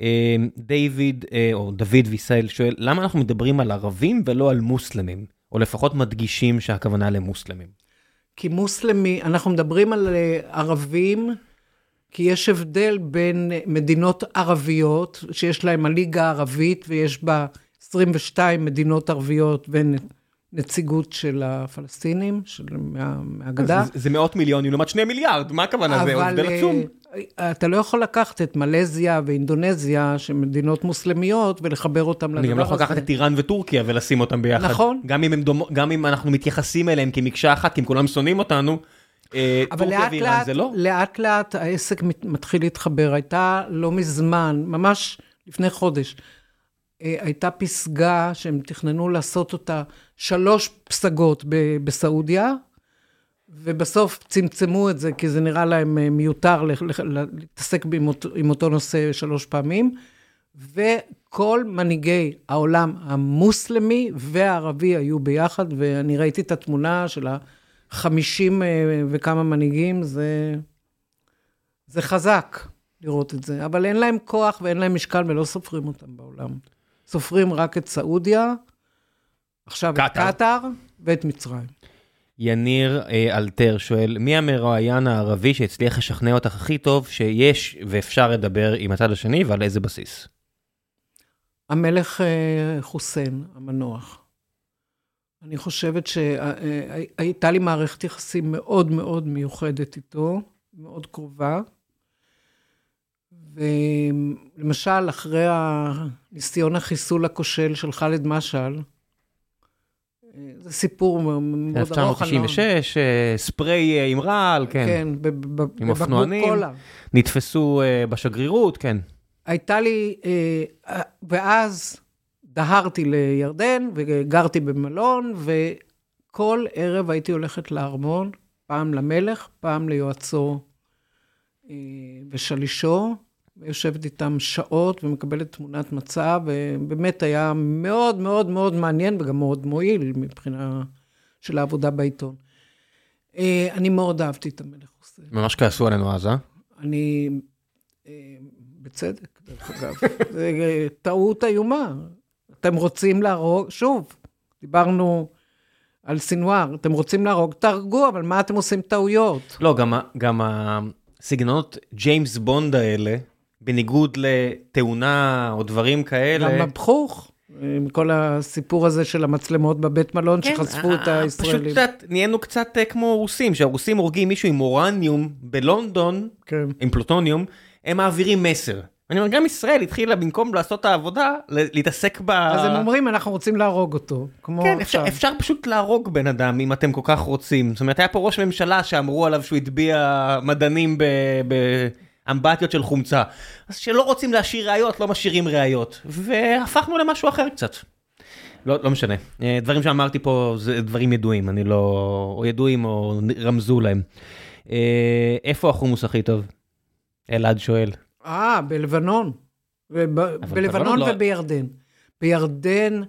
אה, דיוויד, אה, או דוד וישראל שואל, למה אנחנו מדברים על ערבים ולא על מוסלמים? או לפחות מדגישים שהכוונה למוסלמים. כי מוסלמי, אנחנו מדברים על ערבים, כי יש הבדל בין מדינות ערביות, שיש להן הליגה הערבית, ויש בה 22 מדינות ערביות ונציגות של הפלסטינים, של מה, מהגדה. זה, זה מאות מיליונים לעומת שני מיליארד, מה הכוונה? זה הבדל עצום. אה, אתה לא יכול לקחת את מלזיה ואינדונזיה, שהן מדינות מוסלמיות, ולחבר אותם לדבר הזה. אני גם לא יכול לקחת את איראן וטורקיה ולשים אותם ביחד. נכון. גם אם, הם דומו, גם אם אנחנו מתייחסים אליהם כמקשה אחת, כי הם כולם שונאים אותנו, אה, אבל טורקיה לאט ואיראן לאט, זה לא. לאט לאט העסק מת- מתחיל להתחבר. הייתה לא מזמן, ממש לפני חודש, הייתה פסגה שהם תכננו לעשות אותה שלוש פסגות ב- בסעודיה, ובסוף צמצמו את זה, כי זה נראה להם אה, מיותר להתעסק עם עם אותו נושא שלוש פעמים, וכל מנהיגי העולם המוסלמי והערבי היו ביחד, ואני ראיתי את התמונה של החמישים אה, וכמה מנהיגים, זה, זה חזק לראות את זה. אבל אין להם כוח ואין להם משקל ולא סופרים אותם בעולם. סופרים רק את סעודיה, עכשיו את קטאר. ואת מצרים. יניר אה, אלתר שואל, מי המרואיין הערבי שהצליח לשכנע אותך הכי טוב שיש ואפשר לדבר עם הצד השני ועל איזה בסיס? המלך אה, חוסיין המנוח. אני חושבת שהייתה לי מערכת יחסים מאוד מאוד מיוחדת איתו, מאוד קרובה. ולמשל, אחרי ניסיון החיסול הכושל של ח'אלד משעל, זה סיפור מאוד ארוך. אני לא- 1996, אה, ספרי אה, עם רעל, כן. כן, עם אופנוענים. נתפסו אה, בשגרירות, כן. הייתה לי, ואז דהרתי לירדן וגרתי במלון, וכל ערב הייתי הולכת לארמון, פעם למלך, פעם ליועצו ושלישו, ויושבת איתם שעות ומקבלת תמונת מצב, ובאמת היה מאוד מאוד מאוד מעניין וגם מאוד מועיל מבחינה של העבודה בעיתון. אה, אני מאוד אהבתי את המלך חוסיין. ממש כעסו עלינו אז, אה? אני, אה, בצדק, דרך אגב, (laughs) זה אה, טעות איומה. אתם רוצים להרוג, שוב, דיברנו על סינואר, אתם רוצים להרוג, תהרגו, אבל מה אתם עושים טעויות? לא, גם, גם הסגנונות ג'יימס בונד האלה, בניגוד לתאונה או דברים כאלה. גם מבחוך, עם כל הסיפור הזה של המצלמות בבית מלון כן, שחשפו את אה, הישראלים. פשוט קצת, נהיינו קצת אה, כמו רוסים, שהרוסים הורגים מישהו עם אורניום בלונדון, כן. עם פלוטוניום, הם מעבירים מסר. אני אומר, גם ישראל התחילה במקום לעשות את העבודה, להתעסק ב... אז הם אומרים, אנחנו רוצים להרוג אותו, כמו כן, אפשר, עכשיו. אפשר פשוט להרוג בן אדם אם אתם כל כך רוצים. זאת אומרת, היה פה ראש ממשלה שאמרו עליו שהוא הטביע מדענים ב- באמבטיות של חומצה. אז כשלא רוצים להשאיר ראיות, לא משאירים ראיות. והפכנו למשהו אחר קצת. לא, לא משנה. אה, דברים שאמרתי פה זה דברים ידועים, אני לא... או ידועים או רמזו להם. אה, איפה החומוס הכי טוב? אלעד שואל. אה, בלבנון. וב- לבנון בלבנון לא- ובירדן. בירדן,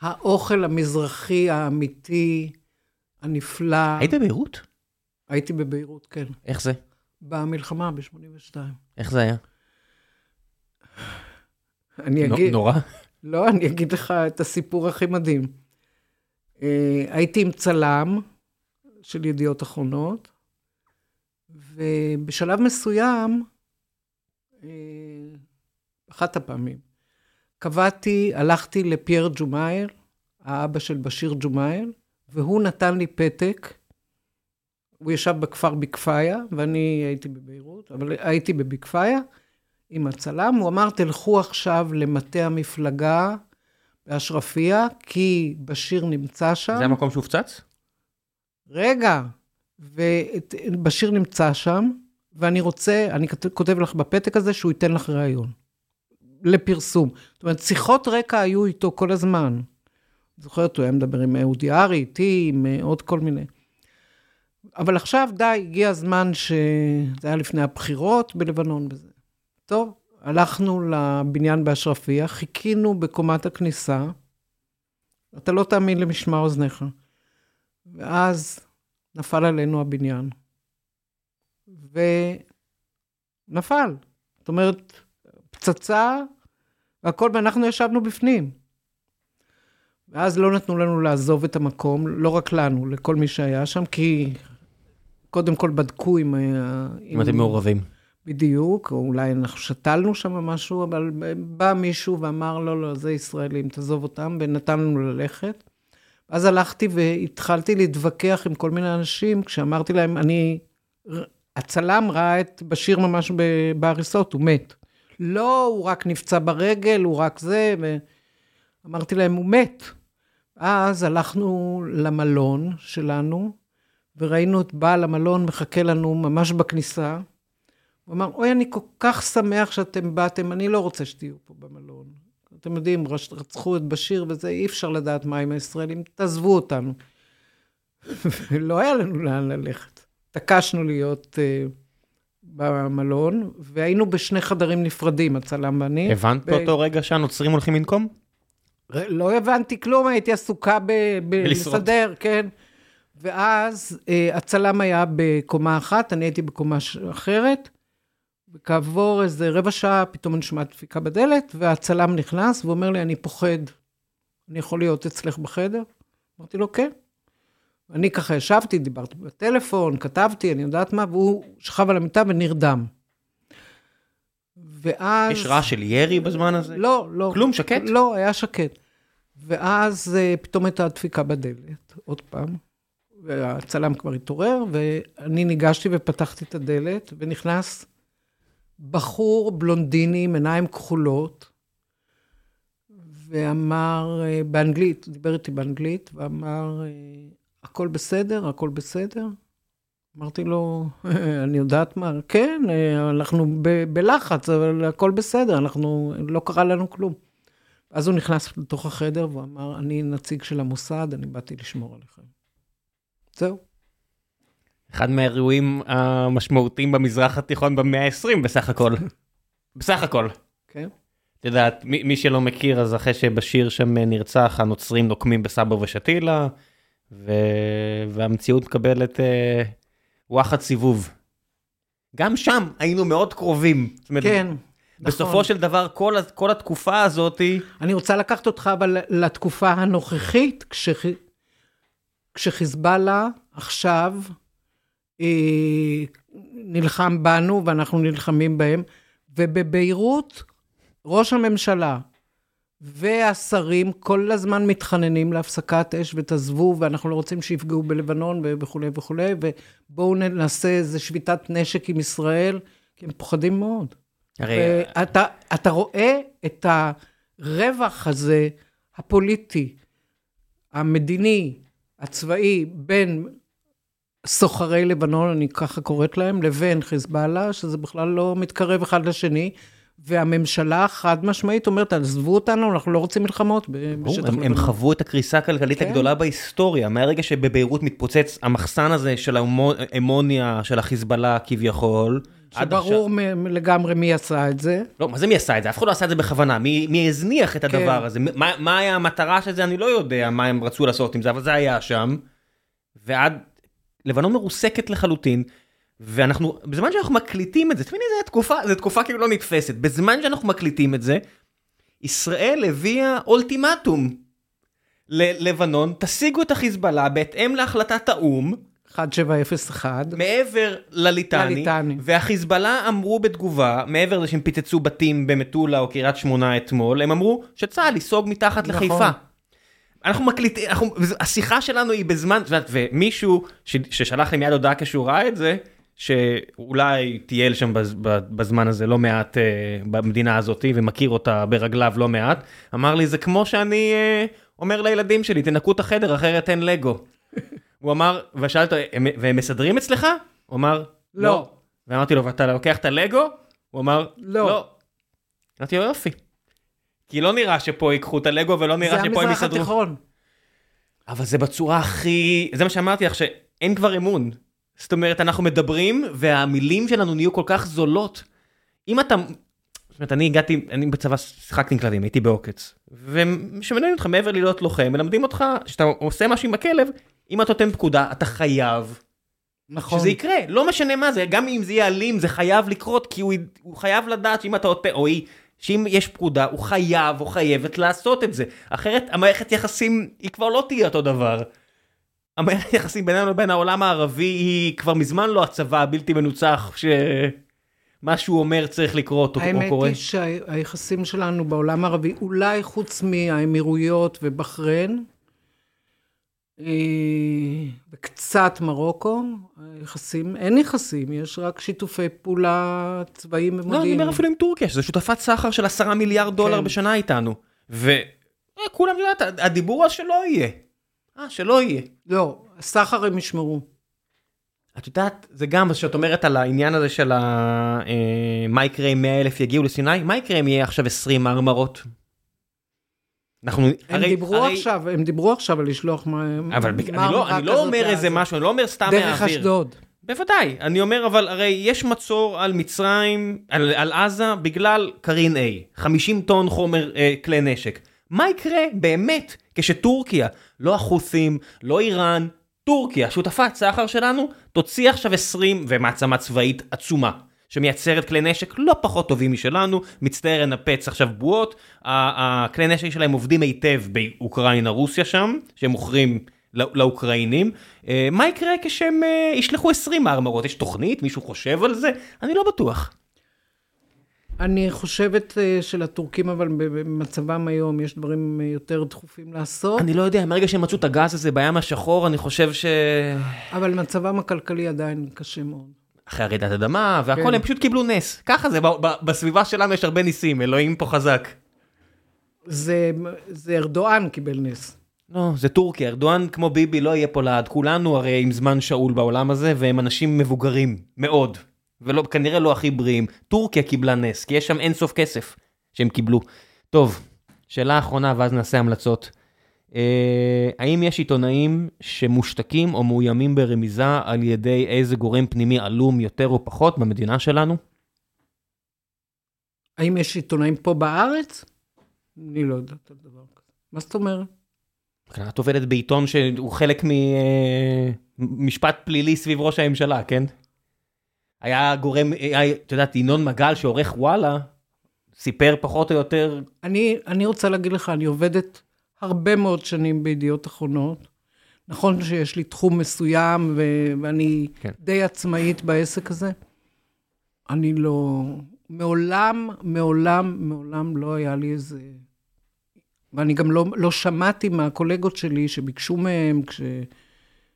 האוכל המזרחי האמיתי, הנפלא. היית בביירות? הייתי בביירות, כן. איך זה? במלחמה ב-82. איך זה היה? אני אגיד... נורא? לא, אני אגיד לך את הסיפור הכי מדהים. אה, הייתי עם צלם של ידיעות אחרונות, ובשלב מסוים, אה, אחת הפעמים, קבעתי, הלכתי לפייר ג'ומאייל, האבא של בשיר ג'ומאייל, והוא נתן לי פתק. הוא ישב בכפר בקפיה, ואני הייתי בביירות, אבל הייתי בבקפיה, עם הצלם, הוא אמר, תלכו עכשיו למטה המפלגה באשרפיה, כי בשיר נמצא שם. זה המקום שהופצץ? רגע, ובשיר נמצא שם, ואני רוצה, אני כותב לך בפתק הזה שהוא ייתן לך ראיון. לפרסום. זאת אומרת, שיחות רקע היו איתו כל הזמן. זוכרת, הוא היה מדבר עם אהוד יערי, איתי, עם אה, עוד כל מיני. אבל עכשיו, די, הגיע הזמן ש... זה היה לפני הבחירות בלבנון וזה. טוב, הלכנו לבניין באשרפיה, חיכינו בקומת הכניסה, אתה לא תאמין למשמע אוזניך. ואז נפל עלינו הבניין. ונפל. זאת אומרת, פצצה, והכל, ואנחנו ישבנו בפנים. ואז לא נתנו לנו לעזוב את המקום, לא רק לנו, לכל מי שהיה שם, כי קודם כל בדקו אם... ה- אם אתם מעורבים. בדיוק, או אולי אנחנו שתלנו שם משהו, אבל בא מישהו ואמר, לא, לא, זה ישראלים, תעזוב אותם, ונתן לנו ללכת. אז הלכתי והתחלתי להתווכח עם כל מיני אנשים, כשאמרתי להם, אני... הצלם ראה את בשיר ממש בהריסות, הוא מת. לא, הוא רק נפצע ברגל, הוא רק זה, ואמרתי להם, הוא מת. אז הלכנו למלון שלנו, וראינו את בעל המלון מחכה לנו ממש בכניסה. הוא אמר, אוי, אני כל כך שמח שאתם באתם, אני לא רוצה שתהיו פה במלון. אתם יודעים, רצחו את בשיר וזה, אי אפשר לדעת מה עם הישראלים, תעזבו אותנו. ולא (laughs) היה לנו לאן ללכת. התעקשנו להיות uh, במלון, והיינו בשני חדרים נפרדים, הצלם ואני. הבנת ב- באותו רגע שהנוצרים הולכים לנקום? לא הבנתי כלום, הייתי עסוקה ב-. בלסדר, כן. ואז אה, הצלם היה בקומה אחת, אני הייתי בקומה אחרת. וכעבור איזה רבע שעה, פתאום אני שומעת דפיקה בדלת, והצלם נכנס ואומר לי, אני פוחד, אני יכול להיות אצלך בחדר? אמרתי לו, כן. אני ככה ישבתי, דיברתי בטלפון, כתבתי, אני יודעת מה, והוא שכב על המיטה ונרדם. ואז... יש רעש של ירי בזמן הזה? לא, לא. כלום, שקט? לא, היה שקט. ואז אה, פתאום הייתה דפיקה בדלת, עוד פעם. והצלם כבר התעורר, ואני ניגשתי ופתחתי את הדלת, ונכנס בחור בלונדיני עם עיניים כחולות, ואמר אה, באנגלית, דיבר איתי באנגלית, ואמר, אה, הכל בסדר, הכל בסדר? אמרתי לו, אני יודעת מה, כן, אה, אנחנו ב- בלחץ, אבל הכל בסדר, אנחנו, לא קרה לנו כלום. אז הוא נכנס לתוך החדר והוא אמר, אני נציג של המוסד, אני באתי לשמור עליכם. זהו. אחד מהאירועים המשמעותיים במזרח התיכון במאה ה-20 בסך הכל. (laughs) בסך הכל. כן? את יודעת, מי, מי שלא מכיר, אז אחרי שבשיר שם נרצח, הנוצרים נוקמים בסבא ושתילה, ו... והמציאות מקבלת אה, וואחד סיבוב. גם שם היינו מאוד קרובים. זאת אומרת, כן, בסופו נכון. של דבר, כל, כל התקופה הזאתי, אני רוצה לקחת אותך אבל לתקופה הנוכחית, כשח... כשחיזבאללה עכשיו אה, נלחם בנו ואנחנו נלחמים בהם, ובביירות ראש הממשלה והשרים כל הזמן מתחננים להפסקת אש ותעזבו, ואנחנו לא רוצים שיפגעו בלבנון וכולי וכולי, ובואו נעשה איזה שביתת נשק עם ישראל, כי הם פוחדים מאוד. הרי ואתה אתה רואה את הרווח הזה, הפוליטי, המדיני, הצבאי, בין סוחרי לבנון, אני ככה קוראת להם, לבין חיזבאללה, שזה בכלל לא מתקרב אחד לשני, והממשלה חד משמעית אומרת, עזבו אותנו, אנחנו לא רוצים מלחמות בשטח הם, הם לבנון. חוו את הקריסה הכלכלית כן. הגדולה בהיסטוריה, מהרגע שבביירות מתפוצץ המחסן הזה של האמוניה של החיזבאללה כביכול. שברור מ- לגמרי מי עשה את זה. לא, מה זה מי עשה את זה? אף אחד לא עשה את זה בכוונה. מי, מי הזניח את הדבר כן. הזה? מה, מה היה המטרה של זה? אני לא יודע מה הם רצו לעשות עם זה, אבל זה היה שם. ועד... לבנון מרוסקת לחלוטין, ואנחנו, בזמן שאנחנו מקליטים את זה, תמיד זו תקופה, זו תקופה כאילו לא נתפסת. בזמן שאנחנו מקליטים את זה, ישראל הביאה אולטימטום ללבנון, תשיגו את החיזבאללה בהתאם להחלטת האו"ם, 1701. מעבר לליטני, לליטני. והחיזבאללה אמרו בתגובה, מעבר לזה שהם פיצצו בתים במטולה או קריית שמונה אתמול, הם אמרו שצה"ל ייסוג מתחת נכון. לחיפה. אנחנו מקליטים, אנחנו, השיחה שלנו היא בזמן, ומישהו ש, ששלח לי מיד הודעה כשהוא ראה את זה, שאולי טייל שם בז, בזמן הזה לא מעט אה, במדינה הזאתי ומכיר אותה ברגליו לא מעט, אמר לי זה כמו שאני אה, אומר לילדים שלי תנקו את החדר אחרת אין לגו. הוא אמר, "הם- והם מסדרים אצלך? הוא אמר, לא. לא. ואמרתי לו, ואתה לוקח את הלגו? הוא אמר, לא. לא. אמרתי לו, יופי. כי לא נראה שפה ייקחו את הלגו ולא זה נראה שפה הם המזרח יסדרו. התיכון. אבל זה בצורה הכי... זה מה שאמרתי לך, שאין כבר אמון. זאת אומרת, אנחנו מדברים, והמילים שלנו נהיו כל כך זולות. אם אתה... זאת אומרת, אני הגעתי, אני בצבא שיחקתי עם כלבים, הייתי בעוקץ. וכשמנהלים אותך מעבר להיות לוחם, מלמדים אותך, שאתה עושה משהו עם הכלב, אם אתה נותן פקודה, אתה חייב נכון. שזה יקרה, לא משנה מה זה, גם אם זה יהיה אלים, זה חייב לקרות, כי הוא, הוא חייב לדעת שאם אתה עוטה, או היא, שאם יש פקודה, הוא חייב או חייבת לעשות את זה. אחרת המערכת יחסים, היא כבר לא תהיה אותו דבר. המערכת יחסים בינינו לבין העולם הערבי היא כבר מזמן לא הצבא הבלתי מנוצח, שמה שהוא אומר צריך לקרות או, או האמת קורה. היא שהיחסים שלנו בעולם הערבי, אולי חוץ מהאמירויות ובחריין, וקצת מרוקו, היחסים, אין יחסים, יש רק שיתופי פעולה צבאיים לא, אני. אומר אפילו עם טורקיה, שזו שותפת סחר של עשרה מיליארד דולר כן. בשנה איתנו. וכולם יודעת, הדיבור אז שלא יהיה. אה, שלא יהיה. לא, סחר הם ישמרו. את יודעת, זה גם מה שאת אומרת על העניין הזה של ה... אה, מה יקרה אם 100 אלף יגיעו לסיני, מה יקרה אם יהיה עכשיו 20 מרמרות? אנחנו, הם הרי, דיברו הרי, עכשיו, הם דיברו עכשיו על לשלוח מה... אבל בק- אני לא, אני לא אומר איזה. משהו, אני לא אומר סתם דרך מהאוויר. אשדוד. בוודאי, אני אומר אבל הרי יש מצור על מצרים, על, על עזה בגלל קרין A, 50 טון חומר אה, כלי נשק. מה יקרה באמת כשטורקיה, לא החות'ים, לא איראן, טורקיה, שותפת סחר שלנו, תוציא עכשיו 20 ומעצמה צבאית עצומה. שמייצרת כלי נשק לא פחות טובים משלנו, מצטער לנפץ עכשיו בועות, הכלי נשק שלהם עובדים היטב באוקראינה רוסיה שם, שהם מוכרים לאוקראינים, אה, מה יקרה כשהם אה, ישלחו 20 מארמרות? יש תוכנית? מישהו חושב על זה? אני לא בטוח. אני חושבת אה, שלטורקים, אבל במצבם היום, יש דברים יותר דחופים לעשות. אני לא יודע, מרגע שהם מצאו את הגז הזה בים השחור, אני חושב ש... אבל מצבם הכלכלי עדיין קשה מאוד. אחרי הרעידת אדמה והכל, כן. הם פשוט קיבלו נס. ככה זה, בסביבה שלנו יש הרבה ניסים, אלוהים פה חזק. זה, זה ארדואן קיבל נס. לא, זה טורקיה, ארדואן כמו ביבי לא יהיה פה לעד. כולנו הרי עם זמן שאול בעולם הזה, והם אנשים מבוגרים, מאוד. וכנראה לא הכי בריאים. טורקיה קיבלה נס, כי יש שם אינסוף כסף שהם קיבלו. טוב, שאלה אחרונה ואז נעשה המלצות. אה, האם יש עיתונאים שמושתקים או מאוימים ברמיזה על ידי איזה גורם פנימי עלום יותר או פחות במדינה שלנו? האם יש עיתונאים פה בארץ? אני לא יודעת על דבר כזה. מה זאת אומרת? את עובדת בעיתון שהוא חלק ממשפט פלילי סביב ראש הממשלה, כן? היה גורם, את יודעת, ינון מגל שעורך וואלה, סיפר פחות או יותר... אני, אני רוצה להגיד לך, אני עובדת הרבה מאוד שנים בידיעות אחרונות. נכון שיש לי תחום מסוים ו- ואני כן. די עצמאית בעסק הזה. אני לא... מעולם, מעולם, מעולם לא היה לי איזה... ואני גם לא, לא שמעתי מהקולגות שלי שביקשו מהם, כש,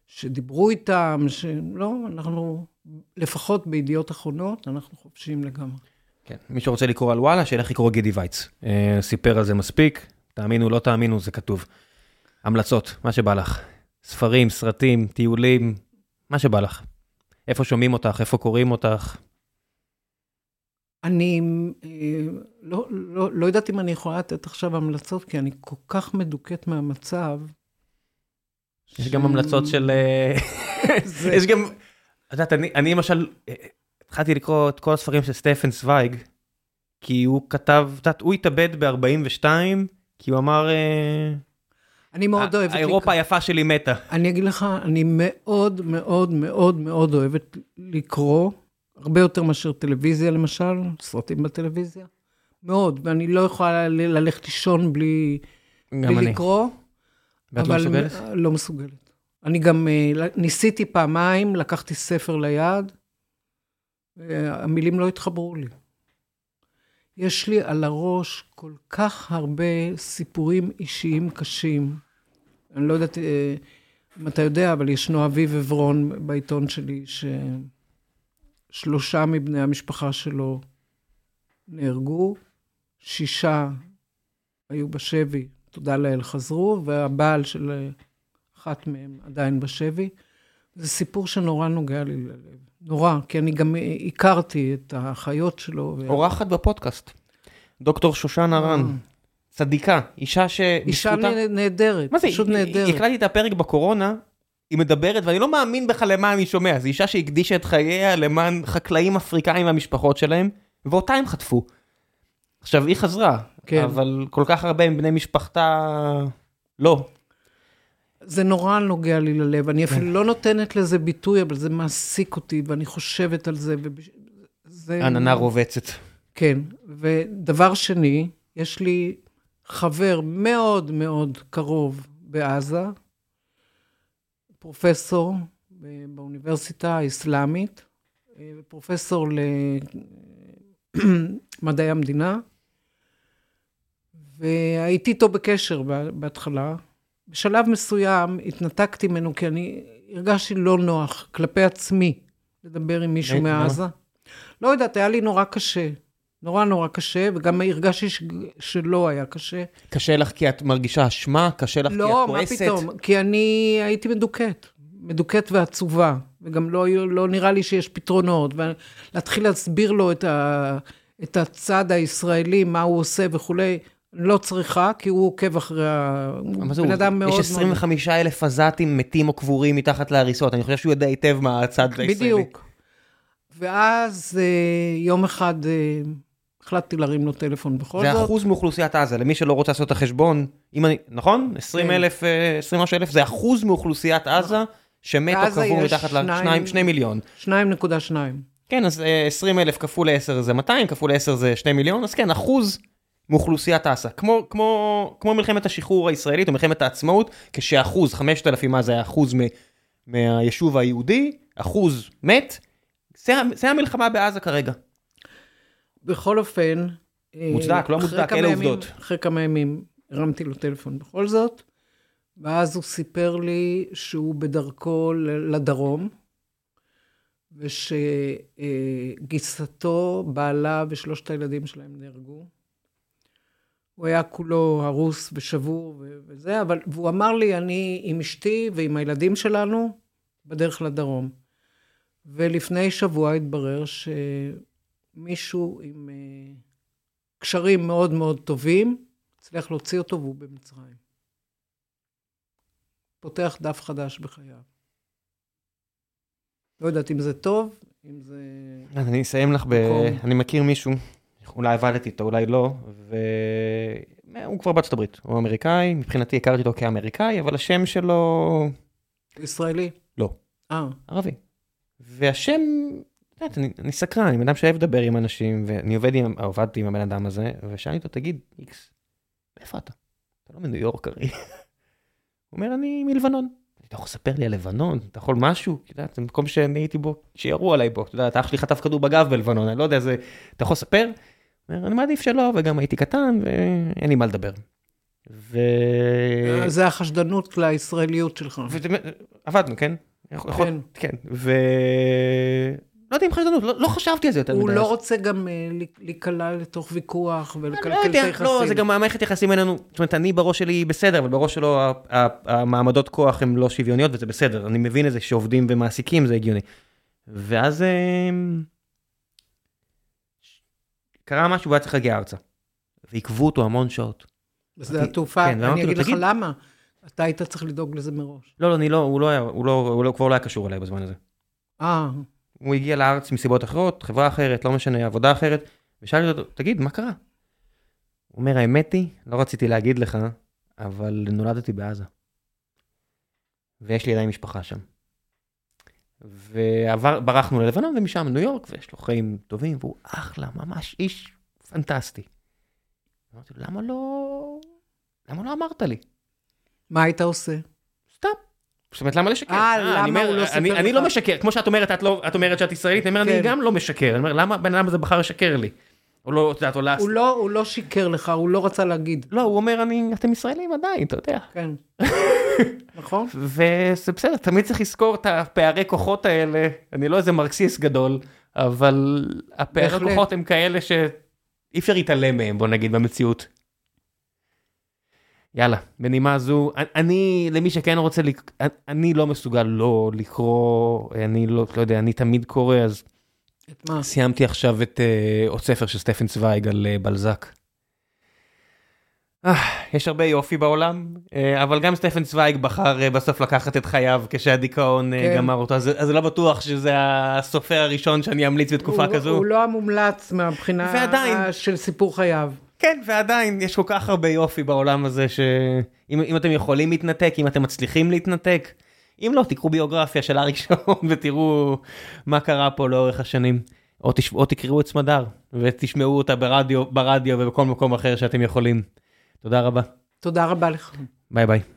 שדיברו איתם, שלא, אנחנו, לפחות בידיעות אחרונות, אנחנו חופשיים לגמרי. כן, מי שרוצה לקרוא על וואלה, שילך לקרוא גידי וייץ. אה, סיפר על זה מספיק, תאמינו, לא תאמינו, זה כתוב. המלצות, מה שבא לך. ספרים, סרטים, טיולים, מה שבא לך. איפה שומעים אותך, איפה קוראים אותך. אני אה, לא, לא, לא יודעת אם אני יכולה לתת עכשיו המלצות, כי אני כל כך מדוכאת מהמצב. יש ש... גם המלצות של... אה, (laughs) זה... יש גם... את יודעת, אני, אני למשל, אה, התחלתי לקרוא את כל הספרים של סטפן סוויג, כי הוא כתב, את יודעת, הוא התאבד ב-42, כי הוא אמר... אני מאוד אוהבת... האירופה היפה שלי מתה. אני אגיד לך, אני מאוד מאוד מאוד מאוד אוהבת לקרוא. הרבה יותר מאשר טלוויזיה למשל, סרטים בטלוויזיה. מאוד, ואני לא יכולה ללכת לישון בלי, בלי אני. לקרוא. ואת לא מסוגלת? לא מסוגלת. אני גם אה, ניסיתי פעמיים, לקחתי ספר ליד, המילים לא התחברו לי. יש לי על הראש כל כך הרבה סיפורים אישיים קשים. אני לא יודעת אה, אם אתה יודע, אבל ישנו אביב עברון בעיתון שלי, ש... שלושה מבני המשפחה שלו נהרגו, שישה היו בשבי, תודה לאל חזרו, והבעל של אחת מהם עדיין בשבי. זה סיפור שנורא נוגע לי ללב. נורא, כי אני גם הכרתי את האחיות שלו. אורחת בפודקאסט, דוקטור שושן הרן. אה. צדיקה, אישה ש... אישה נהדרת, פשוט נהדרת. הקלטתי את הפרק בקורונה, היא מדברת, ואני לא מאמין בכלל למה אני שומע, זו אישה שהקדישה את חייה למען חקלאים אפריקאים והמשפחות שלהם, ואותה הם חטפו. עכשיו, היא חזרה, כן. אבל כל כך הרבה מבני משפחתה לא. זה נורא נוגע לי ללב, אני אפילו לא נותנת לזה ביטוי, אבל זה מעסיק אותי, ואני חושבת על זה. זה... עננה רובצת. כן, ודבר שני, יש לי חבר מאוד מאוד קרוב בעזה, פרופסור באוניברסיטה האסלאמית, פרופסור למדעי (clears throat) המדינה, והייתי איתו בקשר בהתחלה. בשלב מסוים התנתקתי ממנו כי אני הרגשתי לא נוח כלפי עצמי לדבר עם מישהו מעזה. לא יודעת, היה לי נורא קשה. נורא נורא קשה, וגם הרגשתי ש... שלא היה קשה. קשה לך כי את מרגישה אשמה? קשה לך לא, כי את כועסת? לא, מה פתאום? כי אני הייתי מדוכאת. מדוכאת ועצובה, וגם לא, לא נראה לי שיש פתרונות, ולהתחיל להסביר לו את, ה, את הצד הישראלי, מה הוא עושה וכולי, לא צריכה, כי הוא עוקב אחרי ה... זה בן הוא? אדם מאוד... יש 25 אלף עזתים מתים או קבורים מתחת להריסות, אני חושב שהוא יודע היטב מה הצד הישראלי. בדיוק. ואז אה, יום אחד אה, החלטתי להרים לו טלפון בכל זה זאת. אחוז מאוכלוסיית עזה, למי שלא רוצה לעשות את החשבון, אם אני, נכון? 20 כן. אלף, אה, 20 משהו אלף, זה אחוז מאוכלוסיית עזה שמתו בעזה קבור מתחת שניים- ל-2 מיליון. 2.2. כן, אז אה, 20 אלף כפול 10 זה 200, כפול 10 זה 2 מיליון, אז כן, אחוז מאוכלוסיית עזה. כמו, כמו, כמו מלחמת השחרור הישראלית או מלחמת העצמאות, כשאחוז, 5,000 מה זה היה אחוז מ, מהיישוב היהודי, אחוז מת, זה, המלחמה בעזה כרגע. בכל אופן... אה, מוצדק, לא מוצדק, אלה עובדות. אחרי כמה ימים הרמתי לו טלפון בכל זאת, ואז הוא סיפר לי שהוא בדרכו לדרום, ושגיסתו, בעלה ושלושת הילדים שלהם נהרגו. הוא היה כולו הרוס ושבור וזה, אבל, והוא אמר לי, אני עם אשתי ועם הילדים שלנו בדרך לדרום. ולפני שבוע התברר שמישהו עם אה, קשרים מאוד מאוד טובים, הצליח להוציא אותו והוא במצרים. פותח דף חדש בחייו. לא יודעת אם זה טוב, אם זה... אני אסיים לך ב... אני מכיר מישהו, אולי עבדתי איתו, אולי לא, והוא כבר בארצות הברית, הוא אמריקאי, מבחינתי הכרתי אותו כאמריקאי, אבל השם שלו ישראלי? לא. אה, ערבי. והשם, את יודעת, אני, אני סקרן, אני בן אדם שאוהב לדבר עם אנשים, ואני עובד עם, עבדתי עם הבן אדם הזה, ושאלתי אותו, תגיד, איקס, איפה אתה? אתה לא מניו יורק הרי. הוא אומר, אני מלבנון. אתה יכול לספר לי על לבנון? אתה יכול משהו? את יודעת, זה מקום שאני הייתי בו, שירו עליי בו. אתה יודע, אח שלי חטף כדור בגב בלבנון, אני לא יודע, זה... אתה יכול לספר? אני מעדיף שלא, וגם הייתי קטן, ואין לי מה לדבר. ו... זה החשדנות לישראליות שלך. וזה- עבדנו, כן? יכול- כן. כן. ו... לא יודע אם חשדנות, לא לא חשבתי על זה יותר מדי. הוא לא רוצה גם אה, להיקלע לתוך ויכוח אני ולקלקל לא את יודע, היחסים. לא, זה גם המערכת יחסים בינינו, זאת אומרת, אני בראש שלי בסדר, אבל בראש שלו המעמדות כוח הן לא שוויוניות וזה בסדר, אני מבין את זה שעובדים ומעסיקים זה הגיוני. ואז אמ, קרה משהו והיה צריך להגיע ארצה. ועיכבו אותו המון שעות. בשדה התעופה, כן, אני אגיד לך. למה. אתה היית צריך לדאוג לזה מראש. לא, לא, אני לא, הוא לא היה, הוא לא, הוא לא, כבר לא היה קשור אליי בזמן הזה. אה, הוא הגיע לארץ מסיבות אחרות, חברה אחרת, לא משנה, עבודה אחרת, ושאלתי אותו, תגיד, מה קרה? הוא אומר, האמת היא, לא רציתי להגיד לך, אבל נולדתי בעזה. ויש לי עדיין משפחה שם. וברחנו ללבנון ומשם ניו יורק, ויש לו חיים טובים, והוא אחלה, ממש איש פנטסטי. אמרתי לו, למה לא... למה לא אמרת לי? מה היית עושה? סתם. זאת אומרת, למה לשקר? אה, אני למה הוא לא אני, סיפר אני לך? לא משקר, כמו שאת אומרת, את, לא, את אומרת שאת ישראלית, אני אומר, אני כן. גם לא משקר. אני אומר, למה הבן אדם הזה בחר לשקר לי? או לא, את יודעת, או להס... הוא לא, שיקר לך, הוא לא רצה להגיד. לא, הוא אומר, אני, אתם ישראלים עדיין, אתה יודע. כן. (laughs) נכון? וזה בסדר, תמיד צריך לזכור את הפערי כוחות האלה. אני לא איזה מרקסיסט גדול, אבל הפערי בהחלט. כוחות הם כאלה שאי אפשר להתעלם מהם, בוא נגיד, במציאות. יאללה, בנימה זו, אני, למי שכן רוצה, לק- אני לא מסוגל לא לקרוא, אני לא, לא יודע, אני תמיד קורא, אז את מה? סיימתי עכשיו את אה, עוד ספר של סטפן צוויג על אה, בלזק. אה, יש הרבה יופי בעולם, אה, אבל גם סטפן צוויג בחר אה, בסוף לקחת את חייו כשהדיכאון כן. גמר אותו, אז אז לא בטוח שזה הסופר הראשון שאני אמליץ בתקופה הוא, כזו. הוא לא המומלץ מהבחינה ועדיין. של סיפור חייו. כן, ועדיין יש כל כך הרבה יופי בעולם הזה, שאם אם אתם יכולים להתנתק, אם אתם מצליחים להתנתק, אם לא, תקראו ביוגרפיה של אריק שרון (laughs) ותראו מה קרה פה לאורך השנים. או, תש... או תקראו את סמדר ותשמעו אותה ברדיו, ברדיו ובכל מקום אחר שאתם יכולים. תודה רבה. תודה רבה לך. ביי ביי.